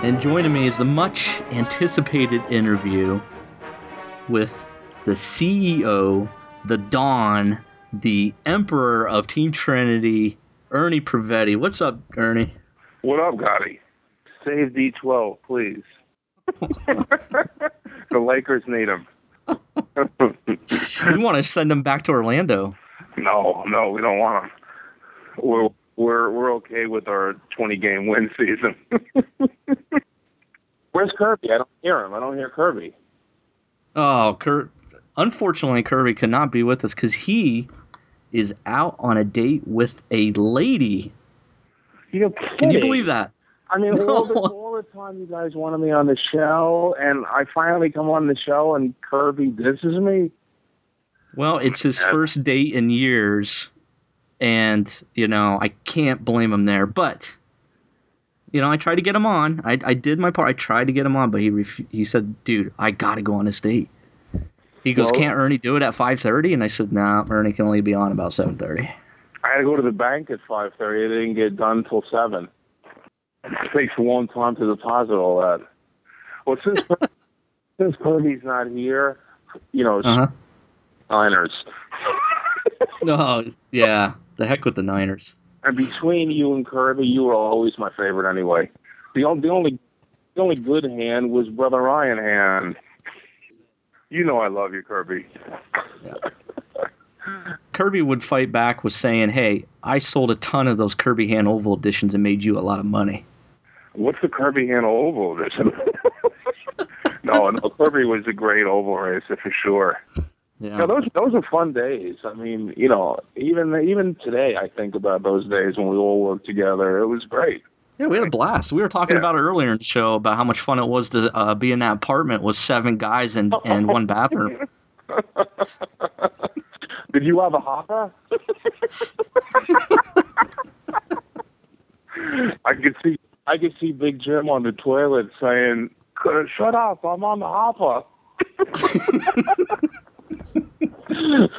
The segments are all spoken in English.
And joining me is the much anticipated interview with the CEO, the Don, the Emperor of Team Trinity, Ernie Privetti. What's up, Ernie? What up, Gotti? Save D12, please. the Lakers need him. you want to send him back to Orlando? No, no, we don't want him. We're we're we're okay with our 20 game win season. Where's Kirby? I don't hear him. I don't hear Kirby. Oh, Kurt. Unfortunately, Kirby could not be with us because he is out on a date with a lady. You're Can you believe that? I mean, all, the, all the time you guys wanted me on the show, and I finally come on the show, and Kirby disses me. Well, it's his first date in years, and you know I can't blame him there. But you know, I tried to get him on. I, I did my part. I tried to get him on, but he ref- he said, "Dude, I gotta go on this date." He goes, Well- "Can't Ernie do it at 5.30? And I said, "Nah, Ernie can only be on about 7.30. I had to go to the bank at 5:30. It didn't get done till seven. It takes a long time to deposit all that. Well, since since Kirby's not here, you know, Uh huh. Niners. Oh yeah, the heck with the Niners. And between you and Kirby, you were always my favorite anyway. The only the only the only good hand was brother Ryan hand. You know I love you, Kirby. Kirby would fight back with saying, "Hey, I sold a ton of those Kirby Hand Oval editions and made you a lot of money." What's the Kirby hand oval edition? no, no, Kirby was a great oval racer for sure. Yeah. Those those are fun days. I mean, you know, even even today, I think about those days when we all worked together. It was great. Yeah, we had a blast. We were talking Yeah. about it earlier in the show about how much fun it was to uh, be in that apartment with seven guys and, and one bathroom. Did you have a hopper? I could see I could see Big Jim on the toilet saying, "Shut up! I'm on the hopper." that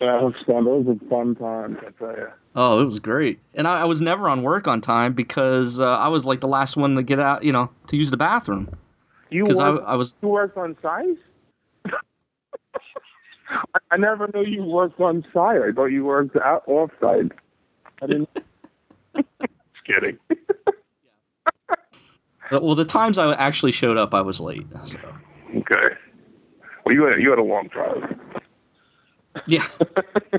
was fun. Those were fun times, I tell you. Oh, it was great. And I, I was never on work on time because uh, I was like the last one to get out, you know, to use the bathroom. You Because I, I was, you worked on site? I, I never knew you worked on site. I thought you worked out off site. I didn't. Just kidding. well, the times I actually showed up, I was late. So, Okay. Well, you had you had a long drive. yeah.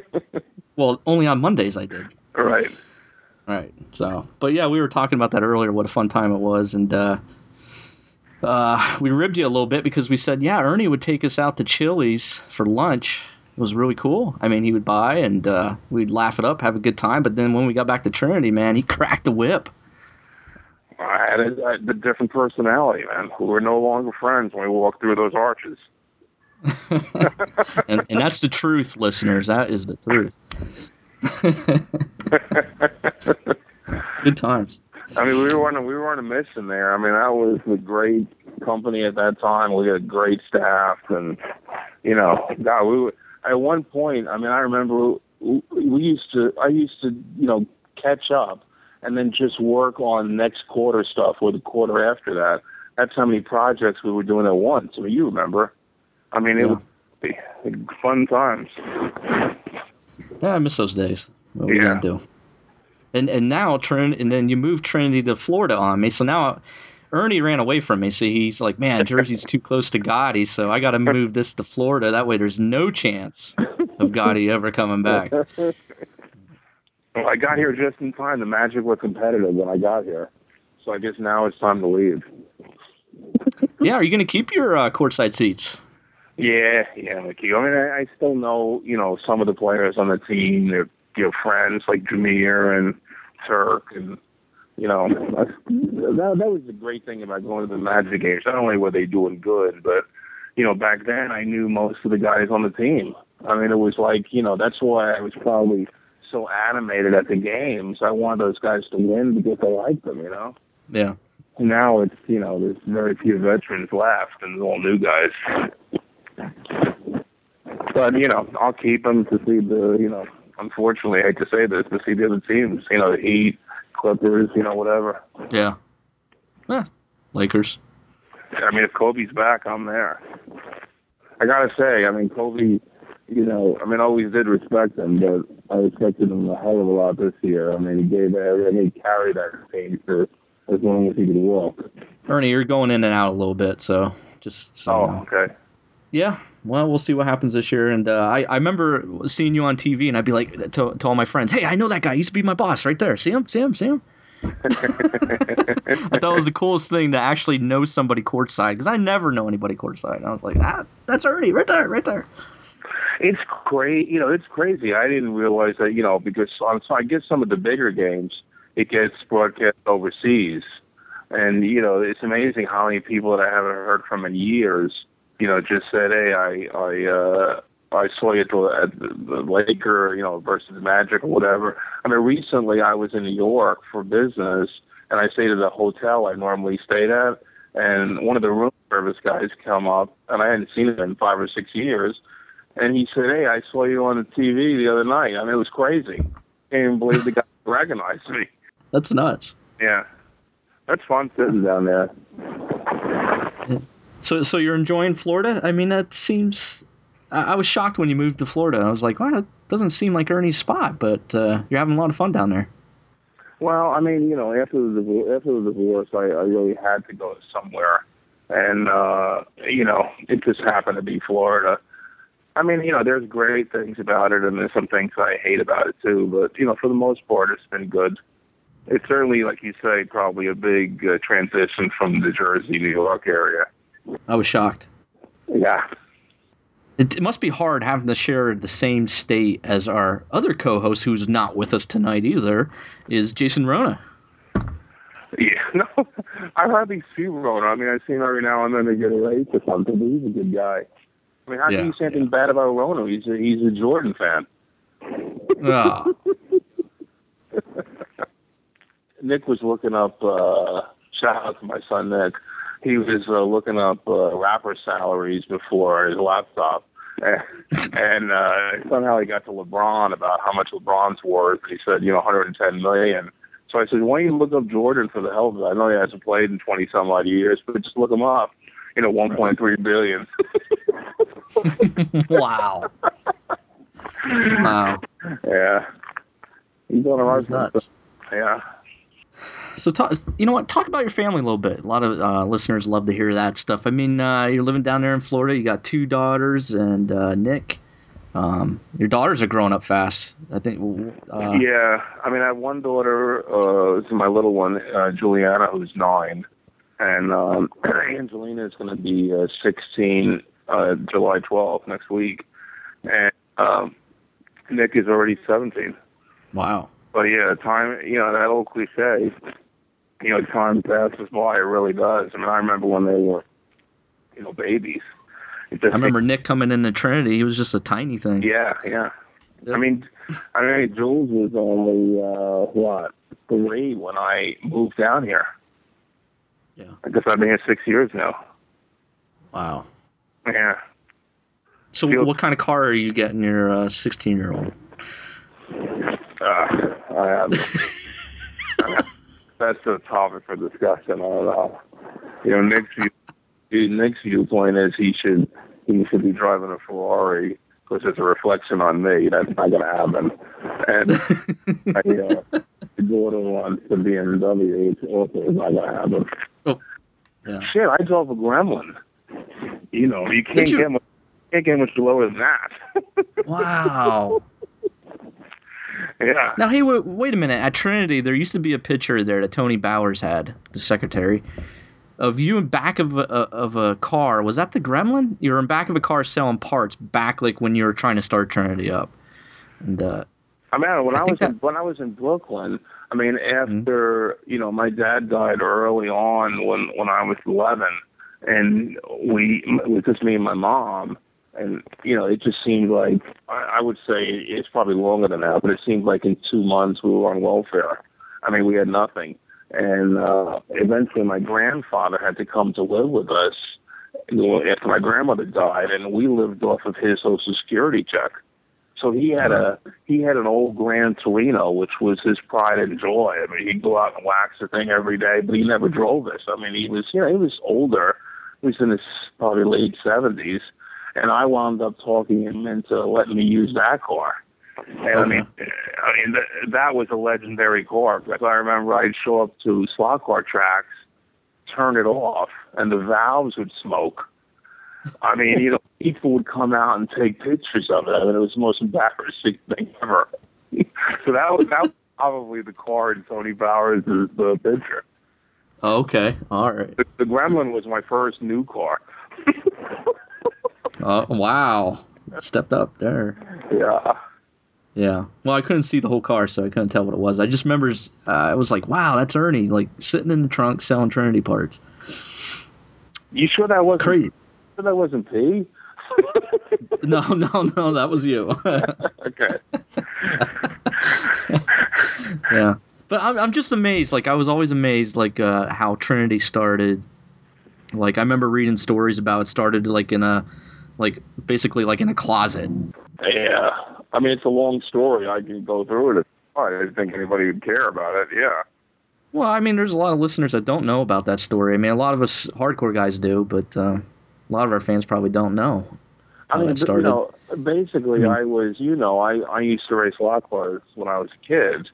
well, only on Mondays I did. All right. Right. So, but yeah, we were talking about that earlier. What a fun time it was, and uh, uh, we ribbed you a little bit because we said, yeah, Ernie would take us out to Chili's for lunch. It was really cool. I mean, he would buy, and uh, we'd laugh it up, have a good time. But then when we got back to Trinity, man, he cracked the whip. I had a, a different personality, man. We were no longer friends when we walked through those arches. and, and that's the truth, listeners. That is the truth. good times. I mean, we were on a, we were on a mission there. I mean, that was a great company at that time. We had great staff, and you know, God, we were, at one point. I mean, I remember we used to. I used to, you know, catch up and then just work on next quarter stuff or the quarter after that. That's how many projects we were doing at once. I mean, you remember? I mean, it Yeah. was fun times. Yeah, I miss those days. What Yeah. gonna do? And and now Trin and then you moved Trinity to Florida on me. So now Ernie ran away from me. So he's like, man, Jersey's too close to Gotti, so I got to move this to Florida. That way, there's no chance of Gotti ever coming back. Well, I got here just in time. The Magic were competitive when I got here, so I guess now it's time to leave. Yeah, are you gonna keep your uh, courtside seats? Yeah, yeah, Mickey. I mean, I, I still know, you know, some of the players on the team. They're, you know, friends like Jameer and Turk, and you know, that that was the great thing about going to the Magic games. Not only were they doing good, but you know, back then I knew most of the guys on the team. I mean, it was like, you know, that's why I was probably so animated at the games. I wanted those guys to win because I liked them, you know. Yeah. Now it's, you know, there's very few veterans left and all new guys. But, you know, I'll keep them to see the, you know, unfortunately, I hate to say this, to see the other teams, you know, the Heat, Clippers, you know, whatever. Yeah. Yeah. Lakers. I mean, if Kobe's back, I'm there. I gotta say, I mean, Kobe, you know, I mean, I always did respect him, but I respected him a hell of a lot this year. I mean, he gave, mean, he carried that team for as long as he could walk. Ernie, you're going in and out a little bit, so just so Oh, okay. Yeah, well, we'll see what happens this year. And uh, I, I remember seeing you on TV, and I'd be like to, to all my friends, "Hey, I know that guy. He used to be my boss right there. See him? See him? See him?" I thought it was the coolest thing to actually know somebody courtside because I never know anybody courtside. I was like, "Ah, that's Ernie right there, right there." It's great. You know, it's crazy. I didn't realize that, you know, because on, so I guess some of the bigger games, it gets broadcast overseas. And, you know, it's amazing how many people that I haven't heard from in years, you know, just said, hey, I, I, uh, I saw you at the, at the Laker, you know, versus Magic or whatever. I mean, recently I was in New York for business, and I stayed at a hotel I normally stayed at, and one of the room service guys come up, and I hadn't seen him in five or six years, and he said, "Hey, I saw you on the TV the other night. I mean, it was crazy. I can't even believe the guy recognized me. That's nuts. Yeah, that's fun sitting down there. So, so you're enjoying Florida? I mean, that seems. I, I was shocked when you moved to Florida. I was like, "Wow, it doesn't seem like Ernie's spot," but uh, you're having a lot of fun down there. Well, I mean, you know, after the divor- after the divorce, I, I really had to go somewhere, and uh, you know, it just happened to be Florida. I mean, you know, there's great things about it, and there's some things I hate about it too. But you know, for the most part, it's been good. It's certainly, like you say, probably a big uh, transition from the Jersey, New York area. I was shocked. Yeah. It, it must be hard having to share the same state as our other co-host, who's not with us tonight either, is Jason Rona. Yeah, no, I hardly see Rona. I mean, I see him every now and then to get a race or something, but he's a good guy. I mean, how Yeah, can you say anything yeah. bad about Rona? He's a, he's a Jordan fan. Ah, Nick was looking up, uh, shout out to my son Nick. He was uh, looking up uh, rapper salaries before his laptop. And, uh, somehow he got to LeBron about how much LeBron's worth. He said, you know, 110 million. So I said, why don't you look up Jordan for the hell of it? I know he hasn't played in 20 some odd years, but just look him up. You know, 1.3 billion. wow. Wow. yeah. He's on a hard nuts. Yeah. So, talk, you know what? Talk about your family a little bit. A lot of uh, listeners love to hear that stuff. I mean, uh, you're living down there in Florida. You got two daughters and uh, Nick. Um, your daughters are growing up fast. I think. Uh, yeah, I mean, I have one daughter. Uh, this is my little one, uh, Juliana, who's nine, and um, Angelina is going to be uh, 16, uh, July 12th next week, and um, Nick is already 17. Wow. But yeah, time. You know that old cliche. You know, time passes by. It really does. I mean, I remember when they were, you know, babies. I remember Nick coming into Trinity. He was just a tiny thing. Yeah, yeah. Yep. I mean, I mean, Jules was only uh, what three when I moved down here. Yeah. I guess I've been here six years now. Wow. Yeah. So, Feels- what kind of car are you getting your 16 year old? Uh, I have. that's a topic for discussion. I don't know. You know, Nick's view, Nick's viewpoint is he should he should be driving a Ferrari because it's a reflection on me. That's not going to happen. And I, uh, the daughter wants the BMW. It's also not going to happen. Yeah. Shit, I drove a Gremlin. You know, you can't you? get much, can't get much lower than that. Wow. Yeah. Now, hey, wait, wait a minute. At Trinity, there used to be a picture there that Tony Bowers had, the secretary, of you in back of a, of a car. Was that the Gremlin? You were in back of a car selling parts back like when you were trying to start Trinity up. And uh, I mean, when I I, was in, when I was in Brooklyn, I mean, after you know, my dad died early on when when I was eleven, and we it was just me and my mom, and you know, it just seemed like I, I would say it's probably longer than that, but it seemed like in two months we were on welfare. I mean, we had nothing, and uh, eventually my grandfather had to come to live with us after my grandmother died, and we lived off of his social security check. So he had a he had an old Gran Torino, which was his pride and joy. I mean, he'd go out and wax the thing every day, but he never drove this. I mean, he was you know he was older. He was in his probably late seventies, and I wound up talking him into letting me use mm-hmm. that car. And I mean, uh, I mean th- that was a legendary car because I remember I'd show up to slot car tracks, turn it off, and the valves would smoke. I mean, you know, people would come out and take pictures of it. I mean, it was the most embarrassing thing ever. so that was that was probably the car in Tony Bowers' uh, the picture. Okay, all right. The, the Gremlin was my first new car. Oh wow, stepped up there. Yeah. Yeah. Well, I couldn't see the whole car, so I couldn't tell what it was. I just remember uh, I was like, "Wow, that's Ernie!" Like sitting in the trunk selling Trinity parts. You sure that wasn't Crazy. Sure that wasn't P? No, no, no, that was you. okay. yeah. But I'm, I'm just amazed. Like I was always amazed, like uh, how Trinity started. Like I remember reading stories about it started like in a, like basically like in a closet. Yeah. I mean, it's a long story. I can go through it. I didn't think anybody would care about it. Yeah. Well, I mean, there's a lot of listeners that don't know about that story. I mean, a lot of us hardcore guys do, but uh, a lot of our fans probably don't know how I mean, that started. you know, basically, I mean- I was, you know, I I used to race slot cars when I was a kid,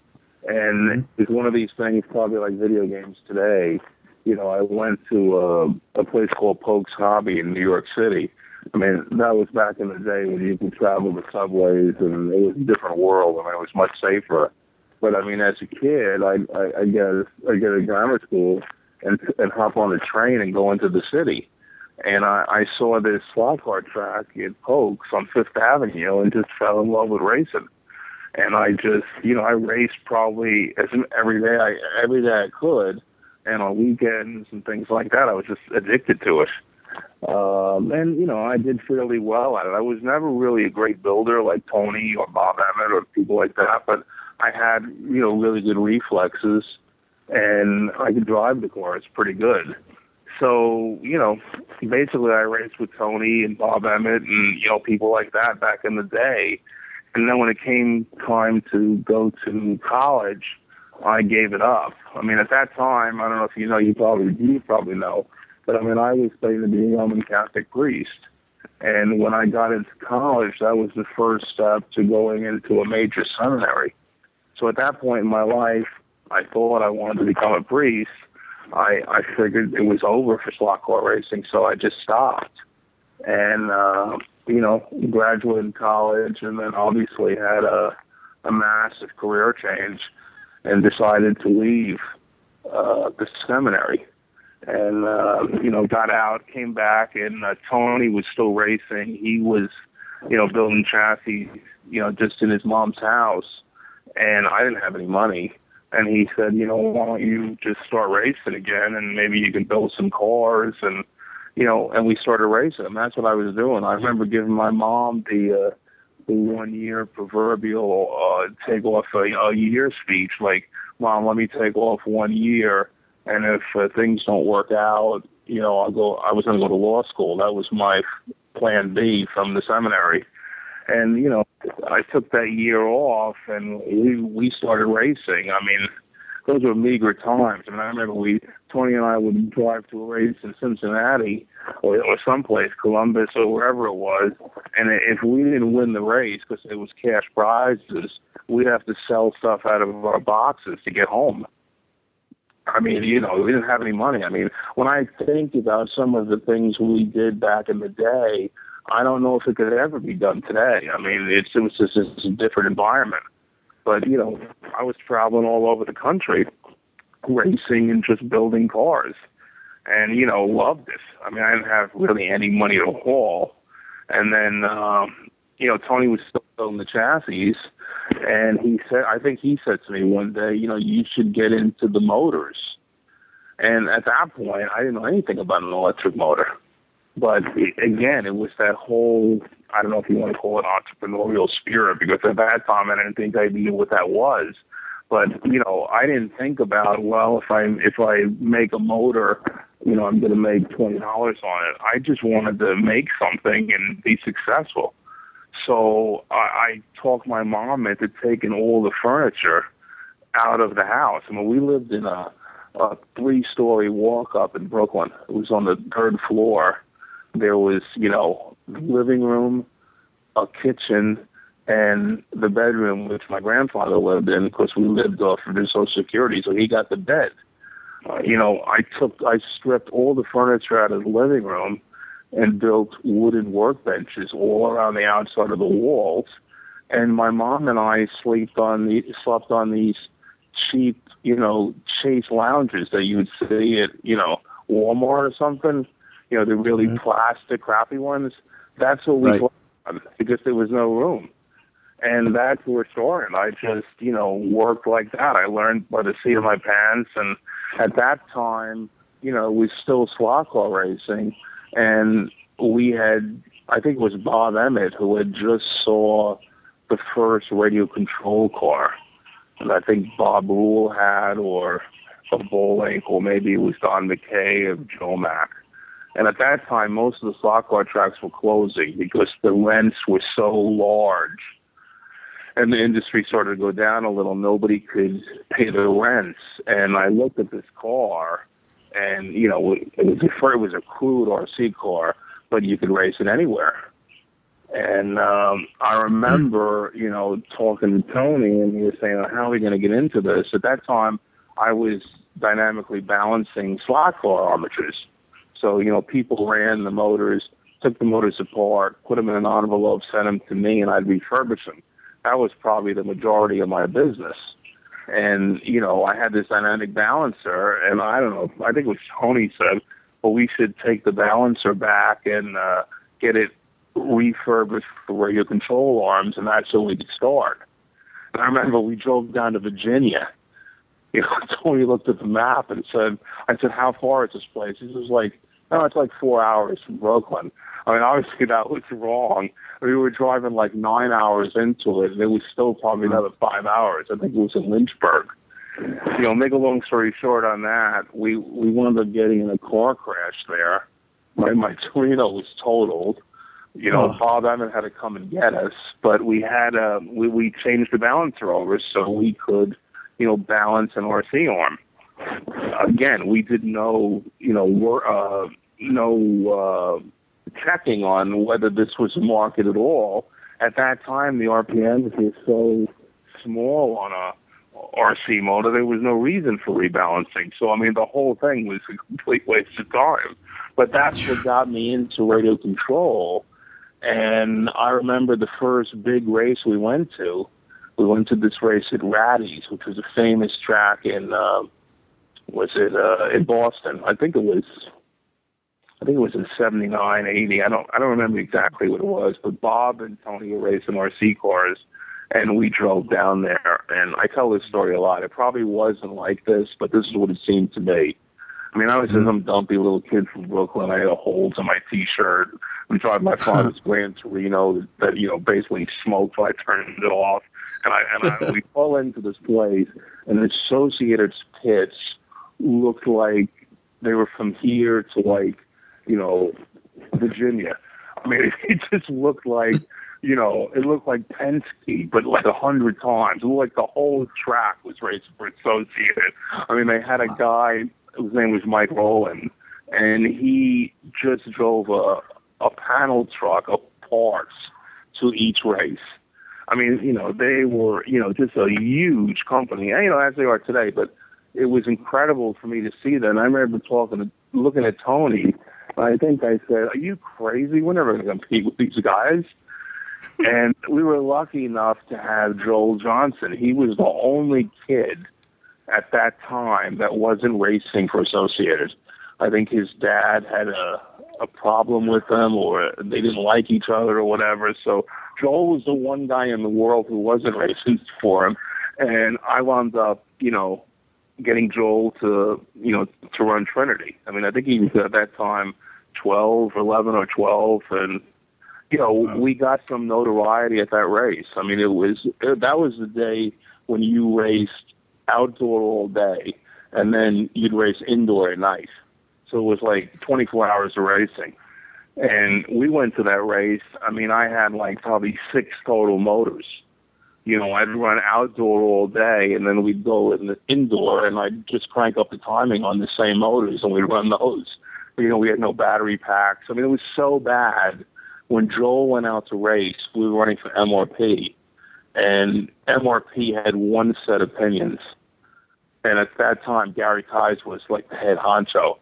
and Mhm. it's one of these things, probably like video games today. You know, I went to a, a place called Polk's Hobby in New York City. I mean, that was back in the day when you could travel the subways, and it was a different world, I and it was much safer. But I mean, as a kid, I I, I get I get to grammar school and and hop on a train and go into the city and I, I saw this slot car track in Polk's on Fifth Avenue and just fell in love with racing. And I just, you know, I raced probably as every day I every day I could, and on weekends and things like that. I was just addicted to it. Um, and you know, I did fairly well at it. I was never really a great builder like Tony or Bob Emmett or people like that, but I had, you know, really good reflexes, and I could drive the cars pretty good so you know, basically, I raced with Tony and Bob Emmett and you know people like that back in the day. And then when it came time to go to college, I gave it up. I mean, at that time, I don't know if you know, you probably you probably know, but I mean, I was studying to be a Roman Catholic priest. And when I got into college, that was the first step to going into a major seminary. So at that point in my life, I thought I wanted to become a priest. I I figured it was over for slot car racing, so I just stopped. And uh, you know, graduated college, and then obviously had a a massive career change, and decided to leave uh, the seminary. And uh, you know, got out, came back, and uh, Tony was still racing. He was, you know, building chassis, you know, just in his mom's house, and I didn't have any money and he said, you know, why don't you just start racing again, and maybe you can build some cars, and you know, and we started racing. And that's what I was doing. I remember giving my mom the uh, the one year proverbial uh, take off a, a year speech, like, mom, let me take off one year, and if uh, things don't work out, you know, I'll go. I was going to go to law school. That was my plan B from the seminary and you know I took that year off and we we started racing. I mean, those were meager times. I mean, I remember we Tony and I would drive to a race in Cincinnati or or someplace, Columbus or wherever it was, and if we didn't win the race because it was cash prizes, we'd have to sell stuff out of our boxes to get home. I mean, you know, we didn't have any money. I mean, when I think about some of the things we did back in the day, I don't know if it could ever be done today. I mean, it's it was just it's a different environment. But you know, I was traveling all over the country, racing and just building cars, and you know, loved it. I mean, I didn't have really any money at all. And then, um, you know, Tony was still building the chassis, and he said, I think he said to me one day, you know, you should get into the motors. And at that point, I didn't know anything about an electric motor. But again, it was that whole, I don't know if you want to call it entrepreneurial spirit, because at that time I didn't think I knew what that was. But, you know, I didn't think about, well, if I, if I make a motor, you know, I'm going to make $20 on it. I just wanted to make something and be successful. So I, I talked my mom into taking all the furniture out of the house. I mean, we lived in a, a three-story walk-up in Brooklyn. It was on the third floor. There was, you know, the living room, a kitchen, and the bedroom which my grandfather lived in because we lived off of his social security, so he got the bed. Uh, you know, I took, I stripped all the furniture out of the living room and built wooden workbenches all around the outside of the walls. And my mom and I slept on the slept on these cheap, you know, chase lounges that you would see at, you know, Walmart or something. You know, the really mm-hmm. plastic, crappy ones. That's what we right. on because there was no room. And that's where story. I just, you know, worked like that. I learned by the seat of my pants. And at that time, you know, we still slot car racing. And we had, I think it was Bob Emmett who had just saw the first radio control car. And I think Bob Rule had, or a Bolink, or maybe it was Don McKay of Jomac. And at that time, most of the slot car tracks were closing because the rents were so large and the industry started to go down a little. Nobody could pay the rents, and I looked at this car, and you know, it was before it was a crude or RC car, but you could race it anywhere. And um, I remember, you know, talking to Tony, and he was saying, "How are we going to get into this?" At that time, I was dynamically balancing slot car armatures. So, you know, people ran the motors, took the motors apart, put them in an envelope, sent them to me, and I'd refurbish them that was probably the majority of my business. And, you know, I had this dynamic balancer, and I don't know, I think it was Tony said, well, we should take the balancer back and uh, get it refurbished for radio control arms, and that's where we could start. And I remember we drove down to Virginia. You know, Tony looked at the map and said, I said, how far is this place? He was like, no, it's like four hours from Brooklyn. I mean, obviously that was wrong we were driving like nine hours into it, and it was still probably another five hours. I think it was in Lynchburg. You know, make a long story short on that, we we wound up getting in a car crash there. My my Torino was totaled. You know, oh. Bob Emmett had to come and get us, but we had uh we we changed the balancer over so we could, you know, balance an RC arm. Again, we didn't know, you know, we're uh no uh checking on whether this was a market at all. At that time, the RPMs were so small on a RC motor, there was no reason for rebalancing. So, I mean, the whole thing was a complete waste of time. But that's what got me into radio control. And I remember the first big race we went to. We went to this race at Ratty's, which was a famous track in, uh, was it uh, in Boston? I think it was I think it was in 79, 80. I don't I don't remember exactly what it was, but Bob and Tony were racing RC cars and we drove down there and I tell this story a lot. It probably wasn't like this, but this is what it seemed to me. I mean, I was mm-hmm. some dumpy little kid from Brooklyn. I had holes in my T-shirt. We drive my father's Gran Torino that, that you know basically smoked. So I turned it off, and I and I, we pull into this place, and the Associated's pits looked like they were from here to like you know, Virginia. I mean, it just looked like, you know, it looked like Penske, but like a hundred times. It looked like the whole track was racing for Associated. I mean, they had a guy, his name was Mike Rowland, and he just drove a, a panel truck of parts to each race. I mean, you know, they were, you know, just a huge company, you know, as they are today, but it was incredible for me to see that. And I remember talking to, looking at Tony, I think I said, "Are you crazy? We're never going to compete with these guys." and we were lucky enough to have Joel Johnson. He was the only kid at that time that wasn't racing for Associated. I think his dad had a a problem with them or they didn't like each other or whatever. So Joel was the one guy in the world who wasn't racing for him. And I wound up, you know, getting Joel to, you know, to run Trinity. I mean, I think he was at that time 12, 11 or 12, and you know wow. we got some notoriety at that race. I mean, it was that was the day when you raced outdoor all day, and then you'd race indoor at night. So it was like 24 hours of racing. And we went to that race. I mean, I had like probably six total motors. You know, I'd run outdoor all day, and then we'd go in the indoor, and I'd just crank up the timing on the same motors, and we'd run those. You know, we had no battery packs. I mean, it was so bad. When Joel went out to race, we were running for MRP, and MRP had one set of pinions. And at that time, Gary Ties was like the head honcho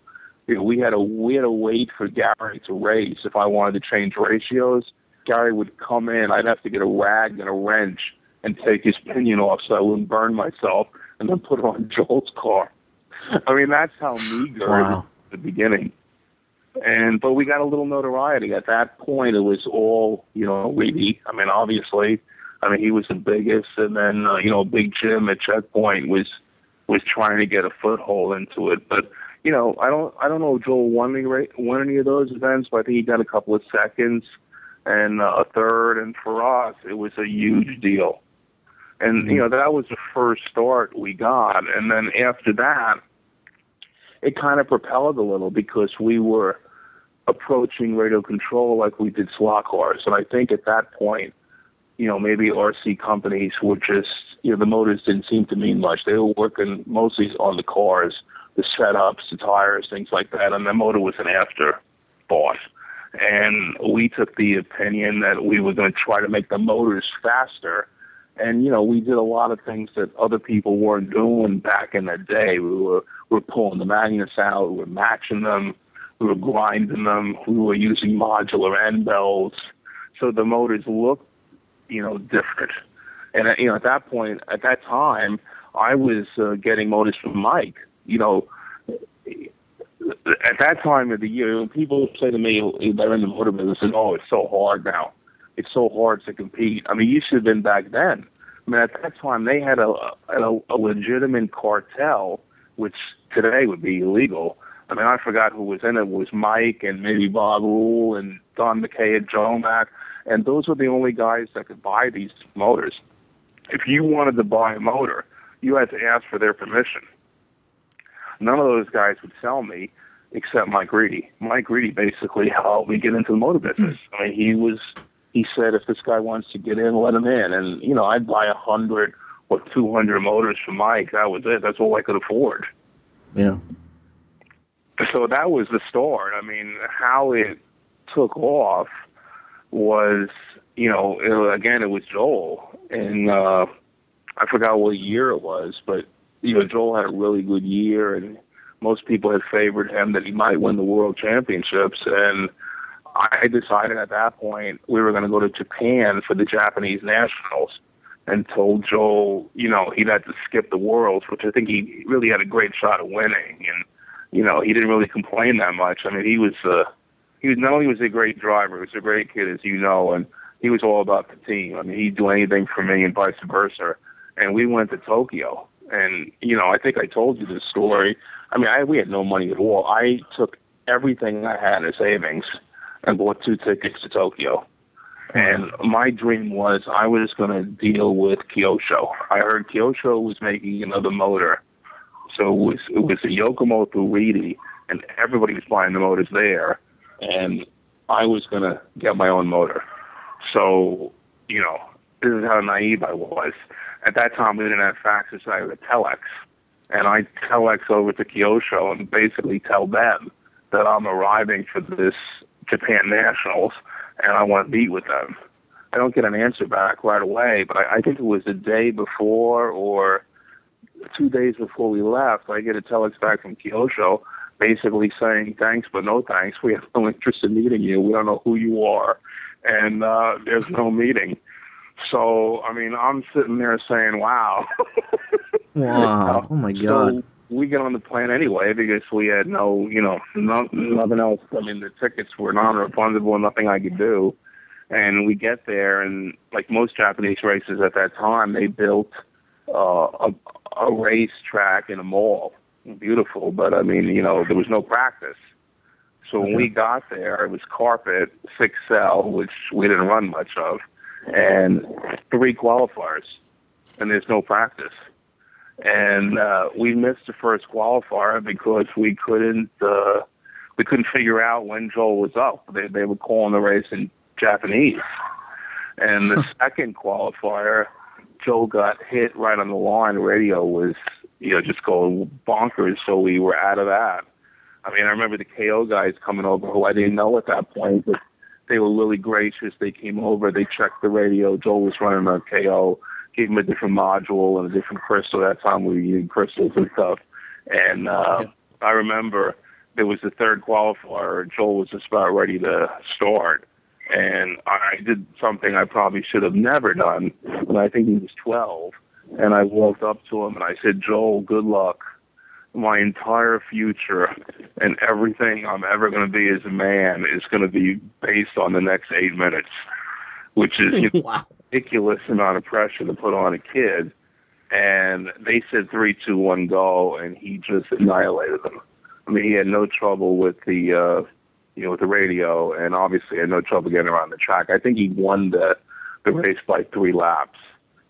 you know, we had to we had to wait for Gary to race. If I wanted to change ratios, Gary would come in. I'd have to get a rag and a wrench and take his pinion off so I wouldn't burn myself, and then put it on Joel's car. I mean, that's how meager wow. it was at the beginning. And but we got a little notoriety at that point. It was all you know, Reedy. I mean, obviously, I mean he was the biggest, and then uh, you know, Big Jim at Checkpoint was was trying to get a foothold into it, but you know, I don't I don't know if Joel won any won any of those events, but I think he got a couple of seconds and uh, a third. And for us, it was a huge deal. And you know, that was the first start we got. And then after that, it kind of propelled a little because we were approaching radio control like we did slot cars. And I think at that point, you know, maybe RC companies were just, you know, the motors didn't seem to mean much. They were working mostly on the cars the setups, the tires, things like that. And the motor was an afterthought. And we took the opinion that we were going to try to make the motors faster. And you know, we did a lot of things that other people weren't doing back in the day. We were we were pulling the magnets out, we were matching them, we were grinding them, we were using modular end bells, so the motors looked, you know, different. And you know, at that point, at that time, I was uh, getting motors from Mike you know, at that time of the year, people say to me they're in the motor business and oh, it's so hard now. It's so hard to compete. I mean, you should have been back then. I mean, at that time they had a a, a legitimate cartel, which today would be illegal. I mean, I forgot who was in it. It was Mike and maybe Bob Rule and Don McKay at Mack, and those were the only guys that could buy these motors. If you wanted to buy a motor, you had to ask for their permission. None of those guys would sell me except Mike Reedy. Mike Reedy basically helped me get into the motor hmm. business. I mean, he was, he said, if this guy wants to get in, let him in. And, you know, I'd buy a hundred or 200 motors from Mike. That was it. That's all I could afford. Yeah. So that was the start. I mean, how it took off was, you know, it, again, it was Joel. And, uh, I forgot what year it was, but you know, Joel had a really good year, and most people had favored him that he might win the world championships. And I decided at that point we were going to go to Japan for the Japanese nationals, and told Joel, you know, he'd have to skip the worlds, which I think he really had a great shot at winning. And you know, he didn't really complain that much. I mean, he was uh, he was not only was he a great driver, he was a great kid, as you know, and he was all about the team. I mean, he'd do anything for me, and vice versa. And we went to Tokyo, and you know, I think I told you this story. I mean, I we had no money at all. I took everything I had in savings and bought two tickets to Tokyo. And my dream was I was going to deal with Kyosho. I heard Kyosho was making another motor, so it was it was a Yokomoto Reedy, and everybody was buying the motors there, and I was going to get my own motor. So, you know, this is how naive I was at that time we didn't have faxes, I had a telex. And I telex over to Kyosho and basically tell them that I'm arriving for this Japan Nationals and I want to meet with them. I don't get an answer back right away, but I, I think it was the day before or two days before we left, I get a telex back from Kyosho basically saying thanks but no thanks. We have no interest in meeting you. We don't know who you are, and uh, there's no meeting. So, I mean, I'm sitting there saying, wow. wow. Oh, my God. So we get on the plane anyway because we had no, you know, no, nothing else. I mean, the tickets were non-refundable, nothing I could do. And we get there, and like most Japanese races at that time, they built uh, a, a race track in a mall. Beautiful, but I mean, you know, there was no practice. So when we got there, it was carpet, six cell, which we didn't run much of and three qualifiers, and there's no practice. And uh, we missed the first qualifier because we couldn't uh, we couldn't figure out when Joel was up. They they were calling the race in Japanese. And the second qualifier, Joel got hit right on the line. Radio was you know just going bonkers, so we were out of that. I mean, I remember the KO guys coming over who I didn't know at that point, but they were really gracious. They came over, they checked the radio. Joel was running a KO, gave him a different module and a different crystal. That time we were using crystals and stuff. And uh, yeah. I remember there was the third qualifier. Joel was just about ready to start. And I did something I probably should have never done when I think he was 12. And I walked up to him and I said, Joel, good luck my entire future and everything I'm ever going to be as a man is going to be based on the next eight minutes, which is you know, wow. ridiculous amount of pressure to put on a kid. And they said three, two, one, go, and he just annihilated them. I mean, he had no trouble with the, uh, you know, with the radio, and obviously had no trouble getting around the track. I think he won the the race by three laps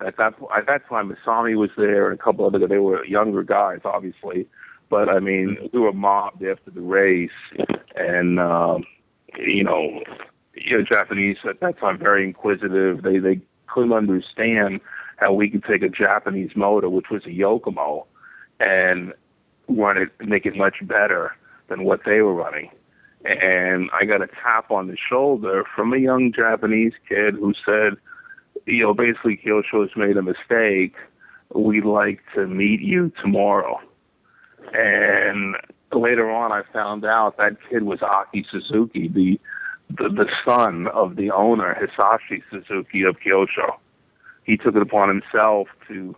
at that at that time, Masami was there and a couple other. They were younger guys, obviously, but I mean, we were mobbed after the race, and um, you know, you know, Japanese at that time very inquisitive. They they couldn't understand how we could take a Japanese motor, which was a Yokomo, and run it, make it much better than what they were running. And I got a tap on the shoulder from a young Japanese kid who said you know, basically Kyosho has made a mistake. We'd like to meet you tomorrow. And later on, I found out that kid was Aki Suzuki, the the, the son of the owner Hisashi Suzuki of Kyosho. He took it upon himself to,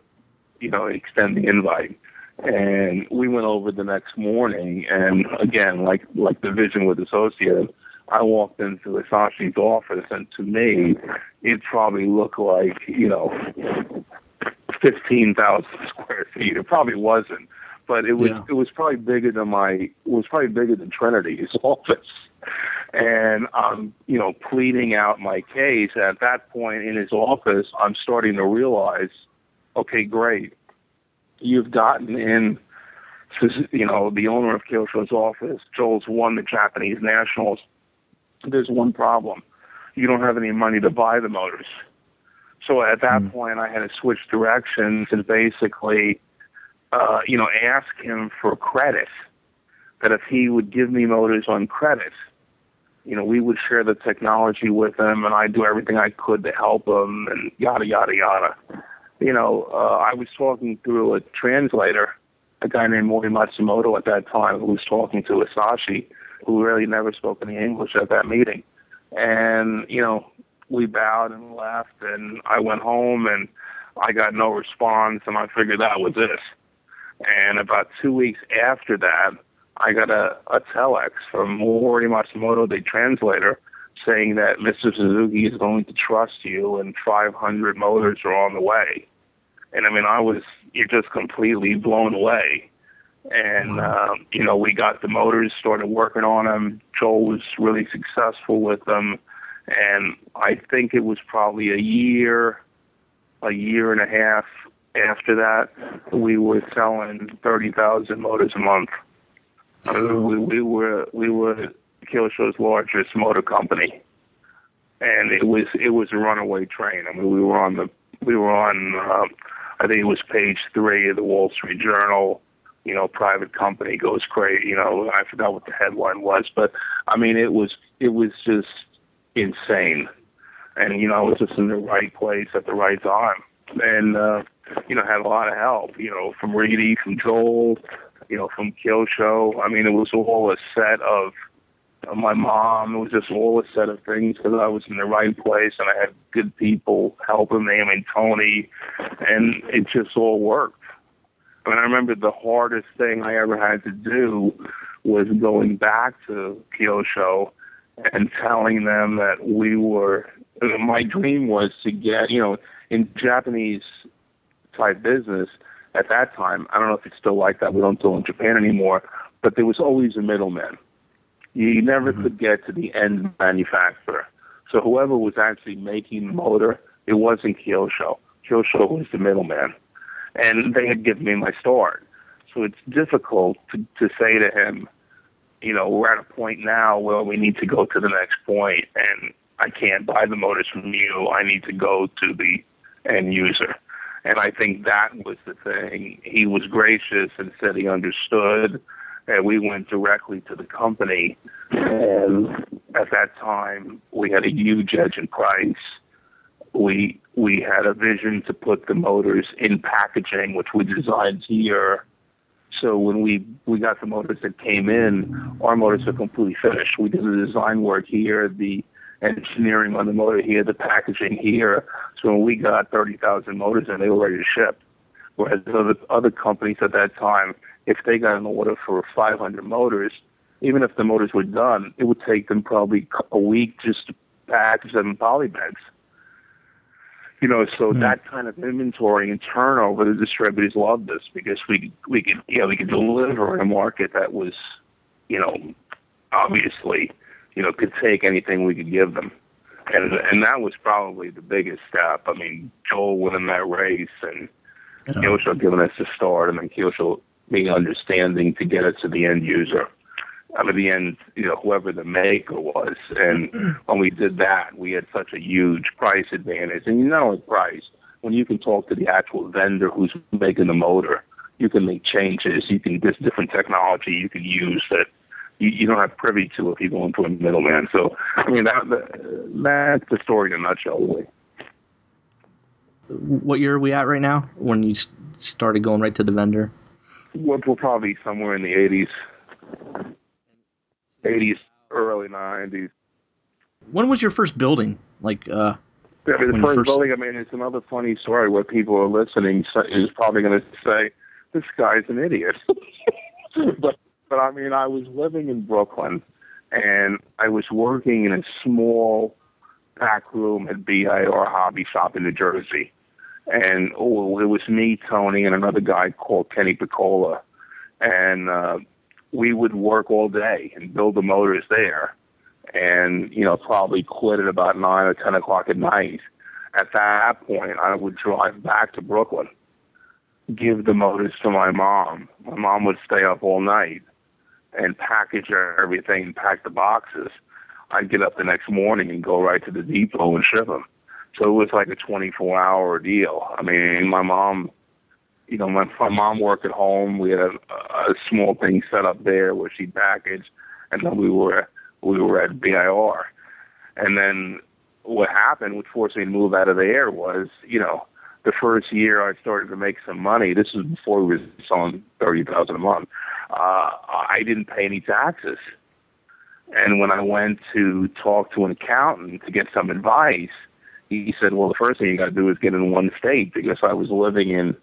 you know, extend the invite. And we went over the next morning, and again, like like the vision with associates, I walked into Hisashi's office, and to me, it probably looked like you know fifteen thousand square feet. It probably wasn't, but it was yeah. it was probably bigger than my it was probably bigger than Trinity's office. And I'm you know pleading out my case. At that point in his office, I'm starting to realize, okay, great, you've gotten in. You know, the owner of Kyosho's office, Joel's won the Japanese nationals there's one problem. You don't have any money to buy the motors. So at that mm. point, I had to switch directions and basically, uh, you know, ask him for credit. That if he would give me motors on credit, you know, we would share the technology with him, and I'd do everything I could to help him, and yada yada yada. You know, uh, I was talking through a translator, a guy named Mori Matsumoto at that time, who was talking to Hisashi who really never spoke any English at that meeting. And, you know, we bowed and left, and I went home, and I got no response, and I figured that was it. And about two weeks after that, I got a, a telex from Mori Matsumoto, the translator, saying that Mr. Suzuki is going to trust you, and 500 motors are on the way. And I mean, I was you're just completely blown away and um, you know we got the motors, started working on them. Joel was really successful with them, and I think it was probably a year, a year and a half after that, we were selling thirty thousand motors a month. we, we were we were Kyosho's largest motor company, and it was it was a runaway train. I mean, we were on the we were on. Uh, I think it was page three of the Wall Street Journal you know, private company goes crazy. You know, I forgot what the headline was, but I mean, it was it was just insane, and you know, I was just in the right place at the right time, and uh, you know, had a lot of help. You know, from Reedy, from Joel, you know, from Kyosho. I mean, it was all a set of my mom. It was just all a set of things because I was in the right place and I had good people helping me. I mean, Tony, and it just all worked. I mean, I remember the hardest thing I ever had to do was going back to Kyosho and telling them that we were. My dream was to get, you know, in Japanese type business at that time. I don't know if it's still like that. We don't do it in Japan anymore, but there was always a middleman. You never mm-hmm. could get to the end manufacturer. So whoever was actually making the motor, it wasn't Kyosho. Kyosho was the middleman and they had given me my start. So it's difficult to, to say to him, you know, we're at a point now where we need to go to the next point, and I can't buy the motors from you. I need to go to the end user. And I think that was the thing. He was gracious and said he understood. And we went directly to the company. And at that time, we had a huge edge in price. We we had a vision to put the motors in packaging, which we designed here. So when we we got the motors that came in, our motors were completely finished. We did the design work here, the engineering on the motor here, the packaging here. So when we got 30,000 motors and they were ready to ship. Whereas other, other companies at that time, if they got an order for 500 motors, even if the motors were done, it would take them probably a week just to package them in poly bags. You know, so mm that kind of inventory and turnover, the distributors loved this because we we could you know we could deliver in a market that was, you know, obviously you know, could take anything we could give them. And and that was probably the biggest step. I mean, Joel winning that race and yeah. Kyocera giving us the start and then Kyocera being understanding to get it to the end user. I mean, the end, you know, whoever the maker was. And when we did that, we had such a huge price advantage. And you not only price, when you can talk to the actual vendor who's making the motor, you can make changes. You can, there's different technology you can use that you, you don't have privy to if you go into a middleman. So, I mean, that, that that's the story in a nutshell, really. What year are we at right now when you started going right to the vendor? Well, we're probably somewhere in the 80s, 80s, early 90s. When was your first building? Like, uh, I mean, the first, first, building, I mean, it's another funny story where people are listening is probably going to say, this guy's an idiot. but but I mean, I was living in Brooklyn, and I was working in a small back room at BIR Hobby Shop in New Jersey. And oh, it was me, Tony, and another guy called Kenny Piccola. And uh, we would work all day and build the motors there. And, you know, probably quit at about 9 or 10 o'clock at night. At that point, I would drive back to Brooklyn, give the motors to my mom. My mom would stay up all night and package everything pack the boxes, I'd get up the next morning and go right to the depot and ship them. So it was like a 24 hour deal. I mean, my mom, you know, my, my mom worked at home. We had a, a small thing set up there where she packaged, and then we were we were at BIR. And then what happened, which forced me to move out of there, was you know the first year I started to make some money. This was before we were selling thirty thousand a month uh, I didn't pay any taxes. And when I went to talk to an accountant to get some advice, he said, "Well, the first thing you got to do is get in one state because I was living in,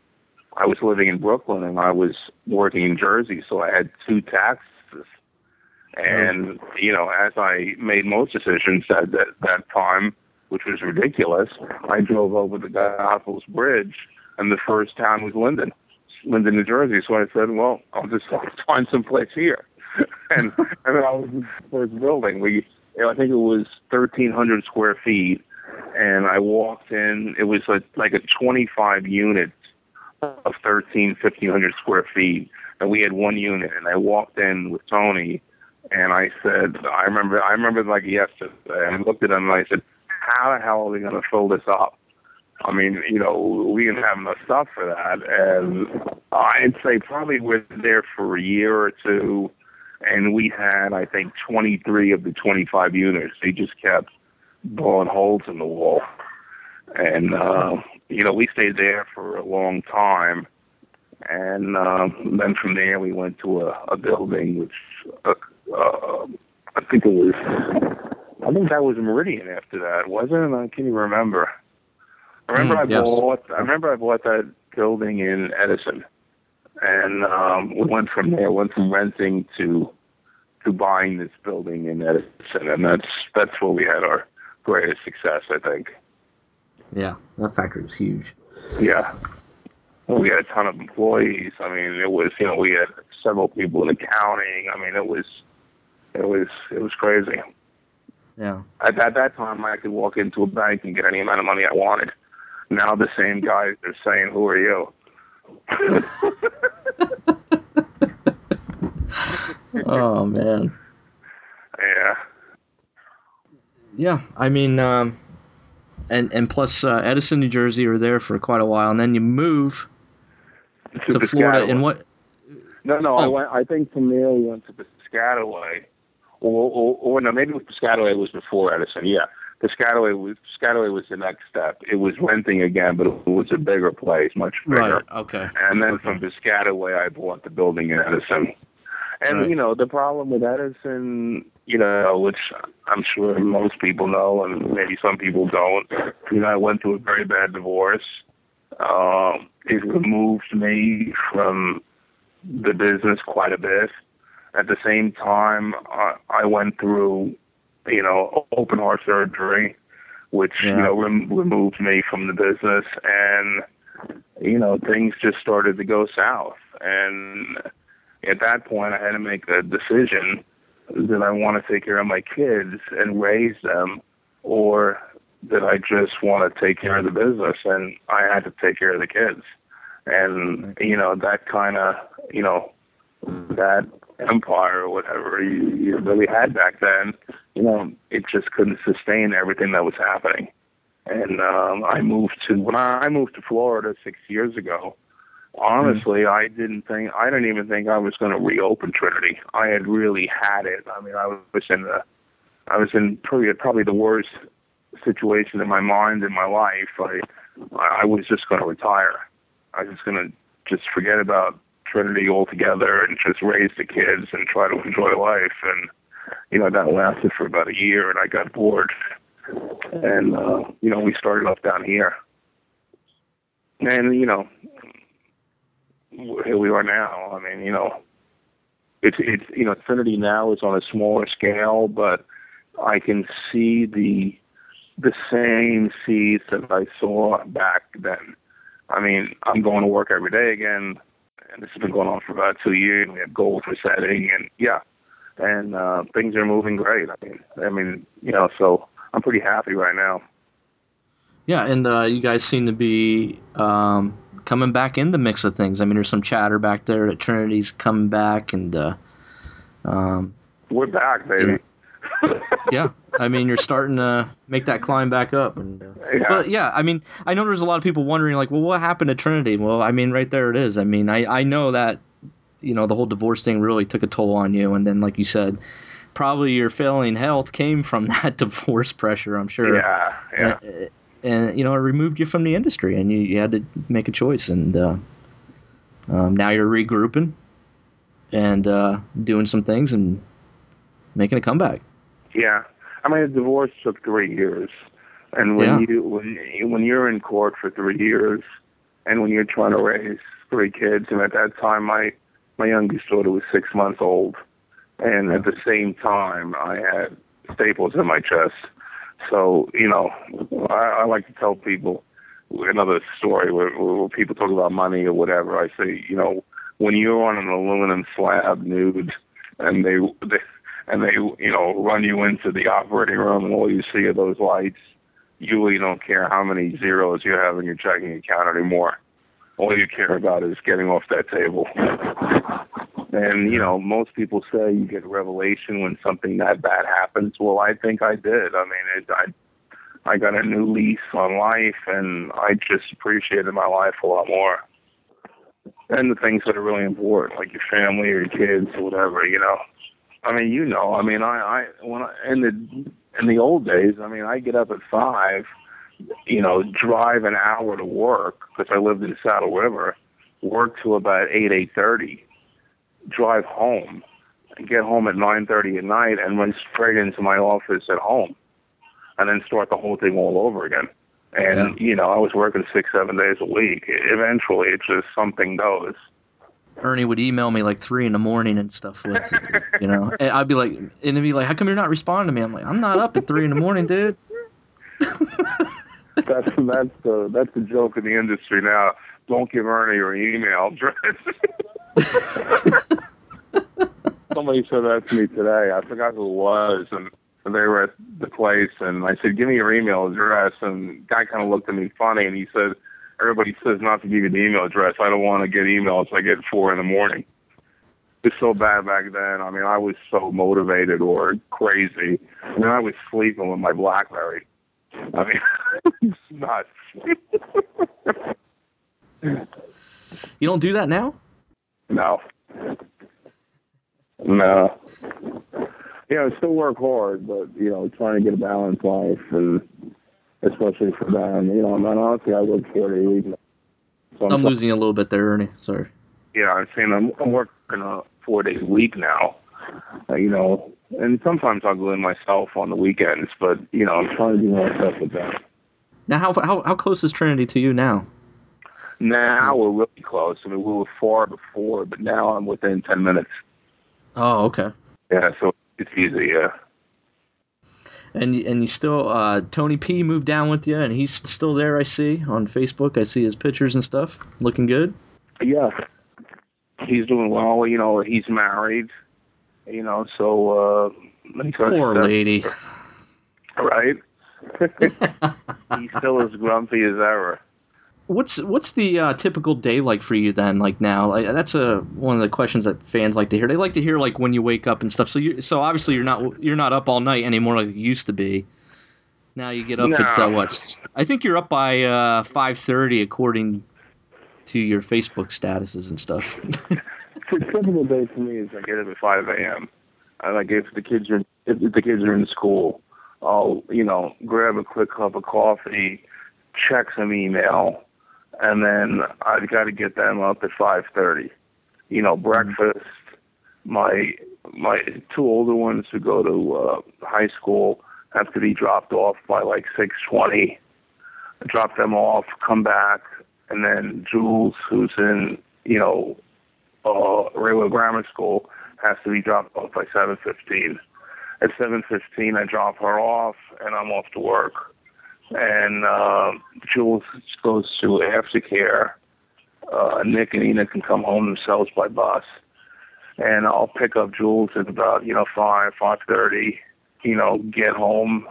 I was living in Brooklyn and I was working in Jersey, so I had two taxes." And you know, as I made most decisions at that that time, which was ridiculous, I drove over the Goethals Bridge, and the first town was Linden. Linden, New Jersey. So I said, well, I'll just find some place here. and and then I was in the first building. We, you know, I think it was 1,300 square feet, and I walked in. It was a, like a 25 units of 13, 1,500 square feet, and we had one unit. And I walked in with Tony, and I said, I remember, I remember like yesterday. I looked at him and I said, how the hell are we going to fill this up? I mean, you know, we didn't have enough stuff for that. And I'd say probably we're there for a year or two. And we had, I think, 23 of the 25 units. They just kept blowing holes in the wall. And, uh, you know, we stayed there for a long time. And uh, then from there, we went to a, a building, which uh, uh, I think it was, I think that was Meridian after that, wasn't it? I can't even remember. I remember mm, I yes. bought. I remember I bought that building in Edison, and um, we went from there. Went from renting to to buying this building in Edison, and that's that's where we had our greatest success, I think. Yeah, that factory was huge. Yeah, we had a ton of employees. I mean, it was you know we had several people in accounting. I mean, it was it was it was crazy. Yeah. At, at that time, I could walk into a bank and get any amount of money I wanted. Now the same guys are saying, "Who are you?" oh man. Yeah. Yeah, I mean, um, and and plus uh, Edison, New Jersey, were there for quite a while, and then you move to, to Florida. And what? No, no, oh. I went. I think from there we went to Piscataway, or, or, or no, maybe with Piscataway was before Edison. Yeah, Piscataway was Piscataway was the next step. It was renting again, but it was a bigger place, much bigger. Right. Okay. And then okay. from Piscataway, I bought the building in Edison. And right. you know the problem with Edison, you know, which I'm sure most people know, and maybe some people don't. You know, I went through a very bad divorce. Um, it removed me from the business quite a bit. At the same time, I, I went through, you know, open heart surgery, which yeah. you know rem- removed me from the business, and you know things just started to go south. And at that point, I had to make a decision that I want to take care of my kids and raise them, or that I just want to take care of the business, and I had to take care of the kids. And you know that kind of you know that empire or whatever you, you really had back then, you know, it just couldn't sustain everything that was happening. And um, I moved to when I moved to Florida six years ago. Honestly, mm-hmm. I didn't think I didn't even think I was going to reopen Trinity. I had really had it. I mean, I was in the I was in probably probably the worst situation in my mind in my life. I I was just going to retire. I was going to just forget about Trinity altogether and just raise the kids and try to enjoy life. And you know that lasted for about a year, and I got bored. And uh, you know we started up down here, and you know here we are now. I mean, you know, it's it's you know Trinity now is on a smaller scale, but I can see the the same seeds that I saw back then. I mean, I'm going to work every day again and this has been going on for about two years. We have goals for setting, and yeah, and uh, things are moving great. I mean, I mean, you know, so I'm pretty happy right now. Yeah, and uh, you guys seem to be um, coming back in the mix of things. I mean, there's some chatter back there that Trinity's coming back, and uh, um, we're back, baby. You know, yeah, I mean, you're starting to make that climb back up. And, uh, yeah. But yeah, I mean, I know there's a lot of people wondering, like, well, what happened to Trinity? Well, I mean, right there it is. I mean, I, I know that, you know, the whole divorce thing really took a toll on you. And then, like you said, probably your failing health came from that divorce pressure, I'm sure. Yeah, yeah. And, and you know, it removed you from the industry and you, you had to make a choice. And uh, um, now you're regrouping and uh, doing some things and making a comeback. Yeah, I mean, a divorce took three years, and when yeah. you when when you're in court for three years, and when you're trying to raise three kids, and at that time my my youngest daughter was six months old, and at the same time I had staples in my chest. So you know, I, I like to tell people another story where, where people talk about money or whatever. I say, you know, when you're on an aluminum slab nude, and they they and they you know run you into the operating room and all you see are those lights you really don't care how many zeros you have in your checking account anymore all you care about is getting off that table and you know most people say you get a revelation when something that bad happens. Well i think i did. I mean it, i i got a new lease on life and i just appreciated my life a lot more. And the things that are really important like your family or your kids or whatever you know. I mean, you know, I mean, I, I when I, in the in the old days, I mean, I get up at five, you know, drive an hour to work because I lived in Saddle River, work till about eight eight thirty, drive home, and get home at nine thirty at night, and run straight into my office at home, and then start the whole thing all over again. And yeah. you know, I was working six seven days a week. Eventually, it's just something goes Ernie would email me like three in the morning and stuff with, you know, and I'd be like, and it'd be like, how come you're not responding to me? I'm like, I'm not up at three in the morning, dude. that's that's the that's the joke in the industry now. Don't give Ernie your email address. Somebody said that to me today. I forgot who it was, and they were at the place, and I said, "Give me your email address." And guy kind of looked at me funny, and he said everybody says not to give you the email address. I don't want to get emails I get four in the morning. It's so bad back then. I mean, I was so motivated or crazy. I mean, I was sleeping with my BlackBerry. I mean, it's nuts. You don't do that now? no. No. You know, still work hard, but you know, trying to get a balanced life, and especially for them. You know, I mean, honestly, I work forty a week. So I'm losing a little bit there, Ernie. Sorry. Yeah, I'm saying I'm, I'm working a four days a week now. Uh, you know, and sometimes I'll go in myself on the weekends, but you know, I'm trying to do more stuff with them. Now, how how how close is Trinity to you now? Now we're really close. I mean, we were far before, but now I'm within ten minutes. Oh, okay. Yeah, so it's easy. Yeah. And and you still uh, Tony P moved down with you, and he's still there. I see on Facebook. I see his pictures and stuff. Looking good. Yeah. He's doing well. You know, he's married. You know, so uh, Poor lady. right? he's still as grumpy as ever. What's what's the uh, typical day like for you then? Like now, like, that's a one of the questions that fans like to hear. They like to hear like when you wake up and stuff. So you so obviously you're not you're not up all night anymore like you used to be. Now you get up at uh, what? I think you're up by uh, five thirty according to your Facebook statuses and stuff. a typical day for me is I get up at five a.m. and like if the kids are if the kids are in school, I'll you know grab a quick cup of coffee, check some email, and then I've got to get them up at five thirty. You know, breakfast. My my two older ones who go to uh, high school have to be dropped off by like six twenty. Drop them off, come back, and then Jules, who's in you know uh, Railway Grammar School has to be dropped off by 7:15. At 7:15, I drop her off, and I'm off to work. And uh, Jules goes to aftercare. Uh, Nick and Ina can come home themselves by bus, and I'll pick up Jules at about you know five, five thirty. You know, get home,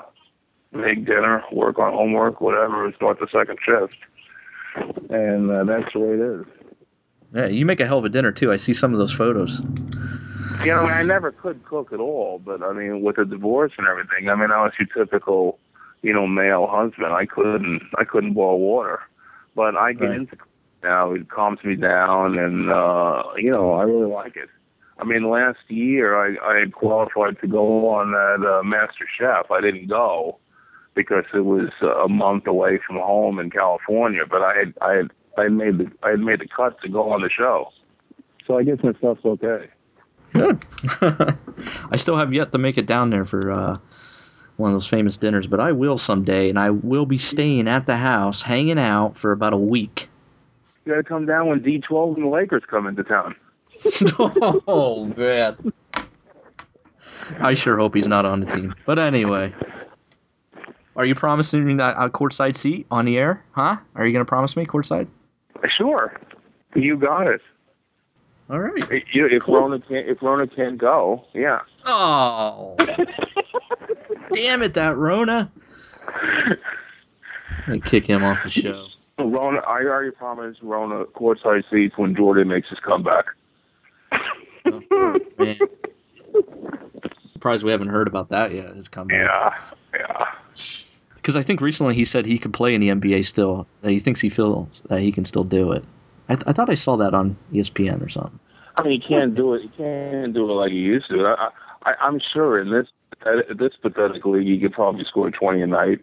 make dinner, work on homework, whatever, and start the second shift. And uh, that's the way it is. yeah, you make a hell of a dinner too. I see some of those photos. You know, I never could cook at all, but I mean, with a divorce and everything, I mean, I was your typical, you know, male husband. I couldn't, I couldn't boil water, but I get Right. into cooking now. It calms me down, and uh, you know, I really like it. I mean, last year I, I had qualified to go on that uh, Master Chef. I didn't go because it was uh, a month away from home in California, but I had, I had, I made the, I had made the cut to go on the show. So I guess my stuff's okay. Good. I still have yet to make it down there for uh, one of those famous dinners, but I will someday, and I will be staying at the house, hanging out for about a week. You got to come down when D12 and the Lakers come into town. oh man. I sure hope he's not on the team. But anyway, are you promising me that a courtside seat on the air? Huh? Are you gonna promise me courtside? Sure, you got it. All right. If, if Rona can't, if Rona can't go, yeah. Oh, damn it, that Rona! I kick him off the show. Rona, I already promised Rona courtside seats when Jordan makes his comeback. Oh, man. Surprised we haven't heard about that yet. His comeback. Yeah, yeah. Because I think recently he said he could play in the NBA still. That he thinks he feels that he can still do it. I, th- I thought I saw that on ESPN or something. I mean, he can't do it. He can't do it like he used to. I, I, I'm sure in this this pathetic league, he could probably score 20 a night.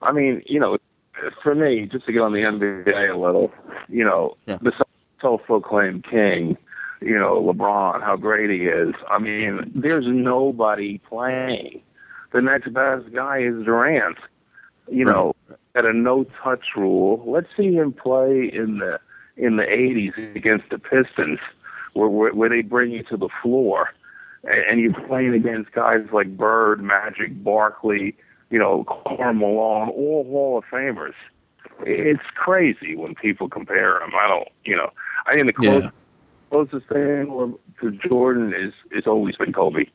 I mean, you know, for me, just to get on the NBA a little, you know, Yeah. the self-proclaimed king, you know, LeBron, how great he is. I mean, there's nobody playing. The next best guy is Durant. You know, at a no-touch rule. Let's see him play in the in the 80s against the Pistons, where where, where they bring you to the floor, and, and you're playing against guys like Bird, Magic, Barkley, you know, Karl Malone, all Hall of Famers. It's crazy when people compare them. I don't, you know, I think the close, Yeah. closest thing to Jordan is is always been Kobe.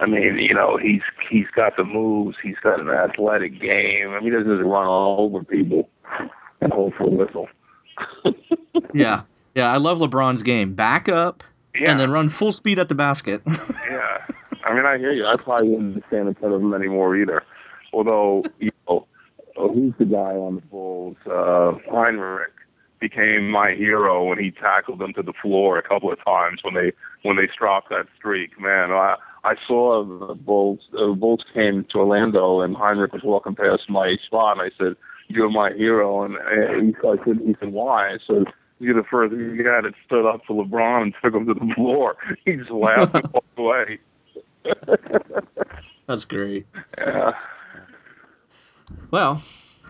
I mean, you know, he's he's got the moves, he's got an athletic game. I mean, he doesn't just run all over people and hold for a whistle. Yeah. Yeah, I love LeBron's game. Back up, Yeah. and then run full speed at the basket. yeah. I mean, I hear you. I probably wouldn't stand in front of him anymore either. Although, you know, uh, who's the guy on the Bulls? Uh, Hinrich became my hero when he tackled them to the floor a couple of times when they when they dropped that streak. Man, I I saw the Bulls. The Bulls came to Orlando, and Hinrich was walking past my spot, and I said, "You're my hero." And, and he, I said, "He said why?" I said, "You're the first guy that stood up to LeBron and took him to the floor." He just laughed and walked away. That's great. Yeah. Well,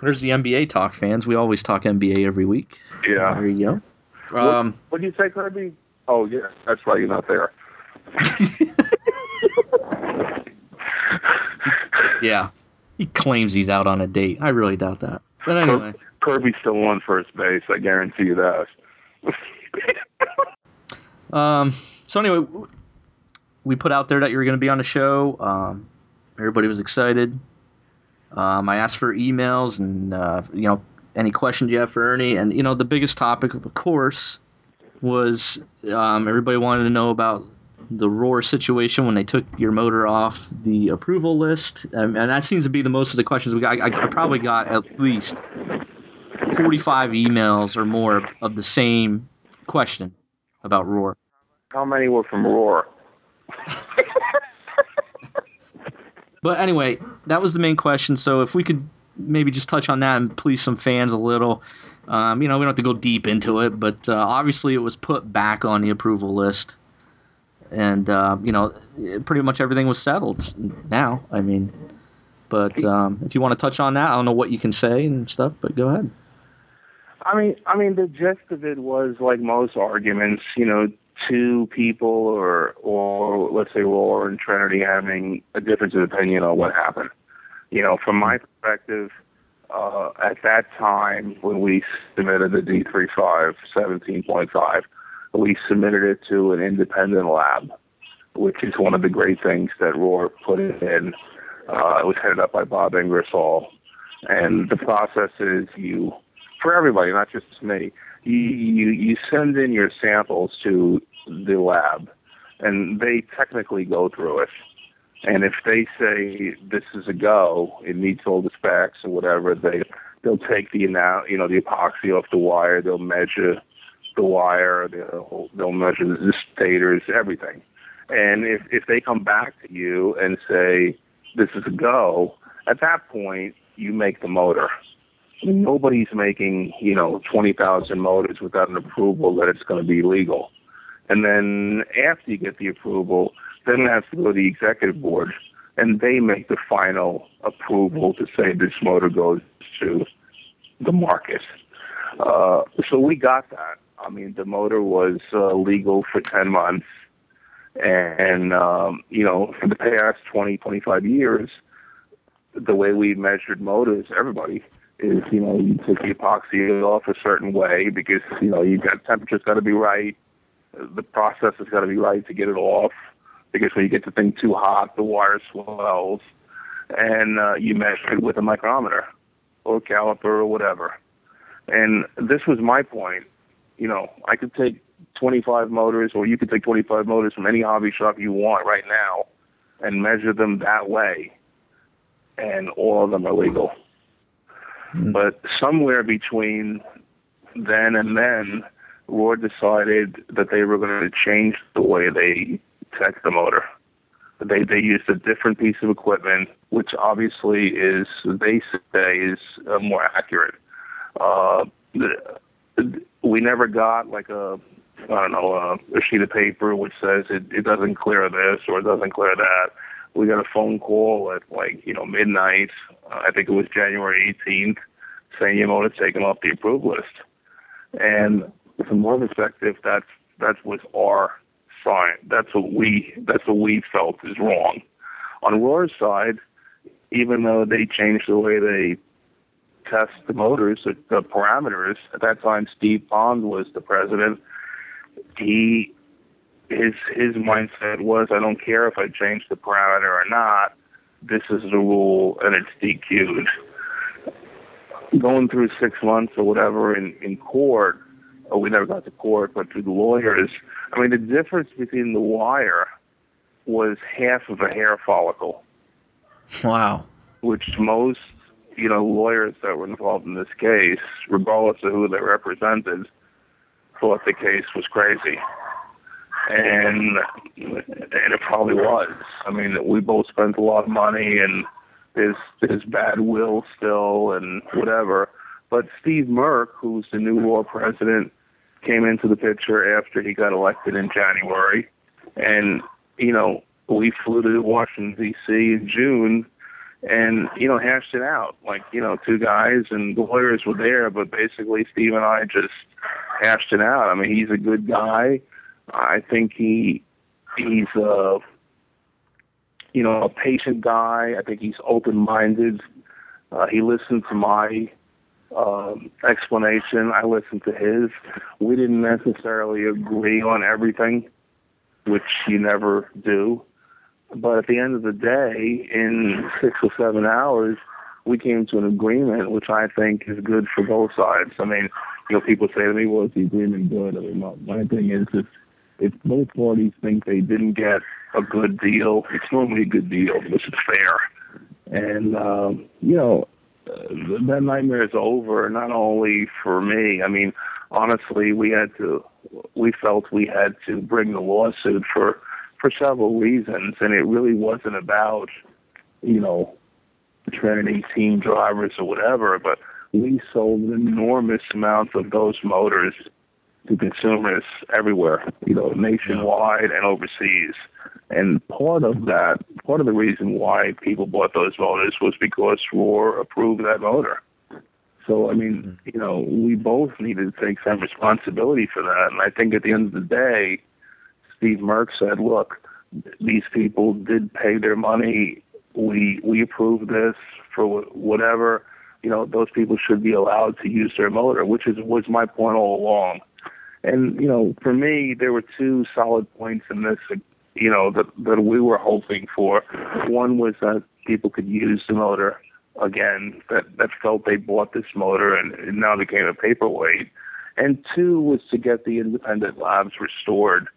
there's the NBA talk, fans. We always talk NBA every week. Yeah. There you go. Um, What do you say, Kirby? Oh, yeah, that's why You're not there. yeah, he claims he's out on a date. I really doubt that. But anyway, Kirby's still won first base. I guarantee you that. um, so anyway, we put out there that you were going to be on the show. Um, everybody was excited. Um, I asked for emails and uh, you know any questions you have for Ernie, and you know the biggest topic, of course, was um, everybody wanted to know about the roar situation when they took your motor off the approval list, um, and that seems to be the most of the questions we got. I, I probably got at least forty-five emails or more of the same question about roar. How many were from Roar? But anyway, that was the main question. So if we could maybe just touch on that and please some fans a little. Um, you know, we don't have to go deep into it, but uh, obviously it was put back on the approval list, and uh, you know, pretty much everything was settled now. I mean, but um, if you want to touch on that, I don't know what you can say and stuff, but go ahead. I mean, I mean, the gist of it was like most arguments, you know, two people or or let's say Roar and Trinity having a difference of opinion on what happened. You know, from my perspective, uh, at that time when we submitted the D35 17.5, we submitted it to an independent lab, which is one of the great things that Roar put in. Uh, it was headed up by Bob Ingersoll. And the process is you, for everybody, not just me, you, you, you send in your samples to the lab, and they technically go through it. And if they say this is a go, it meets all the specs or whatever, they they'll take the you know the epoxy off the wire, they'll measure the wire, they'll they'll measure the stators, everything. And if if they come back to you and say this is a go, at that point you make the motor. Nobody's making you know twenty thousand motors without an approval that it's going to be legal. And then after you get the approval, then it has to go to the executive board, and they make the final approval to say this motor goes to the market. Uh, so we got that. I mean, the motor was uh, legal for 10 months. And, um, you know, for the past 20, 25 years, the way we measured motors, everybody, is, you know, you take the epoxy off a certain way because, you know, you got temperature's got to be right. The process has got to be right to get it off because when you get the thing too hot, the wire swells. And uh, you measure it with a micrometer or caliper or whatever. And this was my point. You know, I could take 25 motors, or you could take 25 motors from any hobby shop you want right now and measure them that way, and all of them are legal. Mm. But somewhere between then and then, Roar decided that they were going to change the way they test the motor. They they used a different piece of equipment, which obviously is they say is uh, more accurate. Uh, we never got like a I don't know a, a sheet of paper which says it, it doesn't clear this or it doesn't clear that. We got a phone call at like you know midnight. Uh, I think it was January 18th, saying your motor's taken off the approved list. And from our perspective, that's that was our sign. That's what we that's what we felt is wrong. On Roar's side, even though they changed the way they test the motors, the, the parameters. At that time, Steve Bond was the president. He his his mindset was, I don't care if I change the parameter or not. This is the rule, and it's DQ'd. Going through six months or whatever in in court, oh, we never got to court, but through the lawyers. I mean, the difference between the wire was half of a hair follicle. Wow. Which most, you know, lawyers that were involved in this case, regardless of who they represented, thought the case was crazy. And and it probably was. I mean, we both spent a lot of money and there's there's bad will still and whatever. But Steve Merck, who's the new Roar president, came into the picture after he got elected in January. And, you know, we flew to Washington, D.C. in June and, you know, hashed it out. Like, you know, two guys and the lawyers were there, but basically Steve and I just hashed it out. I mean, he's a good guy. I think he he's a you know a patient guy. I think he's open minded. Uh, he listened to my um, explanation. I listened to his. We didn't necessarily agree on everything, which you never do. But at the end of the day, in six or seven hours, we came to an agreement, which I think is good for both sides. I mean, you know, people say to me, "Well, is the agreement good?" I mean, my, thing is, if if both parties think they didn't get a good deal, it's normally a good deal because it's fair. And um, you know, that nightmare is over. Not only for me. I mean, honestly, we had to. We felt we had to bring the lawsuit for for several reasons, and it really wasn't about you know Trinity team drivers or whatever, but we sold an enormous amount of those motors to consumers everywhere, you know, nationwide and overseas. And part of that, part of the reason why people bought those motors was because Roar approved that motor. So, I mean, mm-hmm. you know, we both needed to take some responsibility for that. And I think at the end of the day, Steve Merck said, look, these people did pay their money. We, we approved this for whatever, you know, those people should be allowed to use their motor, which is, was my point all along. And, you know, for me, there were two solid points in this you know, that, that we were hoping for. One was that people could use the motor again, that, that felt they bought this motor and it now became a paperweight. And two was to get the independent labs restored.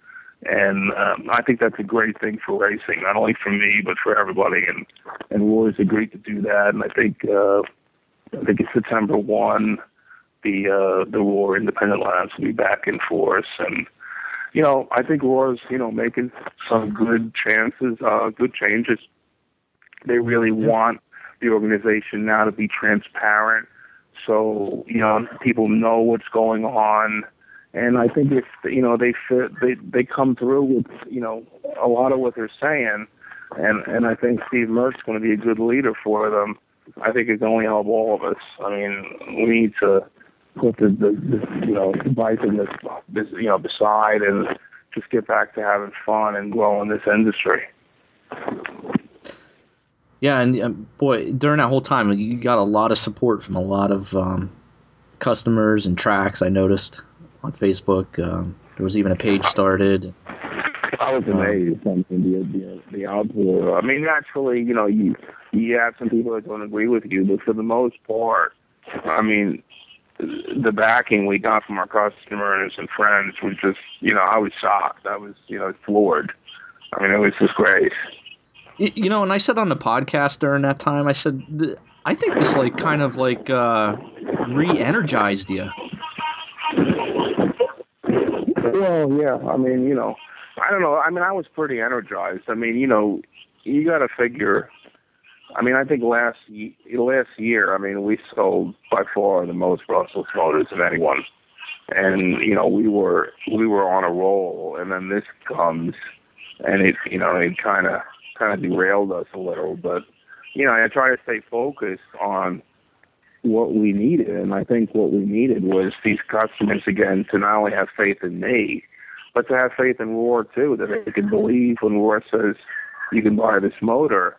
And um, I think that's a great thing for racing, not only for me, but for everybody. And, and Roar's agreed to do that. And I think, uh, I think it's September 1, the, uh, the Roar independent labs will be back in force. And, you know, I think Roar's, you know, making some good chances, uh, good changes. They really want the organization now to be transparent, so you know people know what's going on. And I think if you know they fit, they they come through with you know a lot of what they're saying, and and I think Steve Merck's going to be a good leader for them. I think it's only help all of us. I mean, we need to put the, the, the you know divisiveness this you know beside and just get back to having fun and growing this industry. Yeah, and um, boy, during that whole time, you got a lot of support from a lot of um, customers and tracks. I noticed on Facebook. Um, there was even a page started. I was amazed. Um, I mean, the, the the outpour. I mean, naturally, you know, you you have some people that don't agree with you, but for the most part, I mean, the backing we got from our customers and friends was just, you know, I was shocked. I was, you know, floored. I mean, it was just great. You know, and I said on the podcast during that time, I said, I think this like kind of like uh, re-energized you. Well, yeah. I mean, you know, I don't know. I mean, I was pretty energized. I mean, you know, you got to figure I mean, I think last last year, I mean, we sold by far the most brushless motors of anyone, and you know, we were we were on a roll, and then this comes, and it you know, it kind of kind of derailed us a little, but you know, I try to stay focused on what we needed, and I think what we needed was these customers again to not only have faith in me, but to have faith in Roar too, that they could believe when Roar says you can buy this motor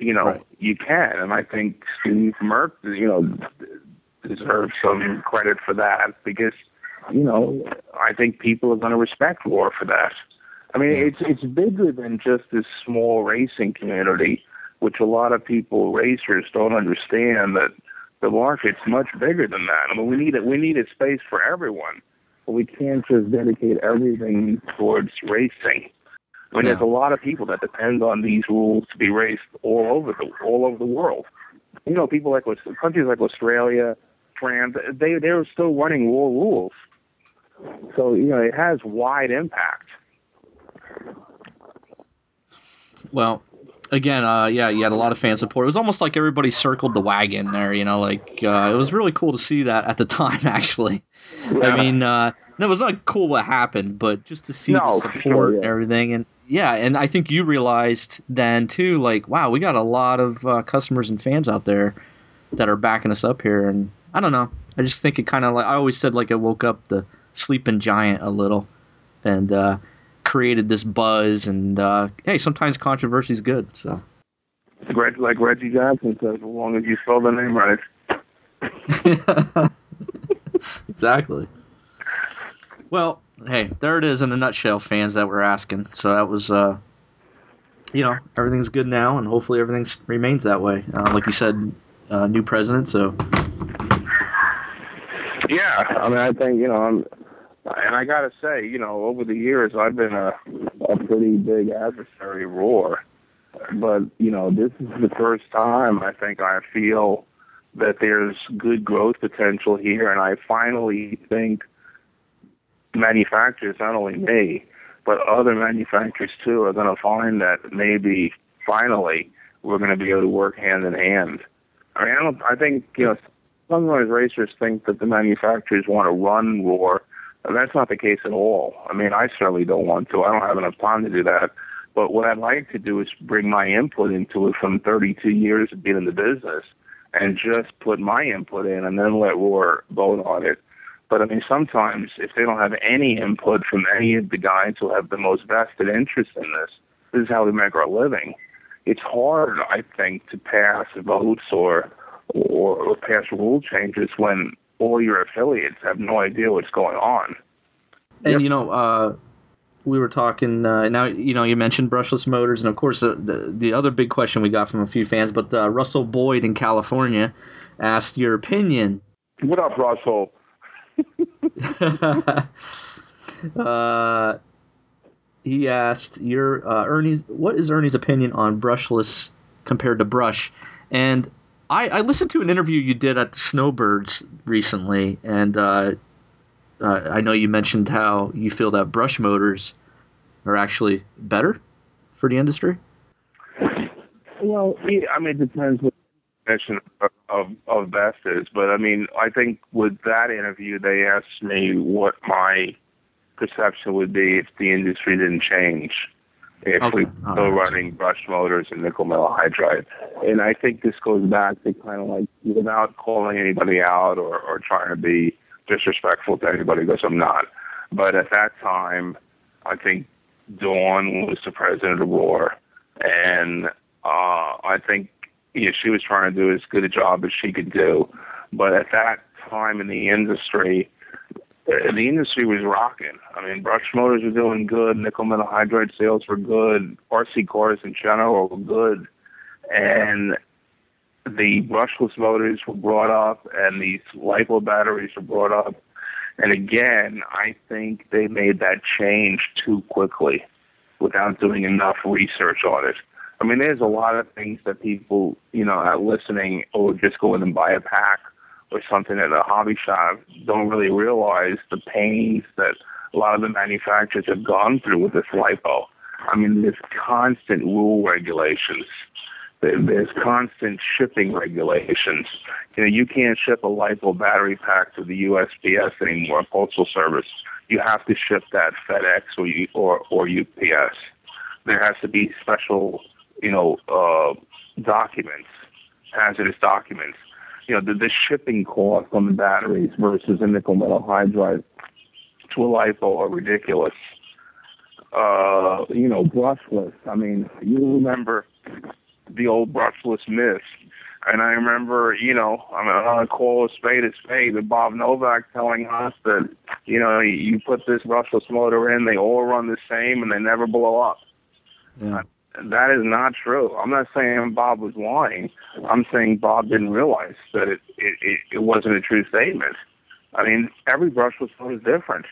you know, right. you can. And I think Steve Merck, you know, deserves some credit for that because, you know, I think people are going to respect Roar for that. I mean, it's it's bigger than just this small racing community, which a lot of people racers don't understand that the market's much bigger than that. I mean, we need a, we need a space for everyone. but we can't just dedicate everything towards racing. I mean, Yeah. there's a lot of people that depend on these rules to be raced all over the all over the world. You know, people like countries like Australia, France, they they're still running Roar rules. So you know, it has wide impact. Well, again, uh, yeah, you had a lot of fan support. It was almost like everybody circled the wagon there. You know, like uh, it was really cool to see that at the time. Actually, I mean, uh, no, it was not cool what happened, but just to see No, the support sure, and everything, and yeah, and I think you realized then too, like, wow, we got a lot of uh, customers and fans out there that are backing us up here, and I don't know, I just think it kind of like I always said, like, it woke up the sleeping giant a little, and uh, created this buzz, and uh, hey, sometimes controversy is good, so. Greg, like Reggie Johnson says, as long as you spell the name right. exactly. Well, hey, there it is in a nutshell, fans that were asking. So that was, uh, you know, everything's good now, and hopefully everything remains that way. Uh, like you said, uh, new president, so Yeah, I mean, I think you know, I'm, and I gotta say, you know, over the years, I've been a a pretty big adversary of Roar, but you know, this is the first time I think I feel that there's good growth potential here, and I finally think manufacturers, not only me, but other manufacturers too, are going to find that maybe finally we're going to be able to work hand in hand. I mean, I don't. I think you know sometimes racers think that the manufacturers want to run Roar, that's not the case at all. I mean, I certainly don't want to. I don't have enough time to do that. But what I'd like to do is bring my input into it from 32 years of being in the business and just put my input in and then let Roar vote on it. But I mean, sometimes if they don't have any input from any of the guys who have the most vested interest in this, this is how we make our living. It's hard, I think, to pass votes or or, or pass rule changes when all your affiliates have no idea what's going on. and Yep. you know, uh, we were talking. Uh, now, you know, you mentioned brushless motors, and of course, uh, the the other big question we got from a few fans, but uh, Russell Boyd in California asked your opinion What up, Russell? uh, he asked your uh, Ernie's. What is Ernie's opinion on brushless compared to brush? And I, I listened to an interview you did at the Snowbirds recently, and uh, uh, I know you mentioned how you feel that brush motors are actually better for the industry. Well, I mean, it depends what definition of, of best is. But I mean, I think with that interview, they asked me what my perception would be if the industry didn't change. If Okay, we all still right. running brush motors and nickel metal hydride. And I think this goes back to kind of like, without calling anybody out or, or trying to be disrespectful to anybody, because I'm not. But at that time, I think Dawn was the president of Roar. And uh, I think you know, she was trying to do as good a job as she could do. But at that time in the industry, Uh, the industry was rocking. I mean, brush motors were doing good. Nickel metal hydride sales were good. RC cars in general were good. And the brushless motors were brought up, and these LiPo batteries were brought up. And again, I think they made that change too quickly without doing enough research on it. I mean, there's a lot of things that people, you know, are listening or just go in and buy a pack or something at a hobby shop don't really realize the pains that a lot of the manufacturers have gone through with this LiPo. I mean, there's constant rule regulations. There's constant shipping regulations. You know, you can't ship a LiPo battery pack to the USPS anymore, Postal Service. You have to ship that FedEx or or, or UPS. There has to be special, you know, uh, documents, hazardous documents. You know, the, shipping cost on the batteries versus a nickel metal hydride to a LiPo are ridiculous. Uh, you know, brushless. I mean, you remember the old brushless myth. And I remember, you know, I'm gonna call a spade a spade, but Bob Novak telling us that, you know, you put this brushless motor in, they all run the same and they never blow up. Yeah. That is not true. I'm not saying Bob was lying. I'm saying Bob didn't realize that it it, it, wasn't a true statement. I mean, every brushless motor is different.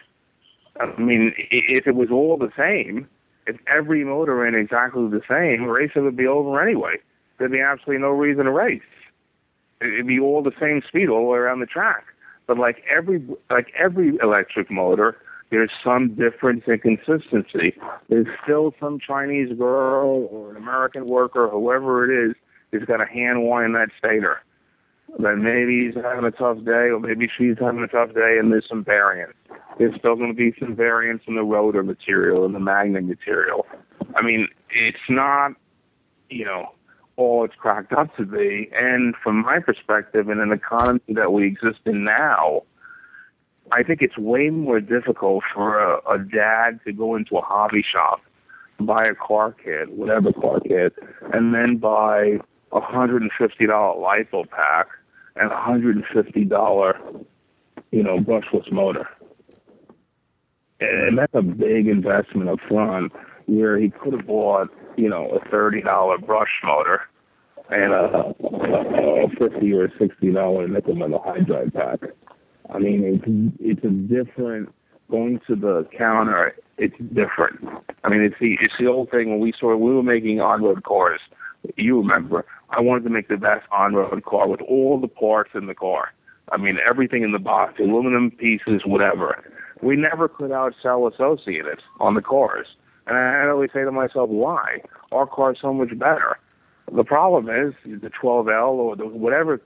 I mean, if it was all the same, if every motor ran exactly the same, racing would be over anyway. There'd be absolutely no reason to race. It'd be all the same speed all the way around the track. But like every like every electric motor, there's some difference in consistency. There's still some Chinese girl or an American worker, whoever it is, is going to hand wind that stator. That maybe he's having a tough day, or maybe she's having a tough day, and there's some variance. There's still going to be some variance in the rotor material and the magnet material. I mean, it's not, you know, all it's cracked up to be. And from my perspective, in an economy that we exist in now, I think it's way more difficult for a, a dad to go into a hobby shop, buy a car kit, whatever car kit, and then buy a hundred and fifty dollar lipo pack and a hundred and fifty dollar, you know, brushless motor. And that's a big investment up front where he could have bought, you know, a thirty dollar brush motor and a, a fifty or sixty dollar nickel metal hydride pack. I mean, it's it's a different going to the counter. It's different. I mean, it's the it's the old thing when we saw we were making on road cars. You remember? I wanted to make the best on road car with all the parts in the car. I mean, everything in the box, aluminum pieces, whatever we never could outsell Associated on the cars. And I always say to myself, why? Our car's so much better. The problem is the 12L or the whatever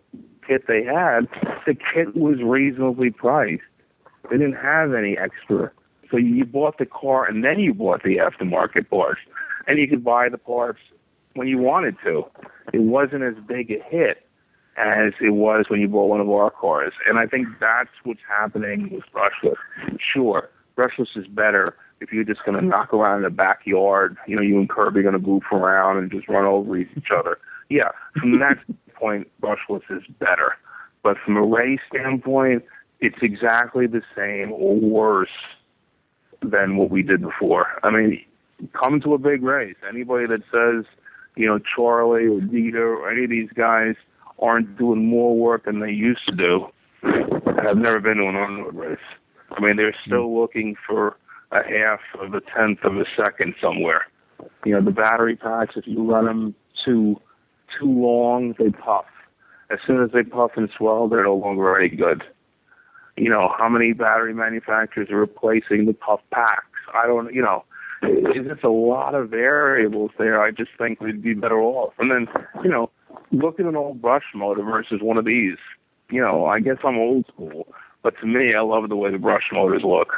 kit they had, the kit was reasonably priced. They didn't have any extra. So you bought the car and then you bought the aftermarket parts. And you could buy the parts when you wanted to. It wasn't as big a hit as it was when you bought one of our cars. And I think that's what's happening with brushless. Sure, brushless is better if you're just going to knock around in the backyard. You know, you and Kirby are going to goof around and just run over each other. Yeah, from that point, brushless is better. But from a race standpoint, it's exactly the same or worse than what we did before. I mean, come to a big race. Anybody that says, you know, Charlie or Dieter or any of these guys – aren't doing more work than they used to do have never been to an on-road race. I mean, they're still hmm. looking for a half of a tenth of a second somewhere. You know, the battery packs, if you run them too too long, they puff. As soon as they puff and swell, they're no longer any good. You know, how many battery manufacturers are replacing the puff packs? I don't, you know, it's just a lot of variables there. I just think we'd be better off. And then, you know, look at an old brush motor versus one of these. You know, I guess I'm old school, but to me, I love the way the brush motors look.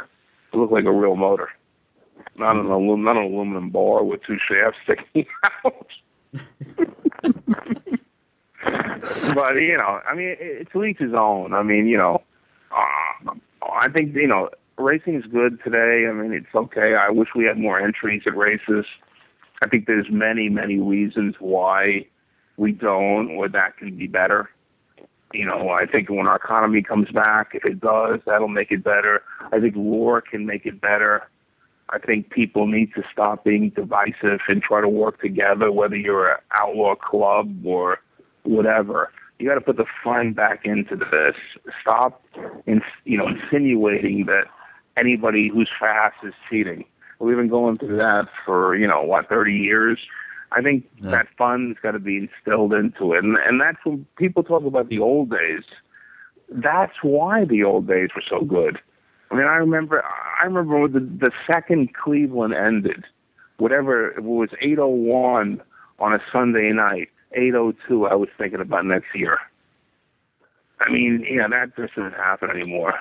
They look like a real motor, not an not an aluminum bar with two shafts sticking out. but you know, I mean, it's each his own. I mean, you know, uh, I think you know, racing is good today. I mean, it's okay. I wish we had more entries at races. I think there's many, many reasons why we don't, or that can be better. You know, I think when our economy comes back, if it does, that'll make it better. I think Roar can make it better. I think people need to stop being divisive and try to work together, whether you're an outlaw club or whatever. You got to put the fun back into this. Stop, in, you know, insinuating that anybody who's fast is cheating. We've been going through that for you know what, 30 years. I think yeah. that fun's got to be instilled into it, and and that's when people talk about the old days. That's why the old days were so good. I mean, I remember, I remember when the the second Cleveland ended, whatever it was, 8:01 on a Sunday night, 8:02. I was thinking about next year. I mean, yeah, that just doesn't happen anymore.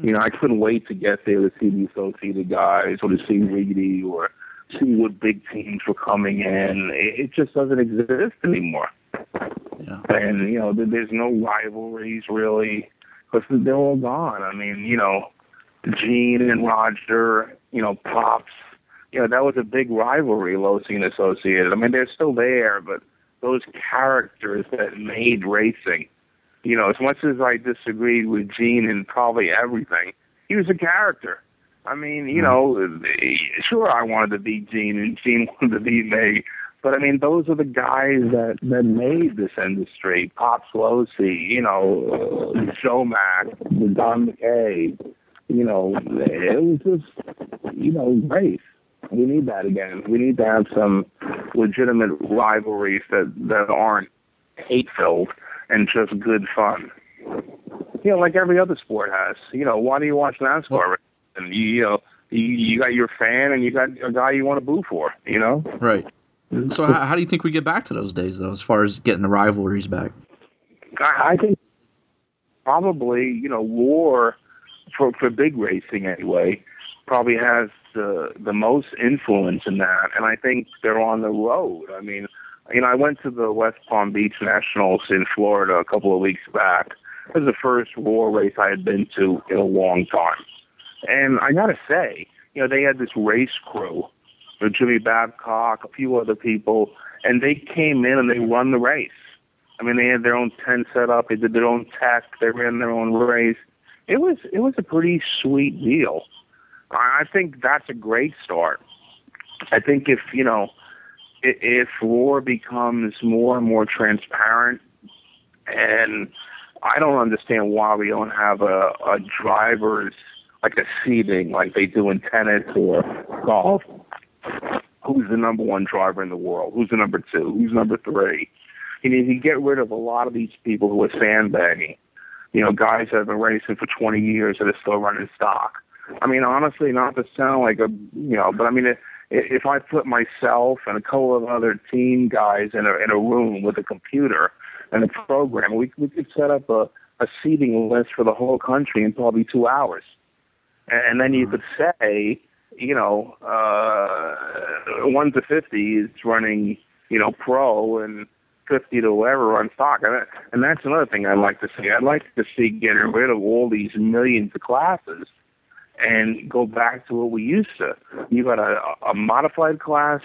You know, I couldn't wait to get there to see the associated guys or to see Reedy or see what big teams were coming in. It, just doesn't exist anymore. Yeah. And you know, there's no rivalries really because they're all gone. I mean, you know, Gene and Roger, you know, Pops. You know, that was a big rivalry, Losi and Associated. I mean, they're still there, but those characters that made racing, you know, as much as I disagreed with Gene and probably everything, he was a character. I mean, you know, sure, I wanted to beat Gene, and Gene wanted to beat me. But I mean, those are the guys that that made this industry. Pop Losi, you know, uh, Joe Mack, Don McKay, you know, it was just, you know, race. We need that again. We need to have some legitimate rivalries that that aren't hate filled and just good fun. You know, like every other sport has. You know, why do you watch NASCAR? Well, and you, you know, you, you got your fan and you got a guy you want to boo for. You know, right. So how, how do you think we get back to those days though, as far as getting the rivalries back? I, I think probably you know Roar for for big racing anyway probably has the the most influence in that, and I think they're on the road. I mean, you know, I went to the West Palm Beach Nationals in Florida a couple of weeks back. It was the first Roar race I had been to in a long time, and I gotta say, you know, they had this race crew, with Jimmy Babcock, a few other people, and they came in and they run the race. I mean, they had their own tent set up. They did their own tech. They ran their own race. It was it was a pretty sweet deal. I think that's a great start. I think if you know if Roar becomes more and more transparent, and I don't understand why we don't have a, a driver's like a seeding like they do in tennis or golf. Who's the number one driver in the world? Who's the number two? Who's number three? You need to get rid of a lot of these people who are sandbagging. You know, guys that have been racing for 20 years that are still running stock. I mean, honestly, not to sound like a, you know, but I mean, if if I put myself and a couple of other team guys in a in a room with a computer and a program, we we could set up a a seeding list for the whole country in probably two hours, and then you could say, you know, uh, one to fifty is running, you know, pro and 50 to whatever on stock. And, and that's another thing I'd like to see. I'd like to see getting rid of all these millions of classes and go back to what we used to. You got a, a modified class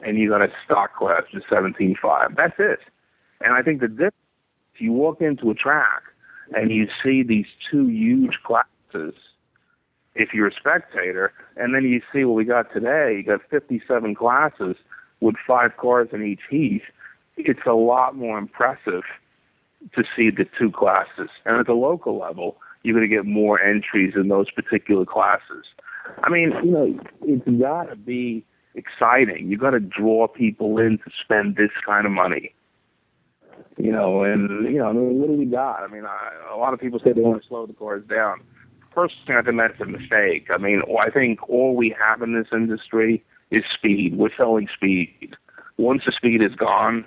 and you got a stock class, the 17.5. That's it. And I think the difference, if you walk into a track and you see these two huge classes, if you're a spectator, and then you see what we got today, you got 57 classes with five cars in each heat, it's a lot more impressive to see the two classes. And at the local level, you're going to get more entries in those particular classes. I mean, you know, it's got to be exciting. You got to draw people in to spend this kind of money. You know, and you know, I mean, what do we got? I mean, I, a lot of people say they want to slow the cars down. Personally, I think that's a mistake. I mean, I think all we have in this industry is speed. We're selling speed. Once the speed is gone,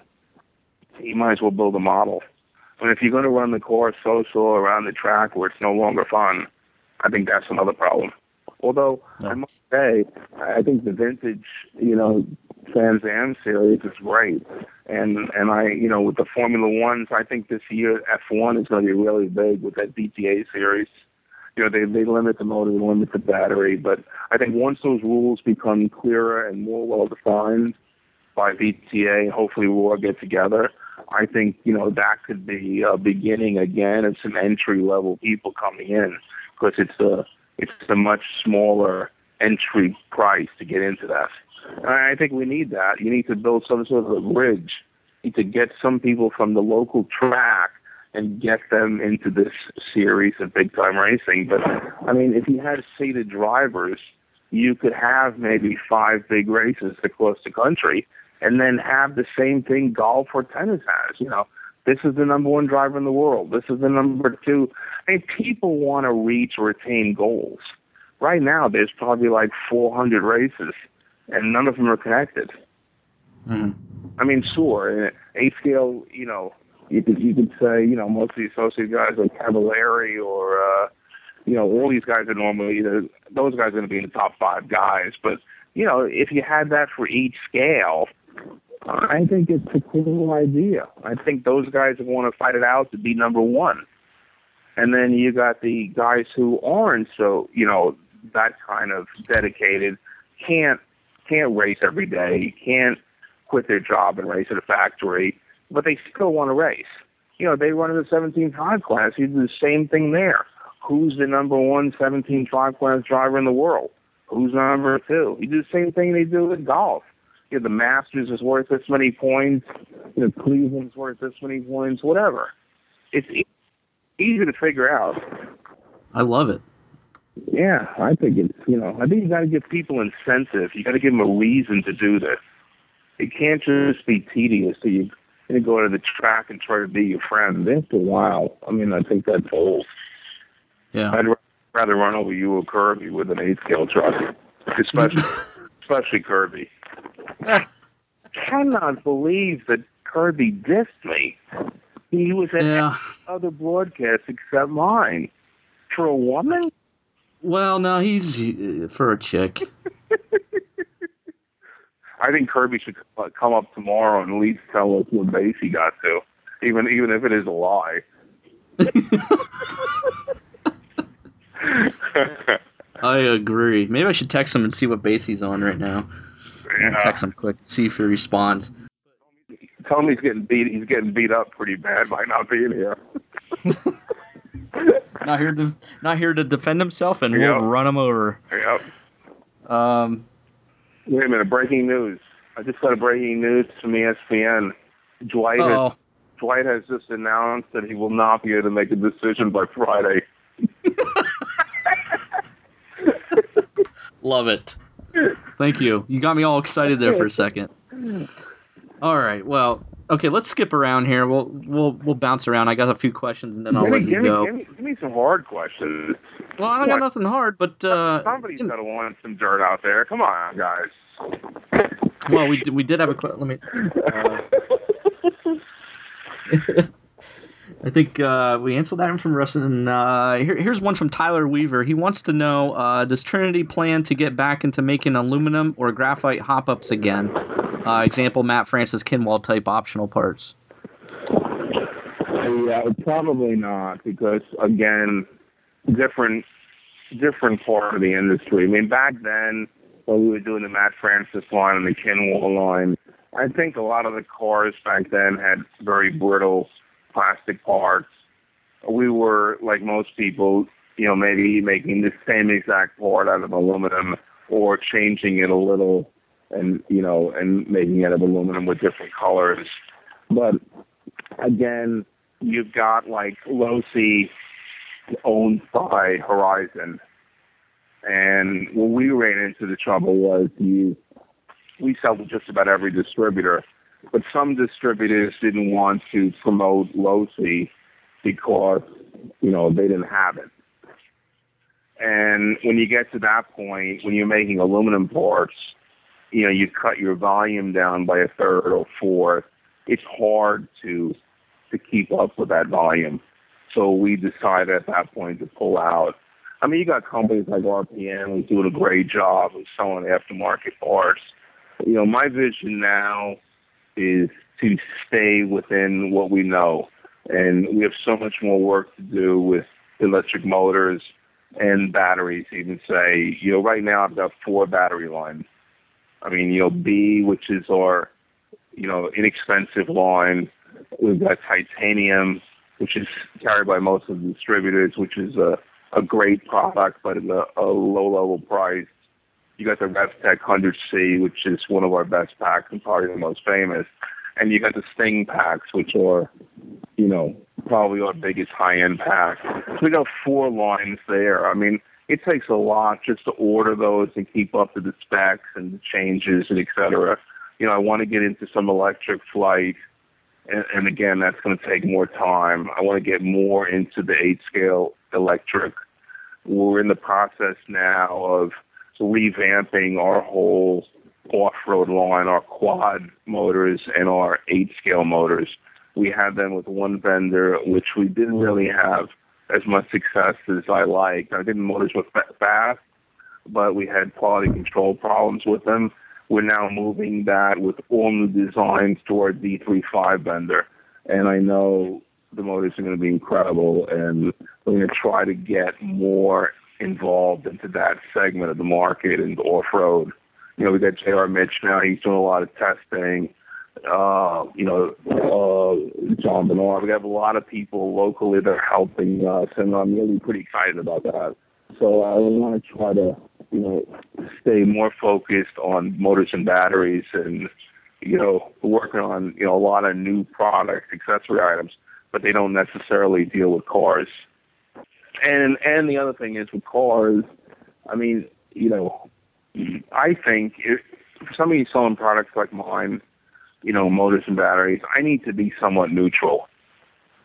you might as well build a model. And if you're going to run the course so-so around the track where it's no longer fun, I think that's another problem. Although I must say, I think the vintage, you know, Trans Am series is great, and and I, you know, with the Formula Ones, I think this year F1 is going to be really big with that VTA series. You know, they they limit the motor, they limit the battery, but I think once those rules become clearer and more well defined by VTA, hopefully we'll all get together, I think you know that could be a beginning again of some entry level people coming in because it's a it's a much smaller entry price to get into that. And I think we need that. You need to build some sort of a bridge. You need to get some people from the local track and get them into this series of big time racing. But I mean, if you had seated drivers, you could have maybe five big races across the country and then have the same thing golf or tennis has. You know, this is the number one driver in the world. This is the number two. I mean, people want to reach or attain goals. Right now, there's probably like 400 races, and none of them are connected. Mm-hmm. I mean, sure, A scale, you know, you could you could say, you know, most of the associate guys like Cavalieri or, uh, you know, all these guys are normally those guys are going to be in the top five guys. But you know, if you had that for each scale, I think it's a cool idea. I think those guys want to fight it out to be number one. And then you got the guys who aren't so, you know, that kind of dedicated, can't can't race every day, can't quit their job and race at a factory, but they still want to race. You know, they run in the 17.5 class. You do the same thing there. Who's the number one 17.5 class driver in the world? Who's number two? You do the same thing they do with golf you know, the Masters is worth this many points, you know, Cleveland's worth this many points, whatever. It's e- easy to figure out. I love it. Yeah, I think it's you know I think you got to give people incentive. You got to give them a reason to do this. It can't just be tedious. So you you go to the track and try to be your friend. After a while, I mean, I think that's old. Yeah. I'd rather run over you or Kirby with an eight scale truck, especially especially Kirby. I cannot believe that Kirby dissed me. He was at Yeah. other broadcasts except mine. For a woman? Well, no, he's uh, for a chick. I think Kirby should uh, come up tomorrow and at least tell us what base he got to, even even if it is a lie. I agree. Maybe I should text him and see what base he's on right now. Yeah. Text him quick, see if he responds. Tell him he's getting beat. He's getting beat up pretty bad by not being here. Not here to not here to defend himself, and Yeah. we'll run him over. Yep. Um, Wait a minute. Breaking news. I just got a breaking news from ESPN. Dwight has, oh, Dwight has just announced that he will not be able to make a decision by Friday. love it. Thank you. You got me all excited there for a second. All right. Well, okay. Let's skip around here. We'll we'll we'll bounce around. I got a few questions, and then I'll give, let me, you give, me, go. give, me, give me some hard questions. Well, I don't got nothing hard, but uh, Somebody's got to want some dirt out there. Come on, guys. well, we did, we did have a question. let me. Uh, I think uh, we answered that one from Russ. And uh, here, here's one from Tyler Weaver. He wants to know: uh, Does Trinity plan to get back into making aluminum or graphite hop-ups again? Uh, example: Matt Francis Kinwall type optional parts. Yeah, probably not because again, different different part of the industry. I mean, back then when we were doing the Matt Francis line and the Kinwall line, I think a lot of the cars back then had very brittle plastic parts. We were like most people, you know, maybe making the same exact part out of aluminum or changing it a little and you know and making it of aluminum with different colors. But again, you've got like Losi owned by Horizon. And when we ran into the trouble was you we sell to just about every distributor, but some distributors didn't want to promote Losi because, you know, they didn't have it. And when you get to that point, when you're making aluminum parts, you know, you cut your volume down by a third or fourth. It's hard to to keep up with that volume. So we decided at that point to pull out. I mean, you got companies like RPM who's doing a great job of selling aftermarket parts. You know, my vision now is to stay within what we know. And we have so much more work to do with electric motors and batteries, even say, you know, right now I've got four battery lines. I mean, you know, B, which is our, you know, inexpensive line. We've got titanium, which is carried by most of the distributors, which is a, a great product, but at a, a low level price. You got the RevTech 100C, which is one of our best packs and probably the most famous. And you got the Sting packs, which are, you know, probably our biggest high end pack. So we got four lines there. I mean, it takes a lot just to order those and keep up to the specs and the changes and et cetera. You know, I want to get into some electric flight and, and again, that's going to take more time. I want to get more into the eight scale electric. We're in the process now of revamping our whole off-road line, our quad motors and our eight scale motors. We had them with one vendor, which we didn't really have as much success as I liked. I the motors were fast, but we had quality control problems with them. We're now moving that with all new designs to our D35 vendor. And I know the motors are going to be incredible, and we're going to try to get more involved into that segment of the market and off-road. You know, we got J.R. Mitch now. He's doing a lot of testing. Uh, you know, uh, John Benoit. We have a lot of people locally that are helping us, and I'm really pretty excited about that. So I want to try to, you know, stay more focused on motors and batteries, and you know, working on you know a lot of new products, accessory items, but they don't necessarily deal with cars. And and the other thing is with cars, I mean, you know, I think if somebody selling products like mine, you know, motors and batteries, I need to be somewhat neutral.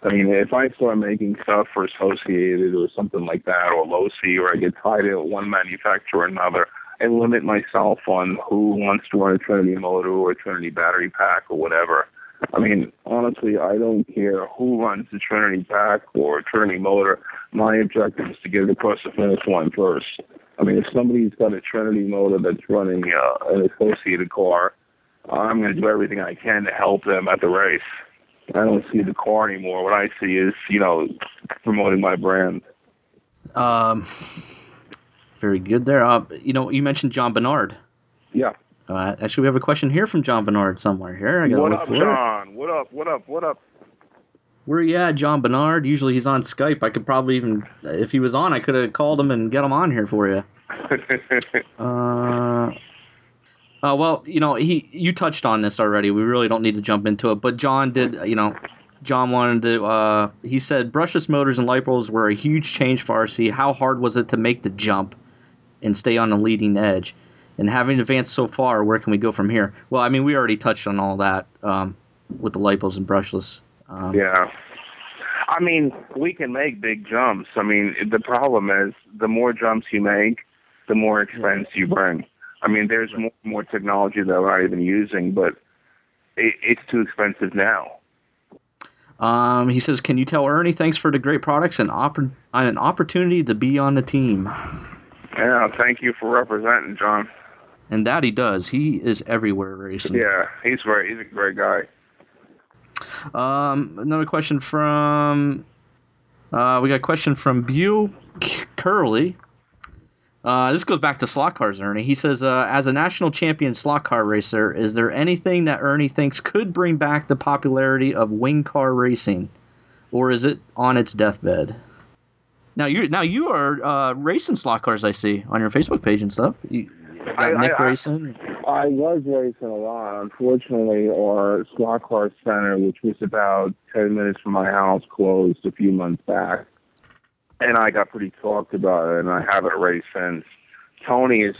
I mean, if I start making stuff for Associated or something like that, or Losi, or I get tied to one manufacturer or another, I limit myself on who wants to run a Trinity motor or a Trinity battery pack or whatever. I mean, honestly, I don't care who runs the Trinity pack or Trinity motor. My objective is to get it across the finish line first. I mean, if somebody's got a Trinity motor that's running uh, an associated car, I'm going to do everything I can to help them at the race. I don't see the car anymore. What I see is, you know, promoting my brand. Um, very good there. Uh, you know, you mentioned John Bernard. Yeah. Uh, actually, we have a question here from John Bernard somewhere here. I gotta what up, John? it. What up? What up? What up? Where you at, John Bernard? Usually he's on Skype. I could probably even, if he was on, I could have called him and get him on here for you. Uh, uh, well, you know, he you touched on this already. We really don't need to jump into it. But John did, you know, John wanted to. Uh, he said brushless motors and light bulbs were a huge change for RC. How hard was it to make the jump and stay on the leading edge? And having advanced so far, where can we go from here? Well, I mean, we already touched on all that um, with the light bulbs and brushless. Um, Yeah. I mean, we can make big jumps. I mean, the problem is the more jumps you make, the more expense you bring. I mean, there's more, more technology that we're not even using, but it, it's too expensive now. Um, he says, "Can you tell Ernie thanks for the great products and oppor- an opportunity to be on the team?" Yeah, thank you for representing, John. And that he does. He is everywhere racing. Yeah, he's great. He's a great guy. Um, another question from. Uh, we got a question from Bu Curley. Uh, this goes back to slot cars, Ernie. He says, uh, as a national champion slot car racer, is there anything that Ernie thinks could bring back the popularity of wing car racing, or is it on its deathbed? Now you now you are uh, racing slot cars. I see on your Facebook page and stuff. You got I- Nick I- I- racing. I was racing a lot. Unfortunately, our slot car center, which was about 10 minutes from my house, closed a few months back. And I got pretty talked about it, and I haven't raced since. Tony is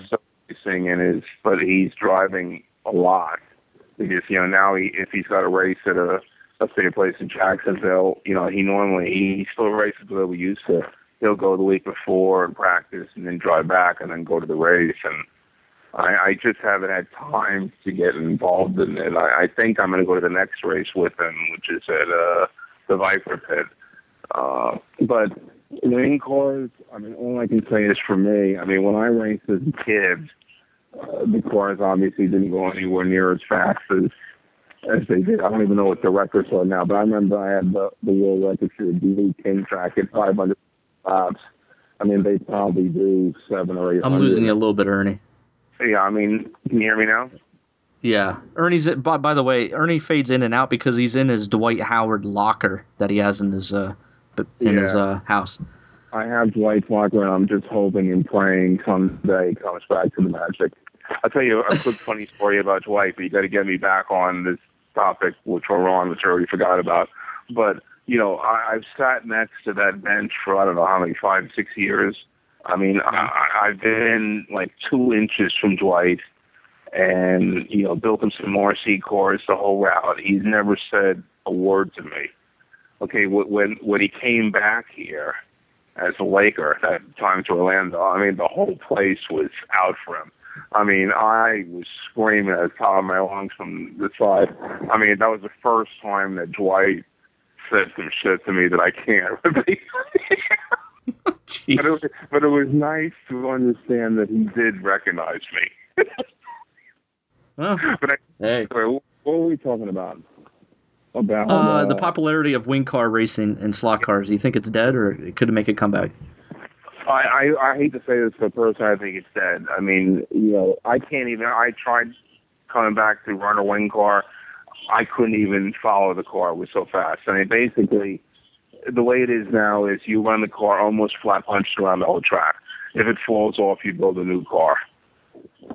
racing, and is, but he's driving a lot. Because, you know, now he, if he's got a race at a, let's say a place in Jacksonville, you know, he normally, he, he still races the way we used to. He'll go the week before and practice and then drive back and then go to the race. And I, I just haven't had time to get involved in it. I, I think I'm going to go to the next race with him, which is at uh, the Viper Pit. Uh, but wing cars, I mean, all I can say is for me, I mean, when I raced as a kid, uh, the cars obviously didn't go anywhere near as fast as as they did. I don't even know what the records are now, but I remember I had the, the world record for the Blue King track at 500 laps. I mean, they probably do seven or eight. I'm losing you a little bit, Ernie. Yeah, I mean, can you hear me now? Yeah, Ernie's. By, by the way, Ernie fades in and out because he's in his Dwight Howard locker that he has in his uh, in his uh, house. I have Dwight's locker, and I'm just hoping and praying someday he comes back to the Magic. I'll tell you a quick funny story about Dwight, but you got to get me back on this topic, which we're on, which I already forgot about. But you know, I, I've sat next to that bench for I don't know how many, five, six years. I mean, mm-hmm. I, I- I've been like two inches from Dwight, and you know, built him some RC cars the whole route. He's never said a word to me. Okay, when when he came back here as a Laker that time to Orlando, I mean, the whole place was out for him. I mean, I was screaming at the top of my lungs from the side. I mean, that was the first time that Dwight said some shit to me that I can't repeat. But, it was, but it was nice to understand that he did recognize me. Well, But I, hey, what were we talking about? About uh, the popularity of wing car racing and slot cars. Do you think it's dead, or it could make a comeback? I, I I hate to say this, but personally, I think it's dead. I mean, you know, I can't even. I tried coming back to run a wing car. I couldn't even follow the car. It was so fast. I mean, basically, the way it is now is you run the car almost flat punched around the whole track. If it falls off, you build a new car.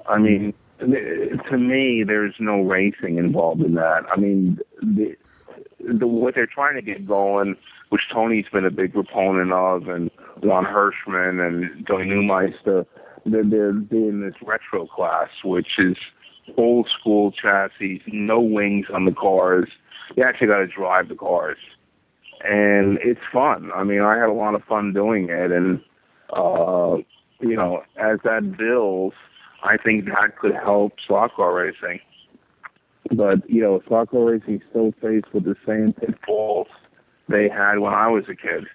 I mean, to me, there's no racing involved in that. I mean, the, the what they're trying to get going, which Tony's been a big proponent of, and Ron Hirschman and Joey Neumeister. They're, they're doing this retro class, which is old school chassis, no wings on the cars. You actually got to drive the cars, and it's fun. I mean, I had a lot of fun doing it, and uh, you know, as that builds, I think that could help slot car racing. But you know, slot car racing still faced with the same pitfalls they had when I was a kid.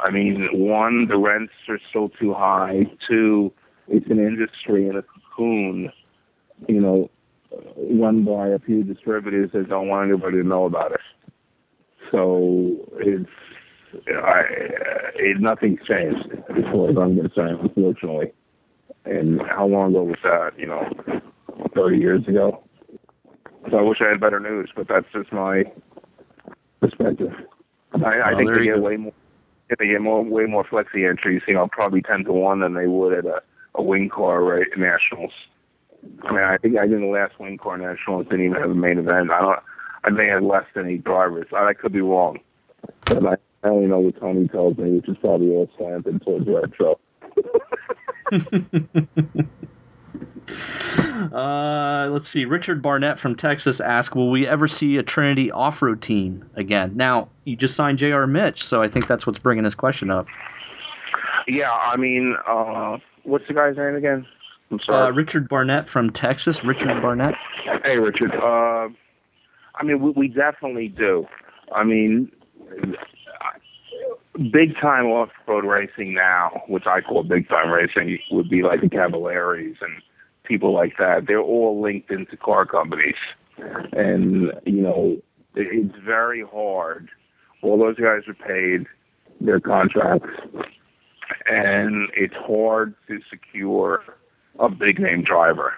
I mean, one, the rents are still too high. Two, it's an industry in a cocoon, you know, run by a few distributors that don't want anybody to know about it. So it's I, it, nothing's changed as far as I'm concerned, unfortunately. And how long ago was that? You know, 30 years ago. So I wish I had better news, but that's just my perspective. I, I think they get go. way more. They get more, way more flexi entries. You know, probably ten to one than they would at a, a wing car right nationals. I mean, I think I think the last wing car nationals didn't even have a main event. I don't. I may have less than eight drivers. I, I could be wrong, but I, I only know what Tony tells me, which is probably all slanted towards retro. uh, let's see. Richard Barnett from Texas asked, "Will we ever see a Trinity off-road team again?" Now, you just signed J.R. Mitch, so I think that's what's bringing this question up. Yeah, I mean, uh, what's the guy's name again? I'm sorry. Uh, Richard Barnett from Texas. Richard Barnett. Hey, Richard. I mean, we, we definitely do. I mean, big time off road racing now, which I call big time racing, would be like the Cavalieris and people like that. They're all linked into car companies. And, you know, it's very hard. All those guys are paid their contracts, and it's hard to secure a big name driver.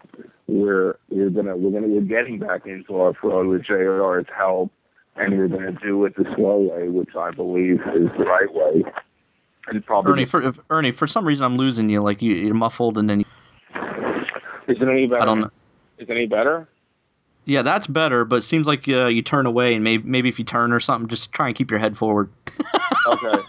We're we're gonna we're gonna we're getting back into off road with JR's help and we're going to do it the slow way, which I believe is the right way. And probably Ernie, for Ernie, for some reason I'm losing you. Like you, are muffled, and then you... is it any better? I don't know. Is it any better? Yeah, that's better. But it seems like uh, you turn away, and maybe maybe if you turn or something, just try and keep your head forward. okay.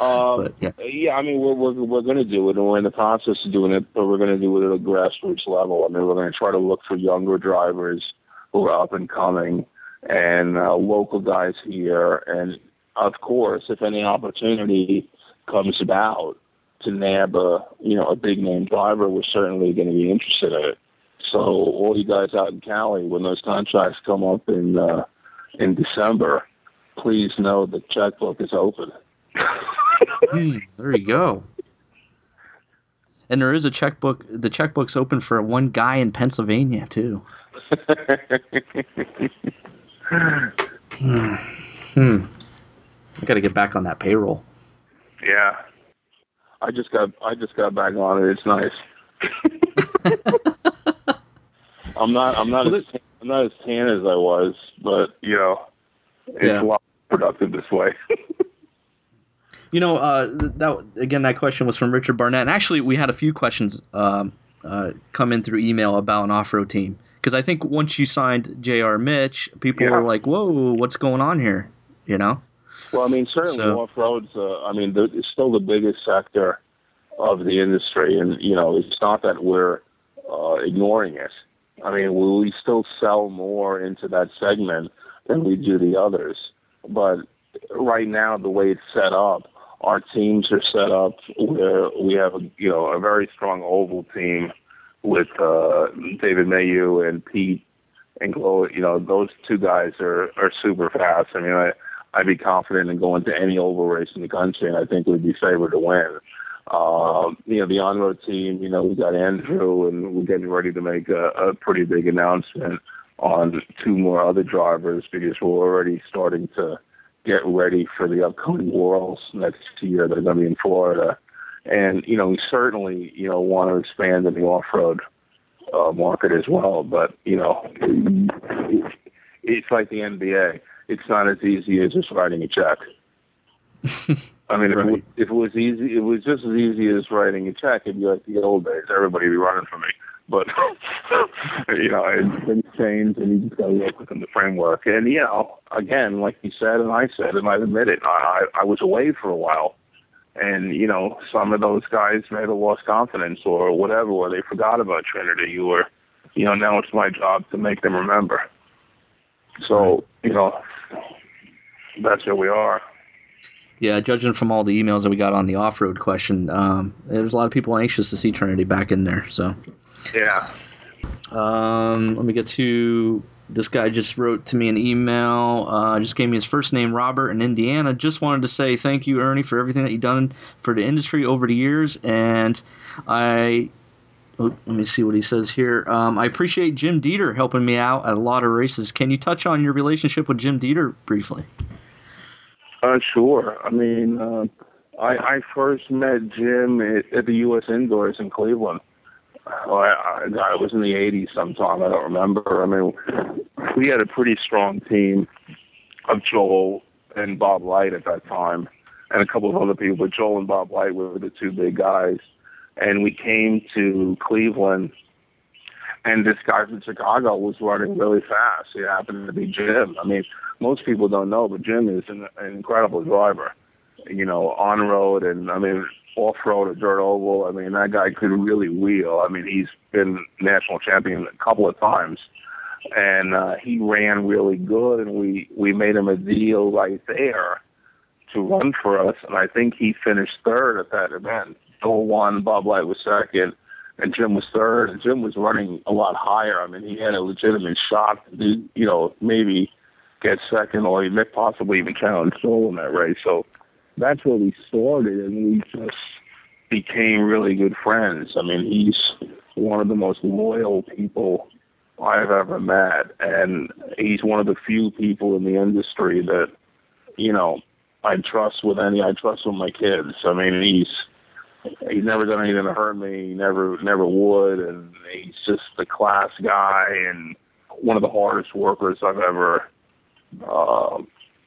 Um, but, yeah. yeah, I mean, we're we're, we're going to do it, and we're in the process of doing it, but we're going to do it at a grassroots level. I mean, we're going to try to look for younger drivers who are up and coming and uh, local guys here. And of course, if any opportunity comes about to nab a you know a big name driver, we're certainly going to be interested in it. So all you guys out in Cali, when those contracts come up in uh, in December, please know the checkbook is open. mm, there you go. And there is a checkbook. The checkbook's open for one guy in Pennsylvania too. hmm. I got to get back on that payroll. Yeah, I just got I just got back on it. It's nice. I'm not I'm not well, as tan, I'm not as tan as I was, but you know, it's yeah. a lot productive this way. you know, uh, that again, that question was from Richard Barnett, and actually, we had a few questions um, uh, come in through email about an off-road team because I think once you signed J.R. Mitch, people yeah. were like, "Whoa, what's going on here?" You know. Well, I mean, certainly so, off roads. Uh, I mean, it's still the biggest sector of the industry, and you know, it's not that we're uh, ignoring it. I mean, we, we still sell more into that segment than we do the others. But right now, the way it's set up, our teams are set up where we have a you know a very strong oval team with uh, David Mayu and Pete and Chloe. You know, those two guys are are super fast. I mean, I I'd be confident in going to any oval race in the country, and I think we'd be favored to win. Um, you know, the on-road team. You know, we got Andrew, and we're getting ready to make a, a pretty big announcement on two more other drivers because we're already starting to get ready for the upcoming Worlds next year that are going to be in Florida and you know we certainly you know want to expand in the off-road uh, market as well. But you know, it's like the NBA. It's not as easy as just writing a check. I mean, right. if, it, if it was easy, it was just as easy as writing a check. It'd be like the old days. Everybody would be running for me. But you know, it's been changed, and you just got to work within the framework. And you know, again, like you said, and I said, and I admit it, I I was away for a while and you know some of those guys may have lost confidence or whatever, or they forgot about Trinity, or you know now it's my job to make them remember. So you know that's where we are. Yeah, judging from all the emails that we got on the off-road question, um, there's a lot of people anxious to see Trinity back in there. So yeah. Um, let me get to this guy just wrote to me an email. Uh, just gave me his first name, Robert, in Indiana. Just wanted to say thank you, Ernie, for everything that you've done for the industry over the years. And I, oh, let me see what he says here. Um, I appreciate Jim Dieter helping me out at a lot of races. Can you touch on your relationship with Jim Dieter briefly? Uh, sure. I mean, uh, I, I first met Jim at, at the U.S. Indoors in Cleveland. Well, I, I, it was in the 80s sometime. I don't remember. I mean, we had a pretty strong team of Joel and Bob Light at that time, and a couple of other people. But Joel and Bob Light were the two big guys. And we came to Cleveland, and this guy from Chicago was running really fast. He happened to be Jim. I mean, most people don't know, but Jim is an, an incredible driver. You know, on road, and I mean, off road or dirt oval. I mean, that guy could really wheel. I mean, he's been national champion a couple of times, and uh, he ran really good. And we we made him a deal right there to run for us. And I think he finished third at that event. Joel won, Bob Light was second, and Jim was third. And Jim was running a lot higher. I mean, he had a legitimate shot to you know, maybe get second or even possibly even challenge Joel in that race. So that's where we started, and we just became really good friends. I mean, he's one of the most loyal people I've ever met, and he's one of the few people in the industry that, you know, I trust with any. I trust with my kids. I mean, he's he's never done anything to hurt me. He never never would, and he's just a class guy and one of the hardest workers I've ever uh,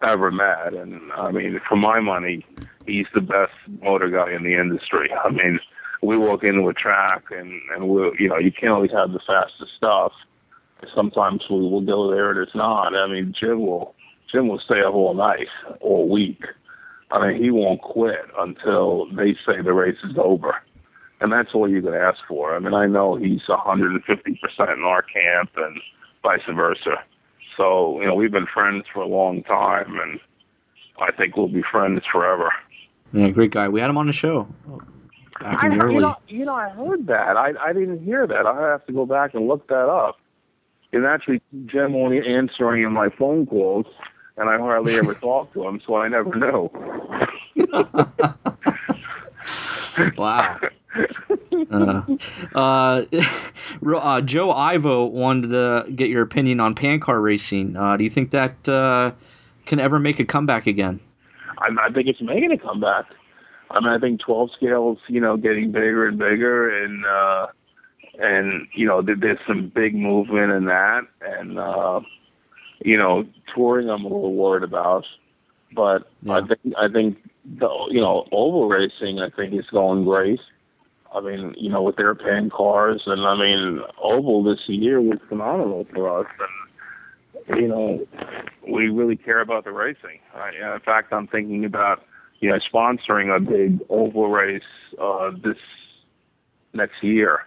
ever met. And I mean, for my money, he's the best motor guy in the industry. I mean, we walk into a track and and we you know you can't always have the fastest stuff. Sometimes we will go there and it's not. I mean, Jim will Jim will stay up all night, all week. I mean, he won't quit until they say the race is over. And that's all you can ask for. I mean, I know he's 150% in our camp and vice versa. So, you know, we've been friends for a long time, and I think we'll be friends forever. Yeah, great guy. We had him on the show I. You know, you know, I heard that. I I didn't hear that. I have to go back and look that up. And actually, Jim only answering in my phone calls, and I hardly ever talk to him, so I never know. wow. Uh, uh, uh, Joe Ivo wanted to get your opinion on pan car racing. Uh, do you think that uh, can ever make a comeback again? I, I think it's making a comeback. I mean, I think 12 scales, you know, getting bigger and bigger, and uh, and you know, there's some big movement in that, and uh, you know, touring I'm a little worried about, but yeah. I think I think the you know oval racing I think is going great. I mean, you know, with their pan cars, and I mean, oval this year was phenomenal for us, and you know, we really care about the racing. I, in fact, I'm thinking about you know sponsoring a big oval race uh, this next year.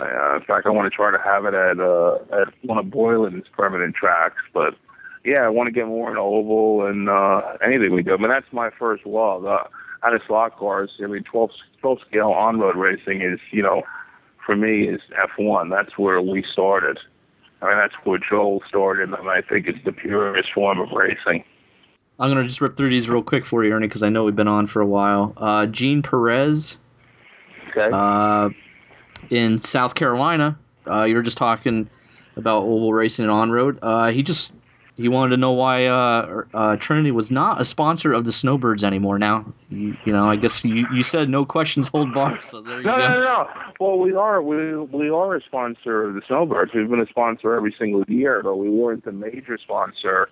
Uh, in fact, I want to try to have it at uh, at one of Boylan's permanent tracks. But yeah, I want to get more in oval and uh, anything we do. I mean, that's my first love. Uh, out of slot cars, I mean, 12, 12 scale on road racing is you know, for me is F1. That's where we started. I mean, that's where Joel started, and I think it's the purest form of racing. I'm gonna just rip through these real quick for you, Ernie, because I know we've been on for a while. Uh, Gene Perez. Okay. Uh, in South Carolina. Uh, you were just talking about oval racing and on road. Uh, he just he wanted to know why uh, uh, Trinity was not a sponsor of the Snowbirds anymore. Now, you, you know, I guess you, you said no questions hold bar. So there you no, go. No, no, no. Well, we are we we are a sponsor of the Snowbirds. We've been a sponsor every single year, but we weren't the major sponsor.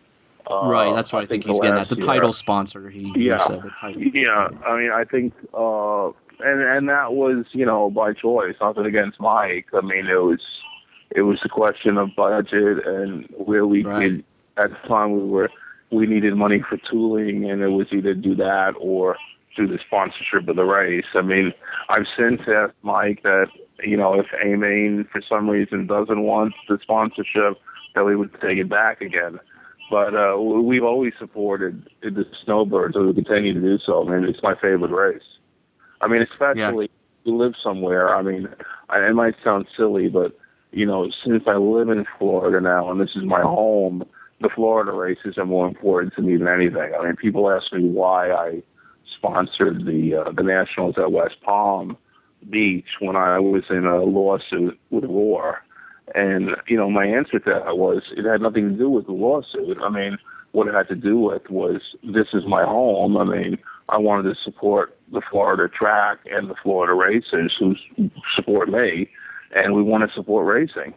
Uh, right, that's what I, I think, think he's getting at. The year. title sponsor. He, yeah. He said the title. Yeah, I mean, I think uh, and and that was you know by choice, nothing against Mike. I mean, it was it was a question of budget and where we right. could. At the time, we were we needed money for tooling, and it was either do that or do the sponsorship of the race. I mean, I've since asked Mike that you know if AMain for some reason doesn't want the sponsorship, that we would take it back again. But uh, we've always supported the snowbirds, and we continue to do so. I mean, it's my favorite race. I mean, especially yeah. you live somewhere. I mean, I, it might sound silly, but you know, since I live in Florida now and this is my home, the Florida races are more important to me than anything. I mean, people ask me why I sponsored the uh, the Nationals at West Palm Beach when I was in a lawsuit with Roar. And, you know, my answer to that was it had nothing to do with the lawsuit. I mean, what it had to do with was this is my home. I mean, I wanted to support the Florida track and the Florida racers who support me, and we want to support racing.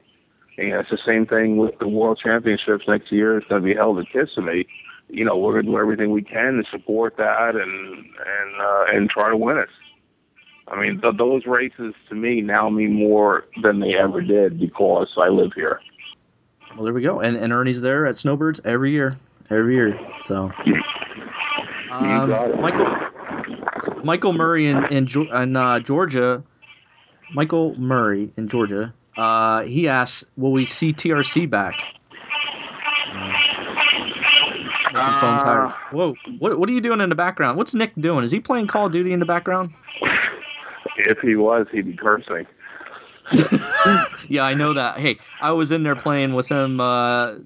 And it's the same thing with the World Championships next year. It's going to be held at Kissimmee. You know, we're going to do everything we can to support that and and uh, and try to win it. I mean, th- those races to me now mean more than they ever did because I live here. Well, there we go. And, and Ernie's there at Snowbirds every year, every year. So, um, Michael Michael Murray in in, in uh, Georgia, Michael Murray in Georgia. Uh, he asks, "Will we see TRC back?" Uh, tires. Whoa! What what are you doing in the background? What's Nick doing? Is he playing Call of Duty in the background? If he was, he'd be cursing. yeah, I know that. Hey, I was in there playing with him uh, a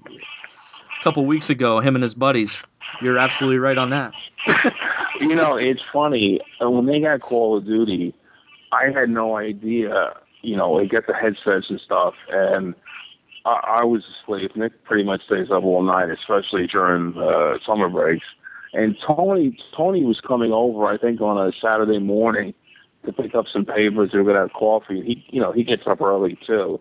couple weeks ago. Him and his buddies. You're absolutely right on that. you know, it's funny uh, when they got Call of Duty. I had no idea. You know, they get the headsets and stuff, and I, I was asleep. Nick pretty much stays up all night, especially during uh, summer breaks. And Tony, Tony was coming over, I think, on a Saturday morning to pick up some papers or get out coffee. He, you know, he gets up early too.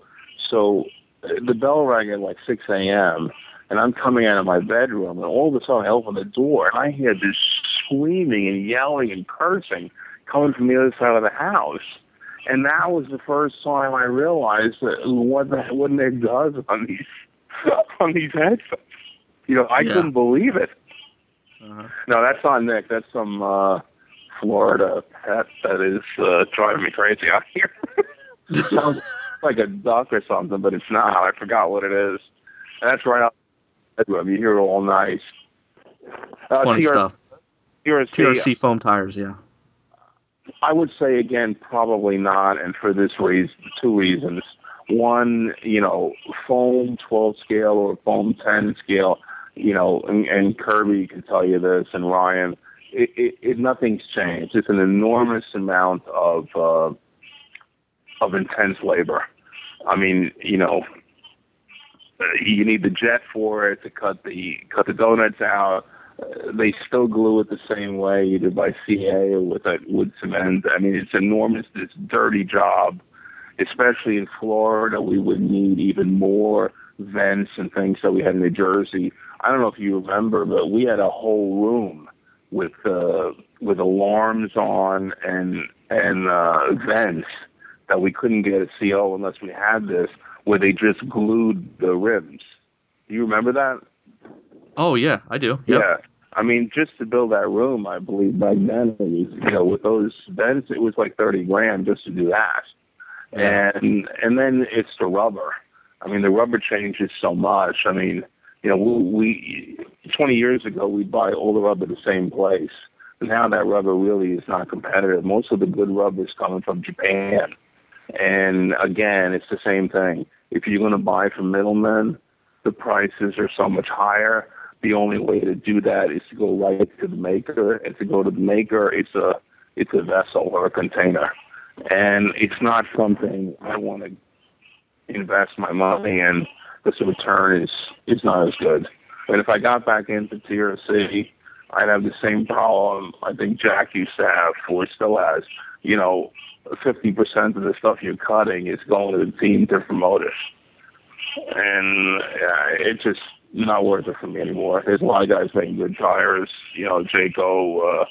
So uh, the bell rang at like 6 a.m. and I'm coming out of my bedroom and all of a sudden I open the door and I hear this screaming and yelling and cursing coming from the other side of the house. And that was the first time I realized that what the, what Nick does on these on these headsets. You know, I yeah. couldn't believe it. Uh-huh. No, that's not Nick. That's some uh Florida pet that is uh, driving me crazy out here. sounds like a duck or something, but it's not. I forgot what it is. And that's right bedroom. You hear it all night. Uh, Funny TR- stuff. TRC, TRC foam tires, yeah. I would say again, probably not, and for this reason, two reasons. One, you know, foam 12 scale or foam 10 scale, you know, and, and Kirby can tell you this, and Ryan it, it, it nothing's changed. It's an enormous amount of uh, of intense labor. I mean, you know, you need the jet for it to cut the cut the donuts out. They still glue it the same way, either by CA or with a wood cement. I mean, it's enormous. It's dirty job, especially in Florida. We would need even more vents and things that we had in New Jersey. I don't know if you remember, but we had a whole room with uh, with alarms on and and uh, vents that we couldn't get a CO unless we had this, where they just glued the rims. Do you remember that? Oh yeah, I do. Yep. Yeah. I mean, just to build that room, I believe back then, it was, you know, with those vents, it was like thirty grand just to do that. Yeah. And and then it's the rubber. I mean, the rubber changes so much. I mean, you know, we, we 20 years ago we'd buy all the rubber the same place. Now that rubber really is not competitive. Most of the good rubber is coming from Japan. And again, it's the same thing. If you're going to buy from middlemen, the prices are so much higher. The only way to do that is to go right to the maker, and to go to the maker, it's a it's a vessel or a container, and it's not something I want to invest my money in because the return is is not as good. And if I got back into TRC, I'd have the same problem I think Jack used to have, or still has. You know, 50% of the stuff you're cutting is going to the team to promote it. And yeah, it's just not worth it for me anymore. There's a lot of guys making good tires. You know, Jaco, uh,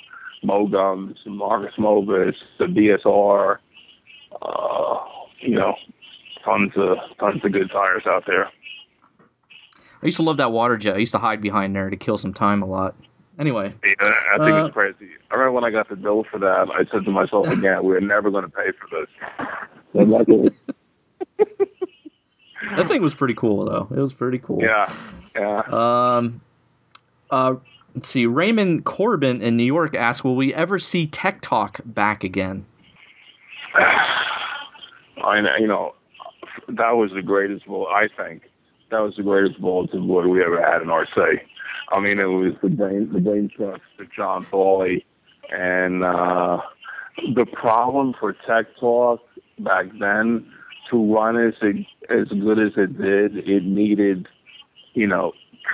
Mogums, Marcus Movis, the BSR. Uh, you know, tons of tons of good tires out there. I used to love that water jet. I used to hide behind there to kill some time a lot. Anyway, yeah, I think Uh, it's crazy. I remember when I got the bill for that, I said to myself again, "We're never going to pay for this." That thing was pretty cool though. It was pretty cool. yeah, yeah. Um, uh, let's see. Raymond Corbin in New York asked, "Will we ever see Tech Talk back again?" I know, you know, that was the greatest bull. I think that was the greatest bulletin board we ever had in our RC. I mean, it was the brain, the brain trust of John Thorley, and uh, the problem for Tech Talk back then to run as as good as it did, it needed, you know,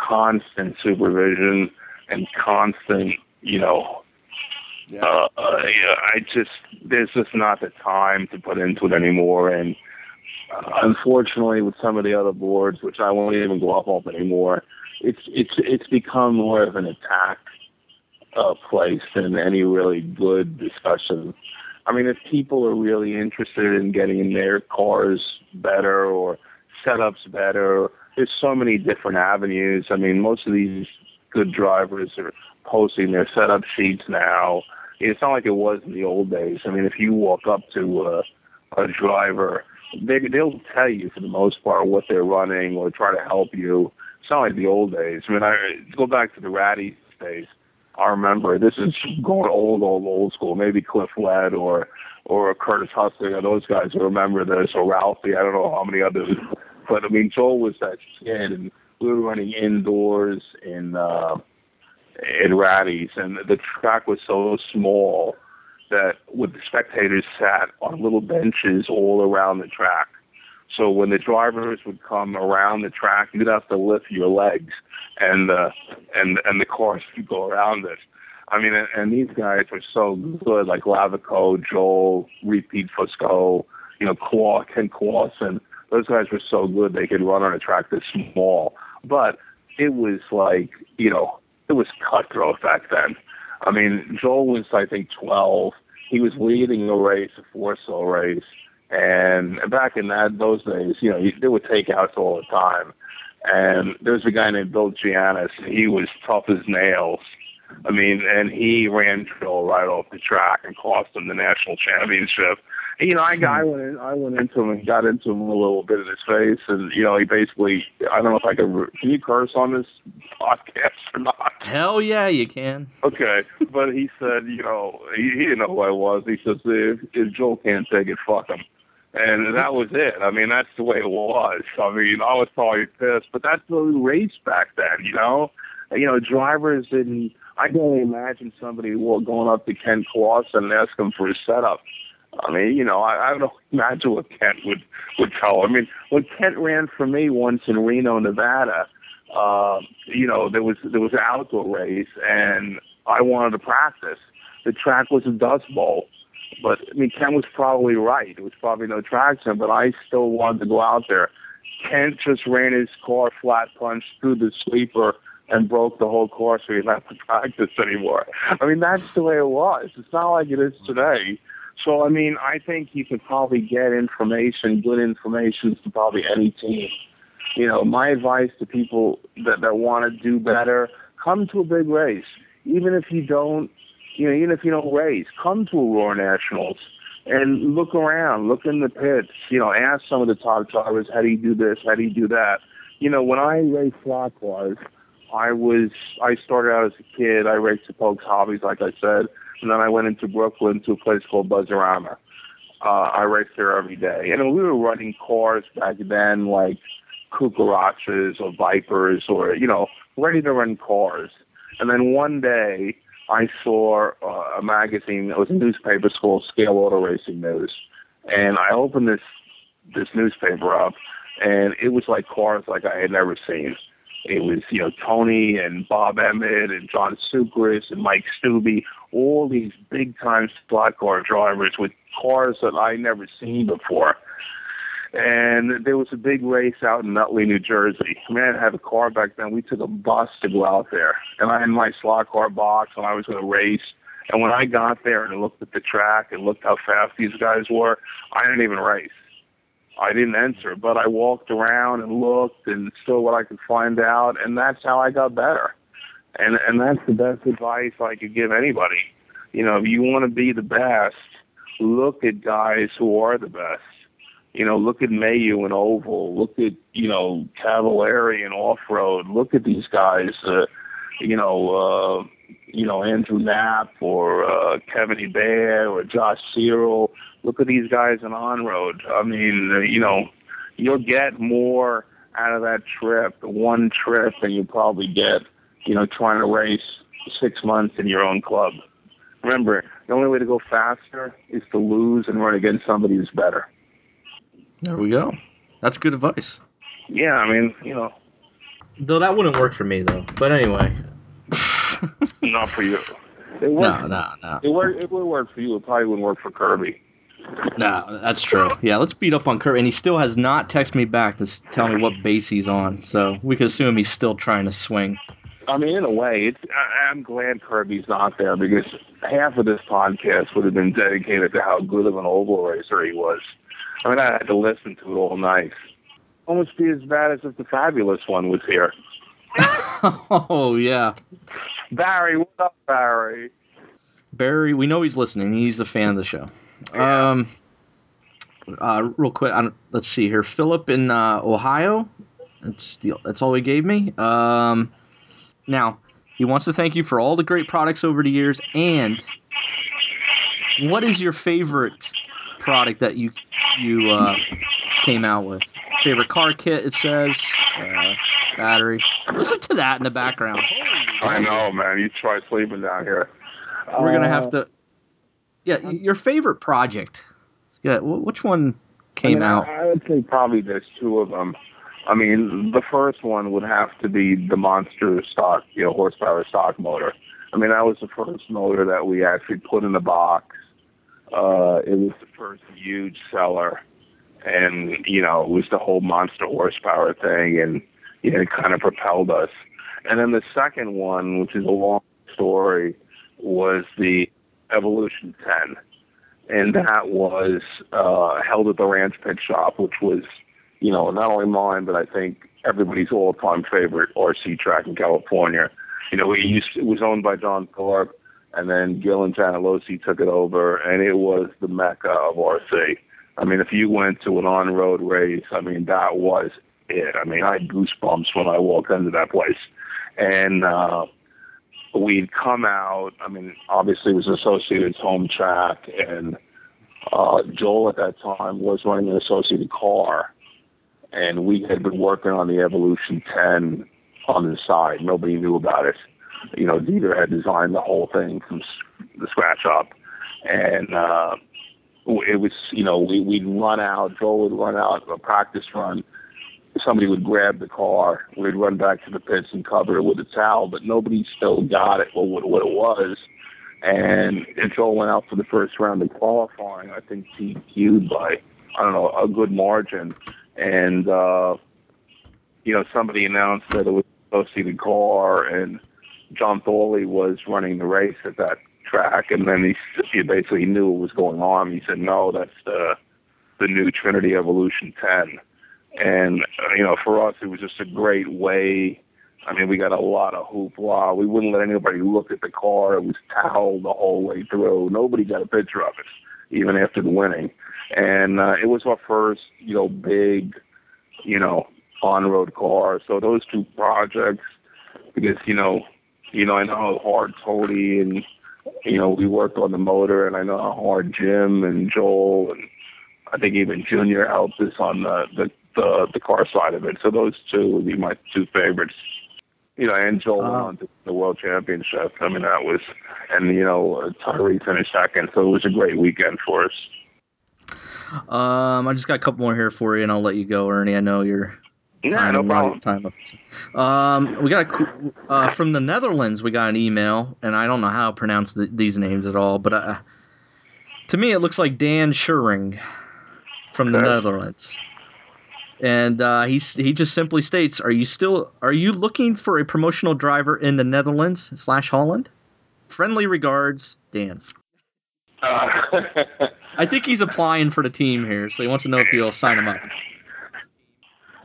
constant supervision and constant, you know, Yeah. uh, uh, yeah, I just there's just not the time to put into it anymore, and uh, unfortunately, with some of the other boards, which I won't even go up on anymore, it's it's it's become more of an attack uh, place than any really good discussion. I mean, if people are really interested in getting their cars better or setups better, there's so many different avenues. I mean, most of these good drivers are posting their setup sheets now. It's not like it was in the old days. I mean, if you walk up to a, a driver, they, they'll tell you for the most part what they're running or try to help you. It's not like the old days. I mean, I go back to the Ratty days. I remember this is going old, old, old school. Maybe Cliff Lett or or Curtis Hustler. Those guys will remember this, or Ralphie. I don't know how many others. But I mean, Joel was that kid, and we were running indoors in uh, in Ratties, and the track was so small that with the spectators sat on little benches all around the track. So when the drivers would come around the track, you'd have to lift your legs, and uh, and and the cars would go around it. I mean, and, and these guys were so good, like Lavico, Joel, Repeat Fusco, you know, Clark and Clausen. Those guys were so good they could run on a track this small. But it was like, you know, it was cutthroat back then. I mean, Joel was, I think, 12. He was leading a race, a four-cell race. And back in that those days, you know, he, there were takeouts all the time. And there was a guy named Bill Giannis. He was tough as nails. I mean, and he ran Joel right off the track and cost him the national championship. And, you know, I, I went in, I went into him and got into him a little bit in his face, and you know, he basically, I don't know if I could. Can you curse on this podcast or not? Hell yeah, you can. Okay, but he said, you know, he, he didn't know who I was. He says, if, if Joel can't take it, fuck him. And that was it. I mean, that's the way it was. I mean, I was probably pissed, but that's the race back then, you know? You know, drivers didn't, I can only imagine somebody going up to Ken Clausen and ask him for a setup. I mean, you know, I, I don't imagine what Kent would, would tell. I mean, when Kent ran for me once in Reno, Nevada, uh, you know, there was there was an outdoor race, and I wanted to practice. The track was a dust bowl, but I mean, Ken was probably right. It was probably no traction, but I still wanted to go out there. Kent just ran his car flat punch through the sweeper and broke the whole course, so he didn't have to practice anymore. I mean, that's the way it was. It's not like it is today. So, I mean, I think you could probably get information, good information to probably any team you know, my advice to people that, that want to do better, come to a big race. Even if you don't, you know, even if you don't race, come to a Roar Nationals and look around, look in the pits, you know, ask some of the top drivers, how do you do this? How do you do that? You know, when I raced cars, I was, I started out as a kid. I raced at Polk's Hobbies, like I said, and then I went into Brooklyn to a place called Buzzarama. Uh, I raced there every day. And we were running cars back then, like, cucarachas or vipers or you know ready to run cars and then one day i saw uh, a magazine that was a newspaper. Called scale auto racing news. And i opened this this newspaper up and it was like cars like i had never seen. It was you know tony and bob emmett and john Cukras and mike Steube all these big time slot car drivers with cars that i never seen before and there was a big race out in Nutley, New Jersey. I mean, I have a car back then. We took a bus to go out there, and I had my slot car box, and I was going to race. And when I got there and looked at the track and looked how fast these guys were, I didn't even race. I didn't enter, but I walked around and looked and saw what I could find out, and that's how I got better. and and that's the best advice I could give anybody. You know, if you want to be the best, look at guys who are the best. You know, look at Mayu and Oval. Look at you know Cavalieri and Off Road. Look at these guys. Uh, you know, uh, you know Andrew Knapp or uh, Kevin Hebert or Josh Cyrul. Look at these guys in on road. I mean, uh, you know, you'll get more out of that trip, one trip, than you probably get, you know, trying to race six months in your own club. Remember, the only way to go faster is to lose and run against somebody who's better. There we go. That's good advice. Yeah, I mean, you know. Though that wouldn't work for me though. But anyway. Not for you. It no, no, no. It, work, it would work for you. It probably wouldn't work for Kirby. No, that's true. Yeah, let's beat up on Kirby. And he still has not texted me back to tell me what base he's on. So we can assume he's still trying to swing. I mean, in a way, it's, I, I'm glad Kirby's not there because half of this podcast would have been dedicated to how good of an oval racer he was. I mean, I had to listen to it all night. Almost be as bad as if the fabulous one was here. oh yeah, Barry, what's up, Barry? Barry, we know he's listening. He's a fan of the show. Yeah. Um, uh, real quick, let's see here. Philip in uh, Ohio. That's the, that's all he gave me. Um, now he wants to thank you for all the great products over the years. And what is your favorite product that you you uh, came out with? Favorite car kit? It says uh, battery. Listen to that in the background. I know, man. You try sleeping down here. We're gonna have to. Yeah, your favorite project. Yeah, which one came I mean, out? I would say probably there's two of them. I mean, the first one would have to be the monster stock, you know, horsepower stock motor. I mean, that was the first motor that we actually put in the box. Uh, it was the first huge seller, and you know, it was the whole monster horsepower thing, and you know, it kind of propelled us. And then the second one, which is a long story, was the Evolution 10, and that was uh, held at the Ranch Pit Shop, which was, you know, not only mine, but I think everybody's all-time favorite RC track in California. You know, it used it was owned by John Thorpe, and then Gil and Jan Losi took it over, and it was the mecca of RC. I mean, if you went to an on-road race, I mean, that was it. I mean, I had goosebumps when I walked into that place, and uh, we'd come out. I mean, obviously it was Associated's home track, and uh, Joel at that time was running an Associated car, and we had been working on the Evolution 10 on the side. Nobody knew about it. You know, Dieter had designed the whole thing from the scratch up, and uh, it was, you know, we, we'd run out. Joel would run out a practice run somebody would grab the car, we'd run back to the pits and cover it with a towel, but nobody still got it or what, what it was. And all went out for the first round of qualifying. I think DQ'd by, I don't know, a good margin. And, uh, you know, somebody announced that it was a associated car and John Thorley was running the race at that track. And then he, he basically knew what was going on. He said, no, that's the, the new Trinity Evolution 10 and, uh, you know, for us, it was just a great way. I mean, we got a lot of hoopla. We wouldn't let anybody look at the car. It was toweled the whole way through. Nobody got a picture of it, even after the winning. And uh, it was our first, you know, big, you know, on-road car. So those two projects, because you know, you know, I know how hard Tony and you know we worked on the motor, and I know how hard Jim and Joel and I think even Junior helped us on the the the the car side of it. So those two would be my two favorites. You know, and Joel went on to the World Championship. I mean, that was, and you know, Tyree finished second, so it was a great weekend for us. Um, I just got a couple more here for you, and I'll let you go, Ernie. I know you're. Yeah, no problem. Time up. Um, we got a, uh, from the Netherlands. We got an email, and I don't know how to pronounce the, these names at all, but uh, to me, it looks like Dan Schuring from the okay. Netherlands and uh, he he just simply states, "Are you still are you looking for a promotional driver in the Netherlands slash Holland? Friendly regards, Dan." Uh. I think he's applying for the team here, so he wants to know if you'll sign him up.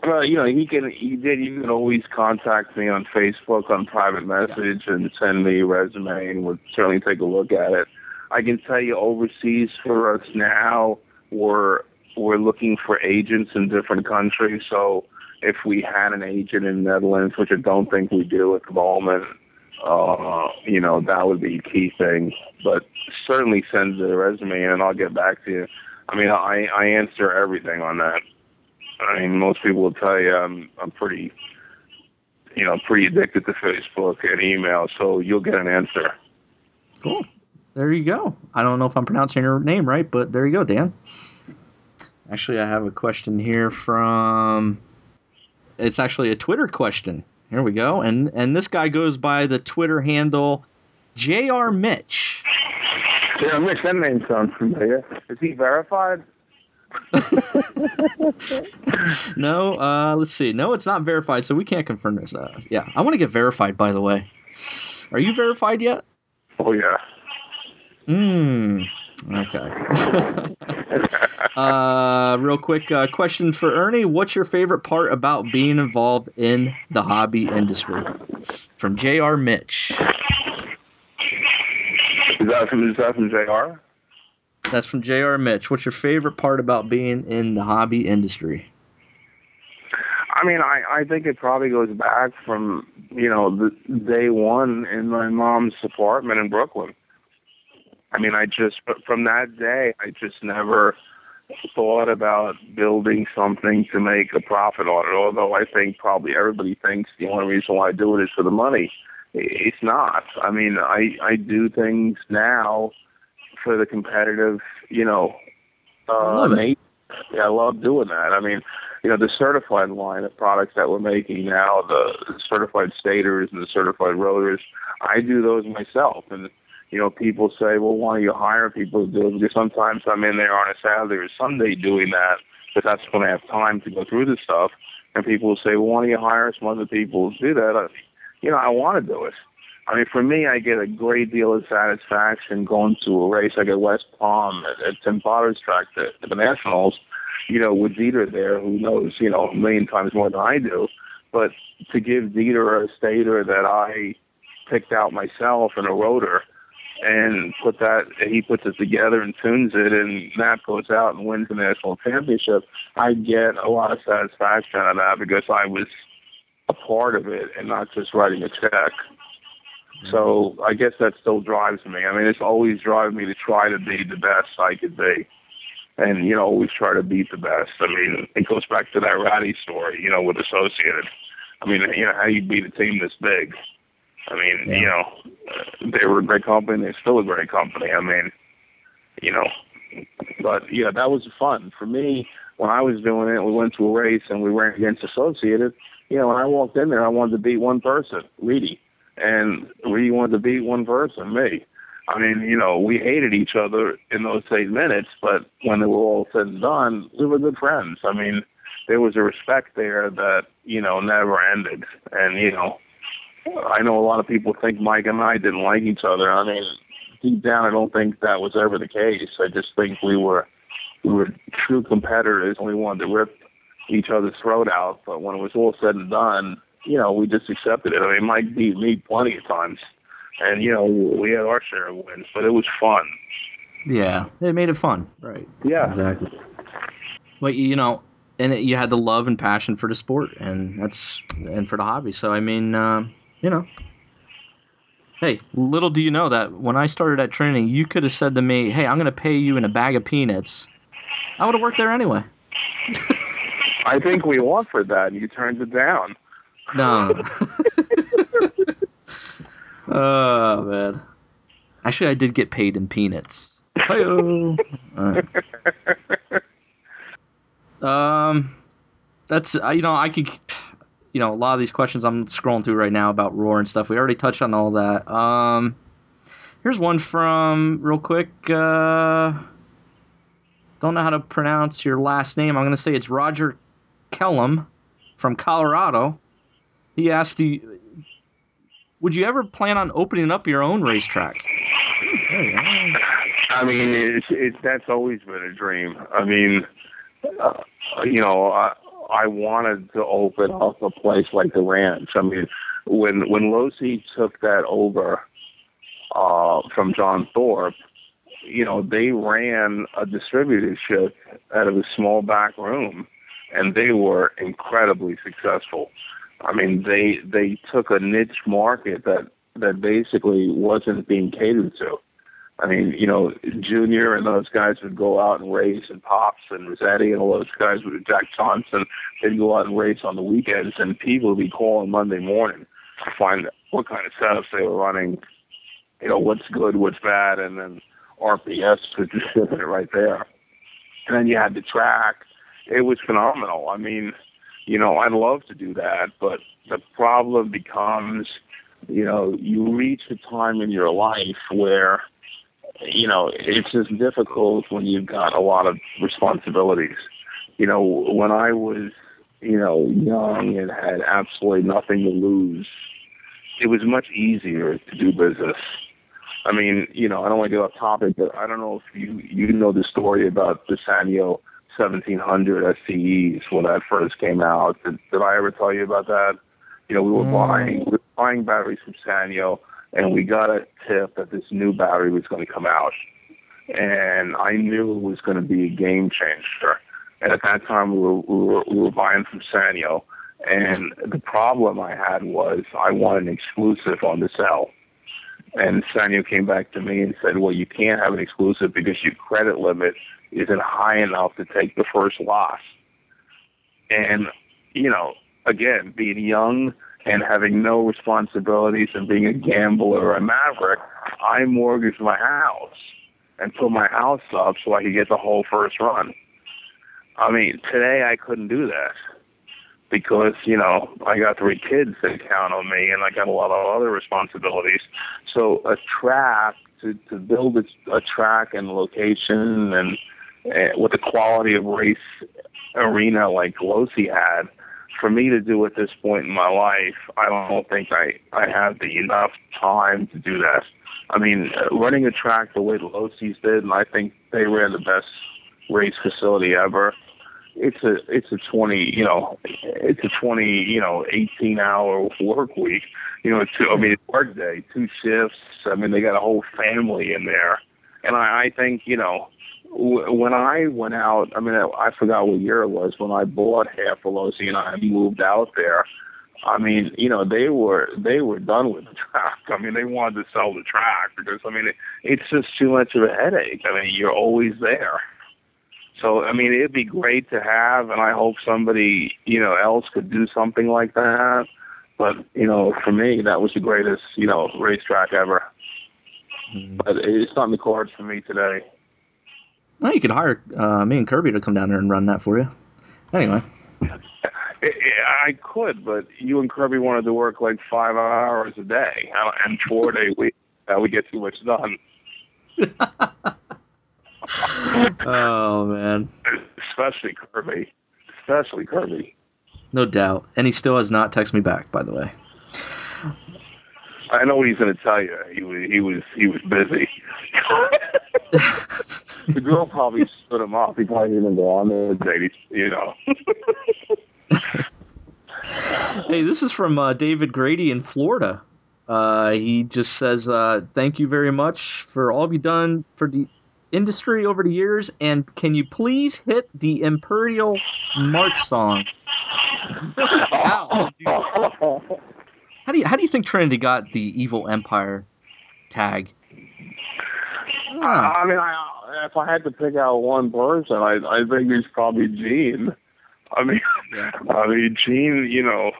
Well, you know, he can. He did. You can always contact me on Facebook on private message yeah. and send me a resume, and would certainly take a look at it. I can tell you, overseas for us now, we're we're looking for agents in different countries. So if we had an agent in the Netherlands, which I don't think we do at the moment, uh, you know, that would be a key thing. But certainly send the resume and I'll get back to you. I mean, I I answer everything on that. I mean, most people will tell you I'm I'm pretty, you know, pretty addicted to Facebook and email, so you'll get an answer. Cool. There you go. I don't know if I'm pronouncing your name right, but there you go, Dan. Actually, I have a question here from. It's actually a Twitter question. Here we go, and and this guy goes by the Twitter handle, Jr. Mitch. Jr. Mitch, that name sounds familiar. Is he verified? no, uh, let's see. No, it's not verified, so we can't confirm this. Uh, yeah, I want to get verified. By the way, are you verified yet? Oh yeah. Hmm. Okay. uh, real quick uh, question for Ernie: What's your favorite part about being involved in the hobby industry? From Jr. Mitch. Is that from, is that from Jr. That's from Jr. Mitch. What's your favorite part about being in the hobby industry? I mean, I I think it probably goes back from you know the day one in my mom's apartment in Brooklyn. I mean, I just from that day, I just never thought about building something to make a profit on it. Although I think probably everybody thinks the only reason why I do it is for the money. It's not. I mean, I I do things now for the competitive, you know, uh, Nate. Yeah, I love doing that. I mean, you know, the certified line of products that we're making now, the certified stators and the certified rotors, I do those myself. And, you know, people say, well, why don't you hire people to do it? Because sometimes I'm in there on a Saturday or Sunday doing that, but that's when I have time to go through the stuff. And people will say, well, why don't you hire some other people to do that? I, you know, I want to do it. I mean, for me, I get a great deal of satisfaction going to a race like at West Palm at, at Tim Potter's track, the, the Nationals, you know, with Dieter there, who knows, you know, a million times more than I do. But to give Dieter a stator that I picked out myself and a rotor and put that, he puts it together and tunes it, and Matt goes out and wins the national championship, I get a lot of satisfaction out of that because I was a part of it and not just writing a check. So mm-hmm. I guess that still drives me. I mean, it's always driving me to try to be the best I could be. And, you know, always try to beat the best. I mean, it goes back to that Ratty story, you know, with Associated. I mean, you know, how you beat a team this big. I mean, yeah. you know, uh, they were a great company. They're still a great company. I mean, you know, but yeah, that was fun for me. When I was doing it, we went to a race and we ran against Associated. You know, when I walked in there, I wanted to beat one person, Reedy and we wanted to beat one person, me. I mean, you know, we hated each other in those eight minutes, but when it was all said and done, we were good friends. I mean, there was a respect there that, you know, never ended. And, you know, I know a lot of people think Mike and I didn't like each other. I mean, deep down, I don't think that was ever the case. I just think we were we were true competitors and we wanted to rip each other's throat out. But when it was all said and done, you know, we just accepted it. I mean, Mike beat me plenty of times, and you know, we had our share of wins, but it was fun. Yeah, it made it fun, right? Yeah, exactly. But you know, and it, you had the love and passion for the sport, and that's and for the hobby. So I mean, uh, you know, hey, little do you know that when I started at Trinity, you could have said to me, "Hey, I'm going to pay you in a bag of peanuts." I would have worked there anyway. I think we offered that, and you turned it down. No. oh man. Actually, I did get paid in peanuts. Right. Um, that's you know I could, you know, a lot of these questions I'm scrolling through right now about roar and stuff. We already touched on all that. Um, here's one from real quick. Uh, don't know how to pronounce your last name. I'm gonna say it's Roger Kellum from Colorado. He asked would you ever plan on opening up your own racetrack? I mean, it's, it's that's always been a dream. I mean, uh, you know, I, I wanted to open up a place like the Ranch. I mean, when when Losi took that over uh, from John Thorpe, you know, they ran a distributorship out of a small back room, and they were incredibly successful. I mean, they they took a niche market that that basically wasn't being catered to. I mean, you know, Junior and those guys would go out and race, and Pops and Rossetti and all those guys with Jack Johnson, they'd go out and race on the weekends, and people would be calling Monday morning to find what kind of setups they were running, you know, what's good, what's bad, and then RPS could just ship it right there. And then you had the track. It was phenomenal. I mean, you know, I'd love to do that, but the problem becomes, you know, you reach a time in your life where – you know, it's just difficult when you've got a lot of responsibilities. You know, when I was, you know, young and had absolutely nothing to lose, it was much easier to do business. I mean, you know, I don't want to get off topic, but I don't know if you you know the story about the Sanyo 1700 SCEs when that first came out. Did, did I ever tell you about that? You know, we were mm. buying we were buying batteries from Sanyo and we got a tip that this new battery was going to come out. And I knew it was going to be a game changer. And at that time, we were, we were, we were buying from Sanyo. And the problem I had was I wanted an exclusive on the cell. And Sanyo came back to me and said, well, you can't have an exclusive because your credit limit isn't high enough to take the first loss. And, you know, again, being young and having no responsibilities and being a gambler or a maverick, I mortgaged my house and put my house up so I could get the whole first run. I mean, today I couldn't do that because, you know, I got three kids that count on me and I got a lot of other responsibilities. So a track to, to build a, a track and location and, and with the quality of race arena like Losi had, for me to do at this point in my life, I don't think I I have the enough time to do that. I mean, uh, running a track the way the Losi's did, and I think they ran the best race facility ever. It's a it's a twenty you know it's a twenty you know eighteen hour work week. You know, two, I mean work day, two shifts. I mean they got a whole family in there, and I, I think you know when I went out, I mean, I I forgot what year it was when I bought half of Losi and I moved out there. I mean, you know, they were they were done with the track. I mean, they wanted to sell the track because I mean, it, it's just too much of a headache. I mean, you're always there. So I mean, it'd be great to have, and I hope somebody you know else could do something like that. But you know, for me, that was the greatest you know racetrack ever. Mm-hmm. But it's not in the cards for me today. Well, you could hire uh, me and Kirby to come down there and run that for you. Anyway. I could, but you and Kirby wanted to work like five hours a day and four day week. That would get too much done. oh man! Especially Kirby, especially Kirby. No doubt, and he still has not texted me back. By the way, I know what he's going to tell you. He was he was he was busy. the girl probably stood him off. He probably didn't even go on there date, you know. hey, this is from uh, David Grady in Florida. Uh, he just says, uh, "Thank you very much for all you've done for the industry over the years, and can you please hit the Imperial March song?" how do you how do you think Trinity got the Evil Empire tag? I, I mean, I, if I had to pick out one person, I I think it's probably Gene. I mean, yeah. I mean Gene. You know,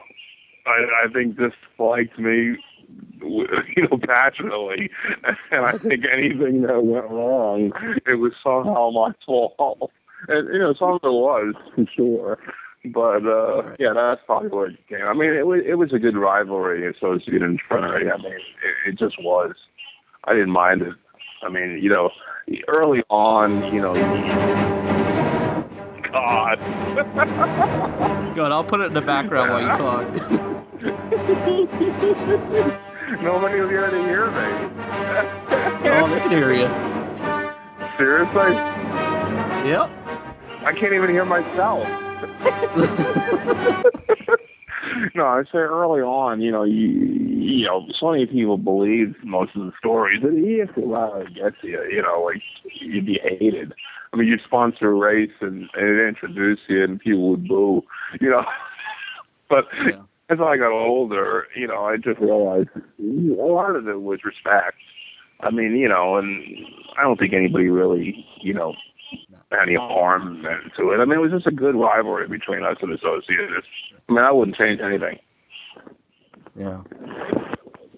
I I think disliked me, you know, passionately, and I think anything that went wrong, it was somehow my fault. And you know, some of it was for sure. But uh right. yeah, that's probably where it came. I mean, it was it was a good rivalry associated in Trinity. I mean, it, it just was. I didn't mind it. I mean, you know, early on, you know. God. Good. I'll put it in the background while you talk. Nobody will be able to hear me. oh, they can hear you. Seriously? Yep. I can't even hear myself. no, I say early on, you know, you, you know, so many people believe most of the stories, and if it it gets you, you know, like you'd be hated. I mean, you'd sponsor a race and, and it introduce you, and people would boo, you know. but yeah. as I got older, you know, I just realized a lot of it was respect. I mean, you know, and I don't think anybody really, you know, any harm meant to it. I mean, it was just a good rivalry between us and Associated. I mean, I wouldn't change anything. Yeah.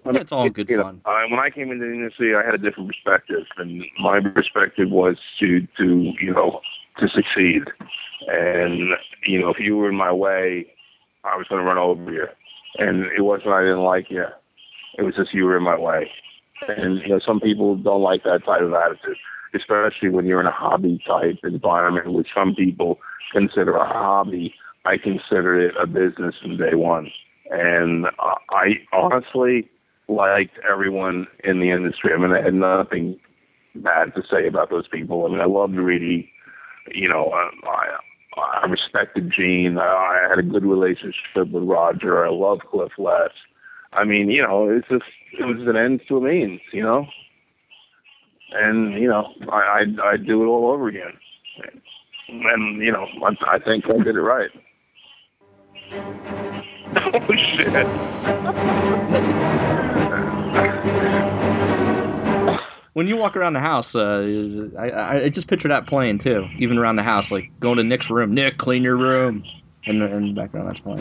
I mean, it's all good fun. Know, when I came into the industry, I had a different perspective, and my perspective was to, to you know, to succeed. And you know, if you were in my way, I was going to run over you. And it wasn't I didn't like you; it was just you were in my way. And you know, some people don't like that type of attitude especially when you're in a hobby type environment, which some people consider a hobby. I consider it a business from day one. And I honestly liked everyone in the industry. I mean, I had nothing bad to say about those people. I mean, I loved Reedy. You know, I, I respected Gene. I had a good relationship with Roger. I love Cliff Lett. I mean, you know, it's just it was an end to a means. You know, and you know I I'd, I'd do it all over again. And you know I, I think I did it right. oh shit. when you walk around the house, uh, is, I, I just picture that playing too, even around the house, like going to Nick's room. Nick, clean your room, and in the background that's playing.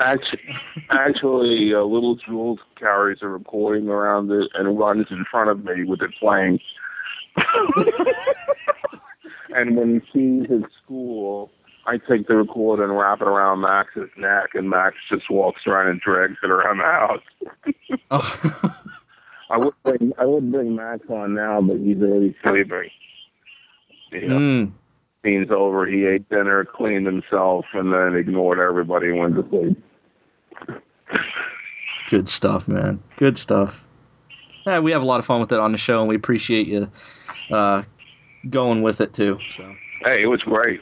Actually, actually uh, Little Jules carries a recording around it and runs in front of me with it playing. and when he's at school, I take the recorder and wrap it around Max's neck, and Max just walks around and drags it around the house. oh. I would bring I would bring Max on now, but he's already sleeping. You know? mm. Scene's over. He ate dinner, cleaned himself, and then ignored everybody and went to sleep. Good stuff, man. Good stuff. Yeah, we have a lot of fun with it on the show, and we appreciate you uh, going with it too. So. Hey, it was great.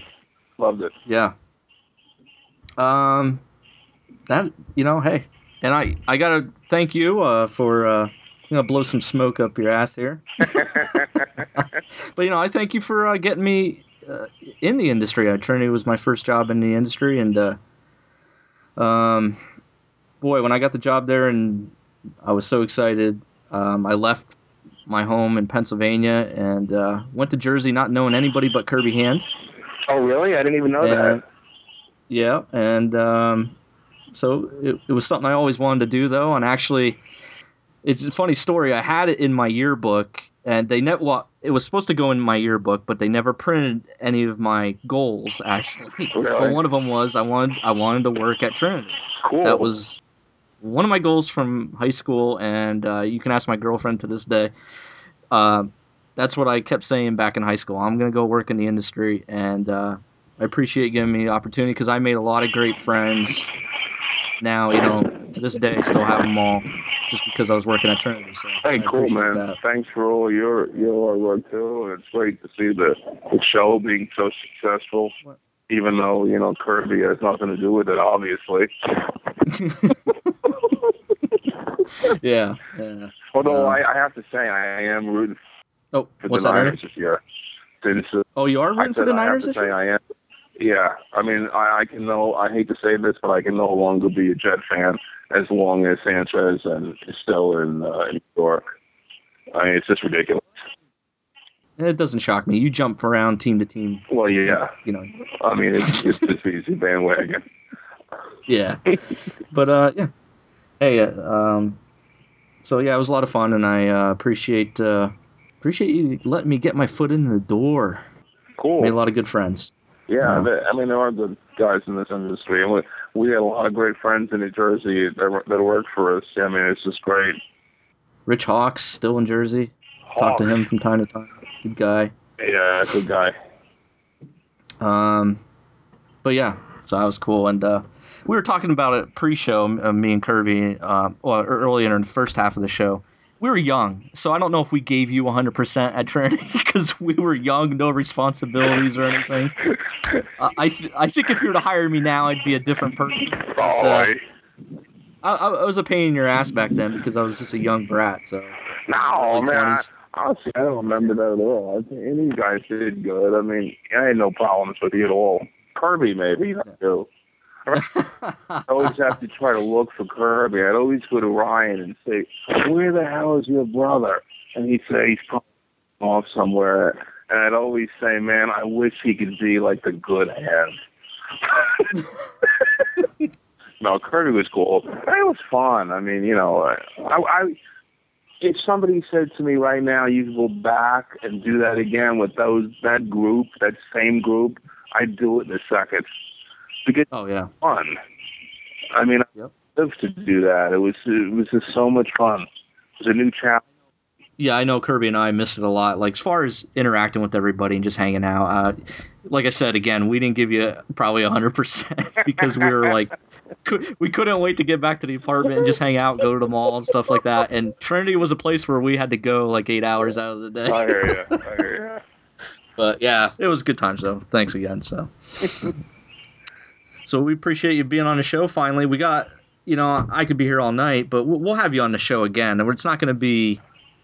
Loved it. Yeah. Um, that you know, hey, and I I gotta thank you uh, for uh, you know blow some smoke up your ass here. but you know, I thank you for uh, getting me uh, in the industry. Uh, Trinity was my first job in the industry, and uh, um, boy, when I got the job there and I was so excited, um, I left my home in Pennsylvania and uh, went to Jersey not knowing anybody but Kirby Hand. Oh, really? I didn't even know and, that. Yeah, and um, so it, it was something I always wanted to do, though. And actually, it's a funny story. I had it in my yearbook, and they net well, it was supposed to go in my yearbook, but they never printed any of my goals. Actually, really? but one of them was I wanted I wanted to work at Trinity. Cool. That was one of my goals from high school, and uh, you can ask my girlfriend to this day. Uh, that's what I kept saying back in high school. I'm gonna go work in the industry, and uh, I appreciate giving me the opportunity because I made a lot of great friends. Now, you know, to this day, I still have them all, just because I was working at Trinity. So hey, cool, man. That. Thanks for all your your work too. It's great to see the the show being so successful. What? Even though you know Kirby has nothing to do with it, obviously. yeah, yeah. Although I, I, have to say, I am rooting oh, for what's the that, Niners this year. Since, uh, oh, you are rooting for the Niners this year? I am. Yeah, I mean, I, I can no. I hate to say this, but I can no longer be a Jet fan as long as Sanchez and is still in, uh, in New York. I mean, it's just ridiculous. It doesn't shock me. You jump around team to team. Well, yeah. You know. I mean, it's it's just easy bandwagon. Yeah, but uh, yeah. Hey, uh, um, so yeah, it was a lot of fun, and I uh, appreciate uh, appreciate you letting me get my foot in the door. Cool. Made a lot of good friends. Yeah, uh, I mean there are good guys in this industry, and we we had a lot of great friends in New Jersey that that worked for us. I mean, it's just great. Rich Hawks still in Jersey. Hawks. Talk to him from time to time. Good guy. Yeah, good guy. Um, but yeah, so that was cool, and uh, we were talking about it pre-show, uh, me and Kirby, uh, well, earlier in the first half of the show. We were young, so I don't know if we gave you 100% at Trinity because we were young, no responsibilities or anything. uh, I th- I think if you were to hire me now, I'd be a different person. But, uh, I, I, was a pain in your ass back then because I was just a young brat. So no, man. I, honestly, I don't remember that at all. I think any guys did good. I mean, I had no problems with you at all. Kirby, maybe. Do. I always have to try to look for Kirby. I'd always go to Ryan and say, "Where the hell is your brother?" And he'd say he's probably off somewhere. And I'd always say, "Man, I wish he could be like the good hand." no, Kirby was cool. It was fun. I mean, you know, I, I if somebody said to me right now, you can go back and do that again with those that group, that same group, I'd do it in a second because oh yeah. fun. I mean, Yep. I lived to do that. It was it was just so much fun. It was a new chapter. Yeah, I know Kirby and I missed it a lot. Like as far as interacting with everybody and just hanging out. Uh, like I said again, we didn't give you probably hundred percent because we were like, could, we couldn't wait to get back to the apartment and just hang out, go to the mall and stuff like that. And Trinity was a place where we had to go like eight hours out of the day. I hear you. I hear But yeah, it was good times though. Thanks again. So, so we appreciate you being on the show. Finally, we got you know I could be here all night, but we'll, have you on the show again. And It's not going to be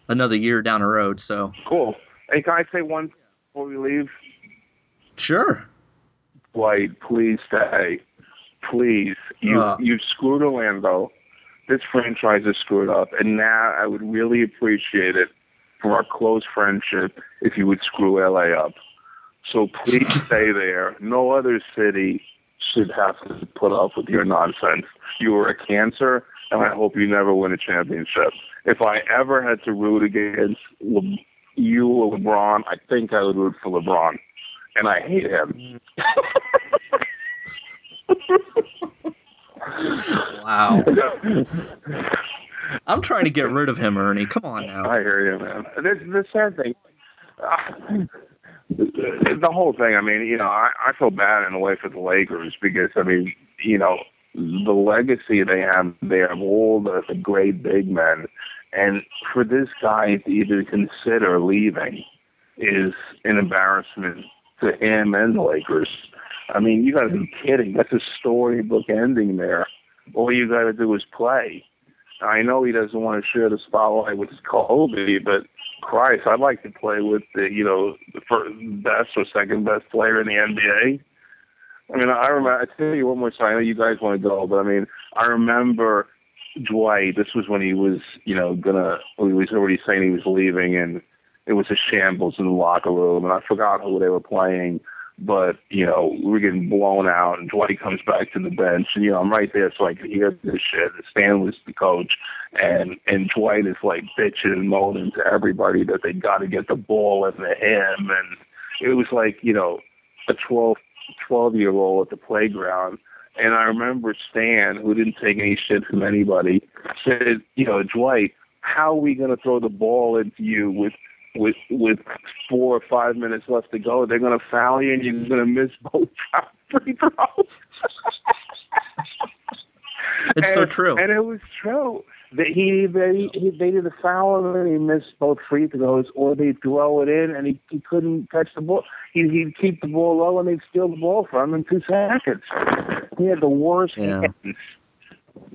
another year down the road. So. Cool. Hey, can I say one before we leave? sure. Dwight, please stay. Please. You Uh. you screwed Orlando. This franchise is screwed up, and now I would really appreciate it for our close friendship if you would screw LA up. So please stay there. No other city should have to put up with your nonsense. You are a cancer, and I hope you never win a championship. If I ever had to root against Le- you or LeBron, I think I would root for LeBron, and I hate him. Wow. I'm trying to get rid of him, Ernie. Come on now. I hear you, man. This the sad thing. The, the whole thing. I mean, you know, I, I feel bad in a way for the Lakers because I mean, you know, the legacy they have they have all the, the great big men, and for this guy to even consider leaving is an embarrassment to him and the Lakers. I mean, you got to be kidding. That's a storybook ending there. All you got to do is play. I know he doesn't want to share the spotlight with Kobe, but Christ, I'd like to play with the you know the first, best or second best player in the NBA. I mean, I remember. I tell you one more time. I know you guys want to go, but I mean, I remember Dwight. This was when he was you know gonna. He was already saying he was leaving, and it was a shambles in the locker room, and I forgot who they were playing. But you know, we're getting blown out, and Dwight comes back to the bench, and you know, I'm right there, so I can hear this shit. Stan was the coach, and and Dwight is like bitching and moaning to everybody that they got to get the ball into him, and it was like you know, a 12, 12 year old at the playground. And I remember Stan, who didn't take any shit from anybody, said, you know, Dwight, how are we going to throw the ball into you with with with four or five minutes left to go? They're going to foul you, and you're going to miss both free throws. It's so true. And it was true. That he they he they did a foul and he missed both free throws, or they'd throw it in and he, he couldn't catch the ball. He he'd keep the ball low and they'd steal the ball from him in two seconds. He had the worst Yeah. hands.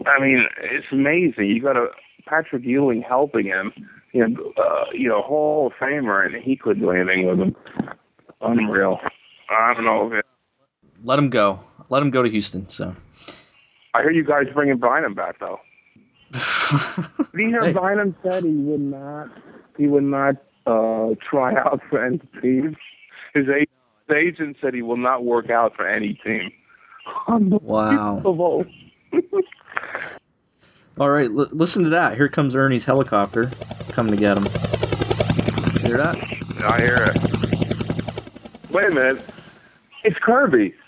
I mean, it's amazing. You got a Patrick Ewing helping him, you know, uh, you know, Hall of Famer, and he couldn't do anything with him. Unreal. I don't know. If Let him go. Let him go to Houston. So. I hear you guys bringing Bynum back though. Hear Hey. Bynum said he would not he would not uh try out for any team? His, his agent said he will not work out for any team. Wow. All right, l- listen to that. Here comes Ernie's helicopter coming to get him. Hear that? I hear it. Wait a minute. It's Kirby.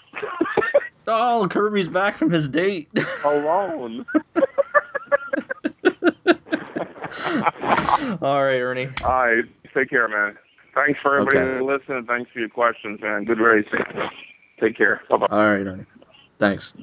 Oh, Kirby's back from his date. Alone. All right, Ernie. All right. Take care, man. Thanks for everybody Okay. listening. Thanks for your questions, man. Good racing. Take care. Bye bye. All right, Ernie. Thanks.